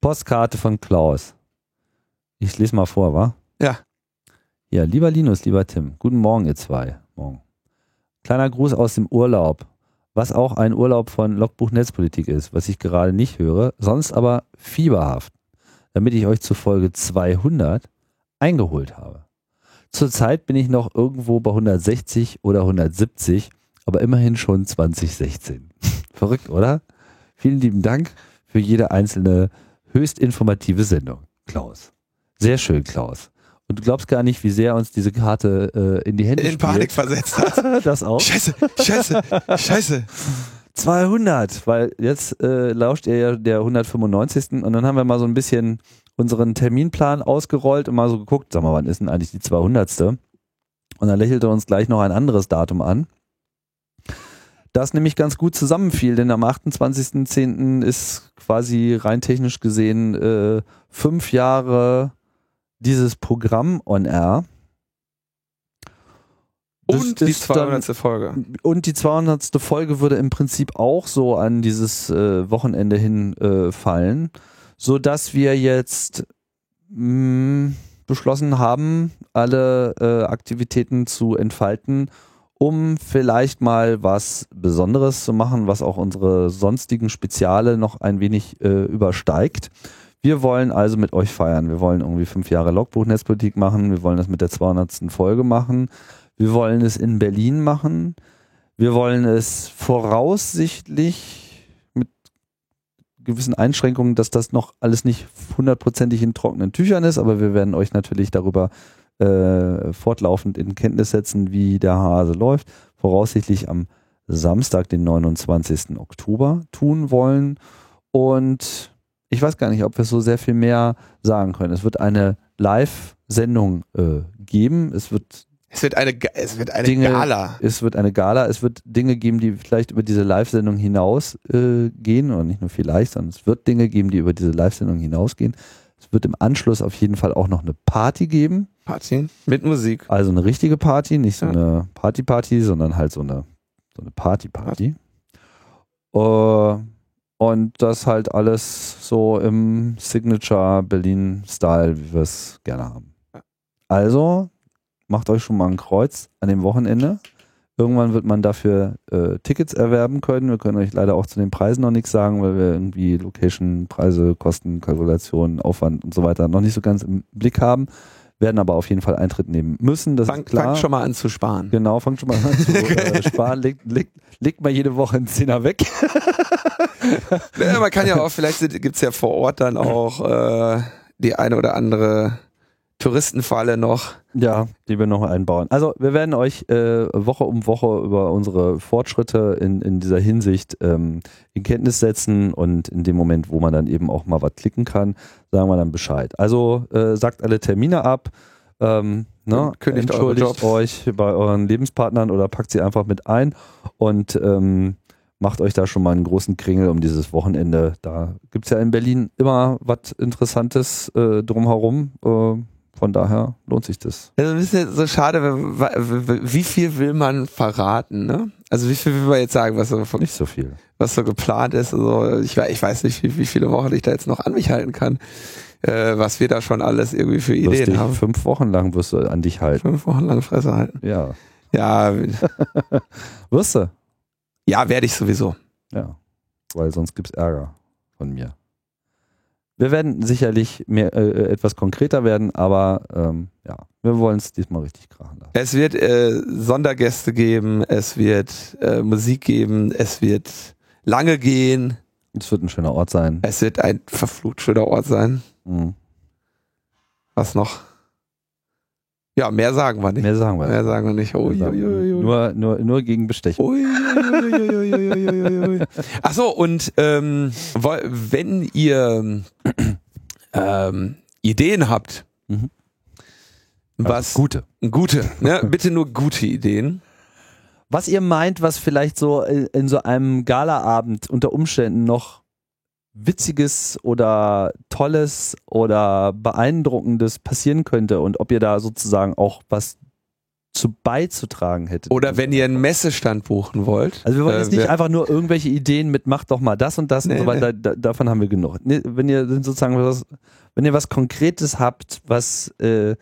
Postkarte von Klaus. Ich lese mal vor, wa? Ja. Ja, lieber Linus, lieber Tim, guten Morgen, ihr zwei. Morgen. Kleiner Gruß aus dem Urlaub, was auch ein Urlaub von Logbuch Netzpolitik ist, was ich gerade nicht höre, sonst aber fieberhaft, damit ich euch zu Folge 200 eingeholt habe. Zurzeit bin ich noch irgendwo bei 160 oder 170, aber immerhin schon 2016. Verrückt, oder? Vielen lieben Dank für jede einzelne höchst informative Sendung. Klaus. Sehr schön, Klaus. Und du glaubst gar nicht, wie sehr uns diese Karte äh, in die Hände In Panik versetzt hat. das auch. Scheiße, scheiße, scheiße. 200, weil jetzt äh, lauscht er ja der 195. Und dann haben wir mal so ein bisschen unseren Terminplan ausgerollt und mal so geguckt, sag mal, wann ist denn eigentlich die 200. Und dann lächelte uns gleich noch ein anderes Datum an das nämlich ganz gut zusammenfiel, denn am 28.10. ist quasi rein technisch gesehen äh, fünf Jahre dieses Programm on air. Das Und die ist 200. Folge. Und die 200. Folge würde im Prinzip auch so an dieses äh, Wochenende hin äh, fallen, so dass wir jetzt mh, beschlossen haben, alle äh, Aktivitäten zu entfalten, um vielleicht mal was Besonderes zu machen, was auch unsere sonstigen Speziale noch ein wenig äh, übersteigt. Wir wollen also mit euch feiern. Wir wollen irgendwie fünf Jahre Logbuch Netzpolitik machen. Wir wollen das mit der 200. Folge machen. Wir wollen es in Berlin machen. Wir wollen es voraussichtlich mit gewissen Einschränkungen, dass das noch alles nicht hundertprozentig in trockenen Tüchern ist, aber wir werden euch natürlich darüber äh, fortlaufend in Kenntnis setzen, wie der Hase läuft. Voraussichtlich am Samstag, den 29. Oktober tun wollen. Und ich weiß gar nicht, ob wir so sehr viel mehr sagen können. Es wird eine Live-Sendung äh, geben. Es wird Es wird eine, es wird eine Dinge- Gala. es wird eine Gala, es wird Dinge geben, die vielleicht über diese Live-Sendung hinaus äh, oder nicht nur vielleicht, sondern es wird Dinge geben, die über diese Live-Sendung hinausgehen. Es wird im Anschluss auf jeden Fall auch noch eine Party geben, Party mit Musik. also eine richtige Party, nicht so Ja. eine Party-Party, sondern halt so eine, so eine Party-Party. Äh, und das halt alles so im Signature Berlin-Style, wie wir es gerne haben. Also macht euch schon mal ein Kreuz an dem Wochenende. Irgendwann wird man dafür äh, Tickets erwerben können. Wir können euch leider auch zu den Preisen noch nichts sagen, weil wir irgendwie Location, Preise, Kosten, Kalkulationen, Aufwand und so weiter noch nicht so ganz im Blick haben. Werden aber auf jeden Fall Eintritt nehmen müssen. Das Fang, ist klar. fang schon mal an zu sparen. Genau, fangt schon mal an zu äh, sparen. Legt, legt, legt mal jede Woche einen Zehner weg. Ja, man kann ja auch, vielleicht gibt es ja vor Ort dann auch äh, die eine oder andere Touristenfalle noch. Ja, die wir noch einbauen. Also wir werden euch äh, Woche um Woche über unsere Fortschritte in, in dieser Hinsicht ähm, in Kenntnis setzen und in dem Moment, wo man dann eben auch mal was klicken kann, sagen wir dann Bescheid. Also äh, sagt alle Termine ab, ähm, ne, kündigt entschuldigt euch bei euren Lebenspartnern oder packt sie einfach mit ein und ähm, macht euch da schon mal einen großen Kringel um dieses Wochenende. Da gibt's ja in Berlin immer was Interessantes äh, drumherum. Äh, von daher lohnt sich das. Also ein bisschen so schade, wie viel will man verraten, ne? Also wie viel will man jetzt sagen, was so, Nicht so viel. was so geplant ist? Also ich, ich weiß nicht, wie, wie viele Wochen ich da jetzt noch an mich halten kann, äh, was wir da schon alles irgendwie für wirst Ideen dich haben. fünf Wochen lang wirst du an dich halten. Fünf Wochen lang Fresse halten. Ja. Ja, Wirst du? ja, werde ich sowieso. Ja. Weil sonst gibt's Ärger von mir. Wir werden sicherlich mehr, äh, etwas konkreter werden, aber ähm, ja, wir wollen es diesmal richtig krachen lassen. Es wird äh, Sondergäste geben, es wird äh, Musik geben, es wird lange gehen, Es wird ein schöner Ort sein. es wird ein verflucht schöner Ort sein. Mhm. Was noch? Ja, mehr sagen wir nicht. Mehr sagen wir, mehr sagen wir nicht. Ui, ui, ui, nur, nur, nur gegen Bestechen. Achso, und ähm, wenn ihr ähm, Ideen habt, mhm. was. Also gute. Gute, ne? bitte nur gute Ideen. Was ihr meint, was vielleicht so äh, in so einem Galaabend unter Umständen noch Witziges oder Tolles oder Beeindruckendes passieren könnte und ob ihr da sozusagen auch was zu beizutragen hättet. Oder wenn ihr einen Messestand buchen wollt. Also wir wollen äh, jetzt nicht wer- einfach nur irgendwelche Ideen mit macht doch mal das und das Nee, und so weiter, da, davon haben wir genug. Nee, wenn ihr sozusagen was, wenn ihr was Konkretes habt, was äh,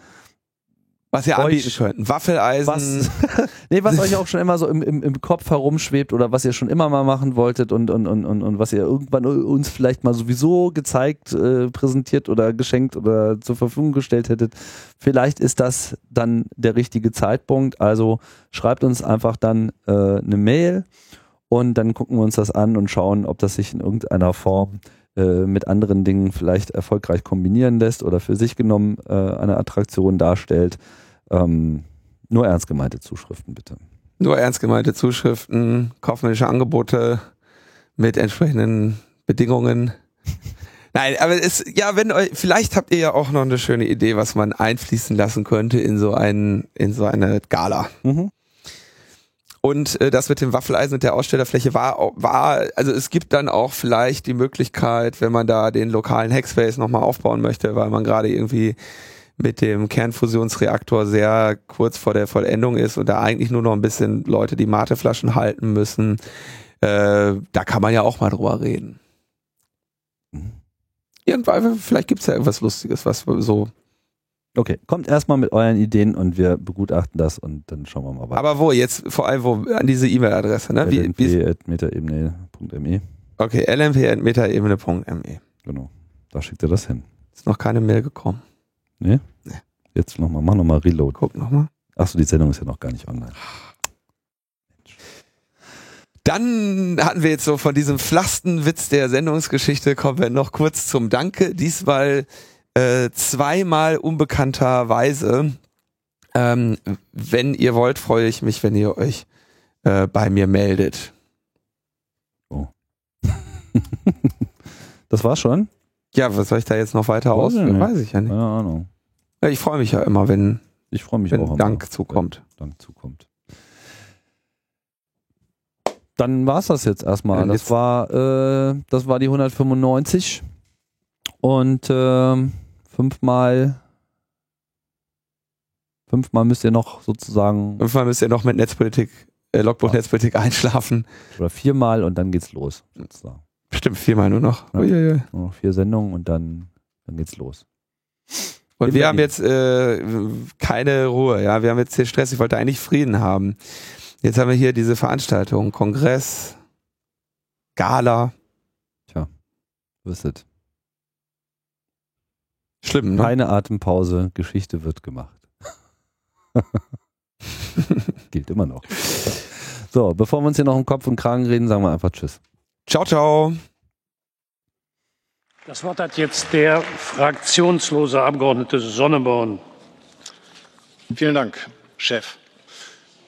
was ihr euch- anbieten könnt. Ein Waffeleisen. was, nee, was euch auch schon immer so im, im, im Kopf herumschwebt oder was ihr schon immer mal machen wolltet und, und, und, und, und was ihr irgendwann uns vielleicht mal sowieso gezeigt, äh, präsentiert oder geschenkt oder zur Verfügung gestellt hättet. Vielleicht ist das dann der richtige Zeitpunkt. Also schreibt uns einfach dann äh, eine Mail und dann gucken wir uns das an und schauen, ob das sich in irgendeiner Form äh, mit anderen Dingen vielleicht erfolgreich kombinieren lässt oder für sich genommen äh, eine Attraktion darstellt. Ähm, nur ernst gemeinte Zuschriften, bitte. Nur ernst gemeinte Zuschriften, kaufmännische Angebote mit entsprechenden Bedingungen. Nein, aber es, ja, wenn euch, vielleicht habt ihr ja auch noch eine schöne Idee, was man einfließen lassen könnte in so einen, in so eine Gala. Mhm. Und äh, das mit dem Waffeleisen und der Ausstellerfläche war, war, also es gibt dann auch vielleicht die Möglichkeit, wenn man da den lokalen Hackspace nochmal aufbauen möchte, weil man gerade irgendwie mit dem Kernfusionsreaktor sehr kurz vor der Vollendung ist und da eigentlich nur noch ein bisschen Leute die Mateflaschen halten müssen, äh, da kann man ja auch mal drüber reden. Mhm. Irgendwann, vielleicht gibt es ja irgendwas Lustiges, was so Okay, kommt erstmal mit euren Ideen und wir begutachten das und dann schauen wir mal weiter. Aber wo jetzt? Vor allem wo? An diese E-Mail-Adresse, ne? lmp.metaebene.me Okay, lmp.metaebene.me Genau, da schickt ihr das hin. Ist noch keine Mail gekommen. Nee? Nee. Jetzt nochmal, mach nochmal Reload. Guck nochmal. Achso, die Sendung ist ja noch gar nicht online. Dann hatten wir jetzt so von diesem flachsten Witz der Sendungsgeschichte, kommen wir noch kurz zum Danke. Diesmal äh, zweimal unbekannterweise. Ähm, wenn ihr wollt, freue ich mich, wenn ihr euch äh, bei mir meldet. Oh. das war's schon? Ja, was soll ich da jetzt noch weiter ausführen? Weiß ich ja nicht. Keine Ahnung. Ja, ich freue mich ja immer, wenn, ich freue mich wenn auch Dank immer, zukommt. Dank zukommt. Dann war es das jetzt erstmal. Ja, das war, äh, das war die 195 und äh, fünfmal fünfmal müsst ihr noch sozusagen. Fünfmal müsst ihr noch mit Netzpolitik, äh, Logbuch ja. Netzpolitik einschlafen. Oder viermal und dann geht's los. Sozusagen. Bestimmt viermal nur noch. Ja. Uiuiui. Nur noch vier Sendungen und dann, dann geht's los. Und wir haben jetzt äh, keine Ruhe, ja. Wir haben jetzt hier Stress. Ich wollte eigentlich Frieden haben. Jetzt haben wir hier diese Veranstaltung, Kongress, Gala. Tja, wisst Schlimm, ne? Keine Atempause, Geschichte wird gemacht. Gilt immer noch. So, bevor wir uns hier noch im Kopf und Kragen reden, sagen wir einfach Tschüss. Ciao, ciao. Das Wort hat jetzt der fraktionslose Abgeordnete Sonneborn. Vielen Dank, Chef.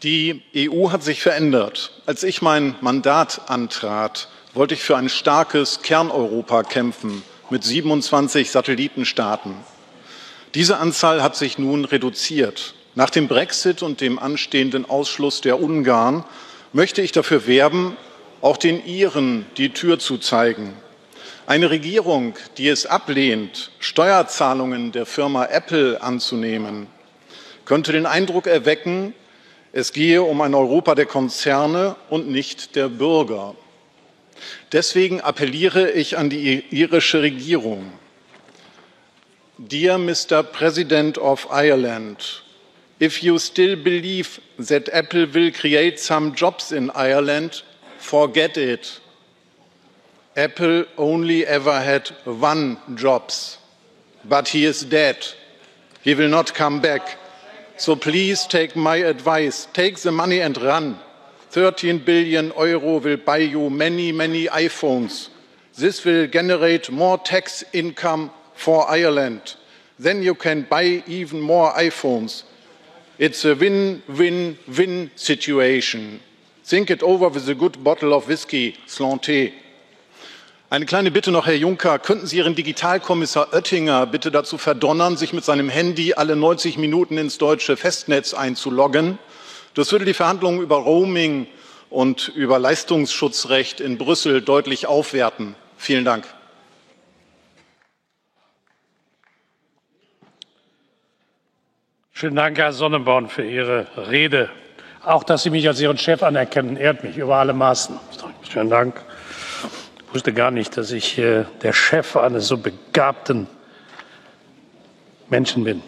Die EU hat sich verändert. Als ich mein Mandat antrat, wollte ich für ein starkes Kerneuropa kämpfen mit 27 Satellitenstaaten. Diese Anzahl hat sich nun reduziert. Nach dem Brexit und dem anstehenden Ausschluss der Ungarn möchte ich dafür werben, auch den Iren die Tür zu zeigen. Eine Regierung, die es ablehnt, Steuerzahlungen der Firma Apple anzunehmen, könnte den Eindruck erwecken, es gehe um ein Europa der Konzerne und nicht der Bürger. Deswegen appelliere ich an die irische Regierung. Dear Mr. President of Ireland, if you still believe that Apple will create some jobs in Ireland, forget it. Apple only ever had one jobs, but he is dead. He will not come back. So please take my advice. Take the money and run. 13 billion euro will buy you many, many iPhones. This will generate more tax income for Ireland. Then you can buy even more iPhones. It's a win-win-win situation. Think it over with a good bottle of whiskey, Slanté. Eine kleine Bitte noch, Herr Juncker. Könnten Sie Ihren Digitalkommissar Oettinger bitte dazu verdonnern, sich mit seinem Handy alle 90 Minuten ins deutsche Festnetz einzuloggen? Das würde die Verhandlungen über Roaming und über Leistungsschutzrecht in Brüssel deutlich aufwerten. Vielen Dank. Vielen Dank, Herr Sonnenborn, für Ihre Rede. Auch, dass Sie mich als Ihren Chef anerkennen, ehrt mich über alle Maßen. Vielen Dank. Ich wusste gar nicht, dass ich äh, der Chef eines so begabten Menschen bin.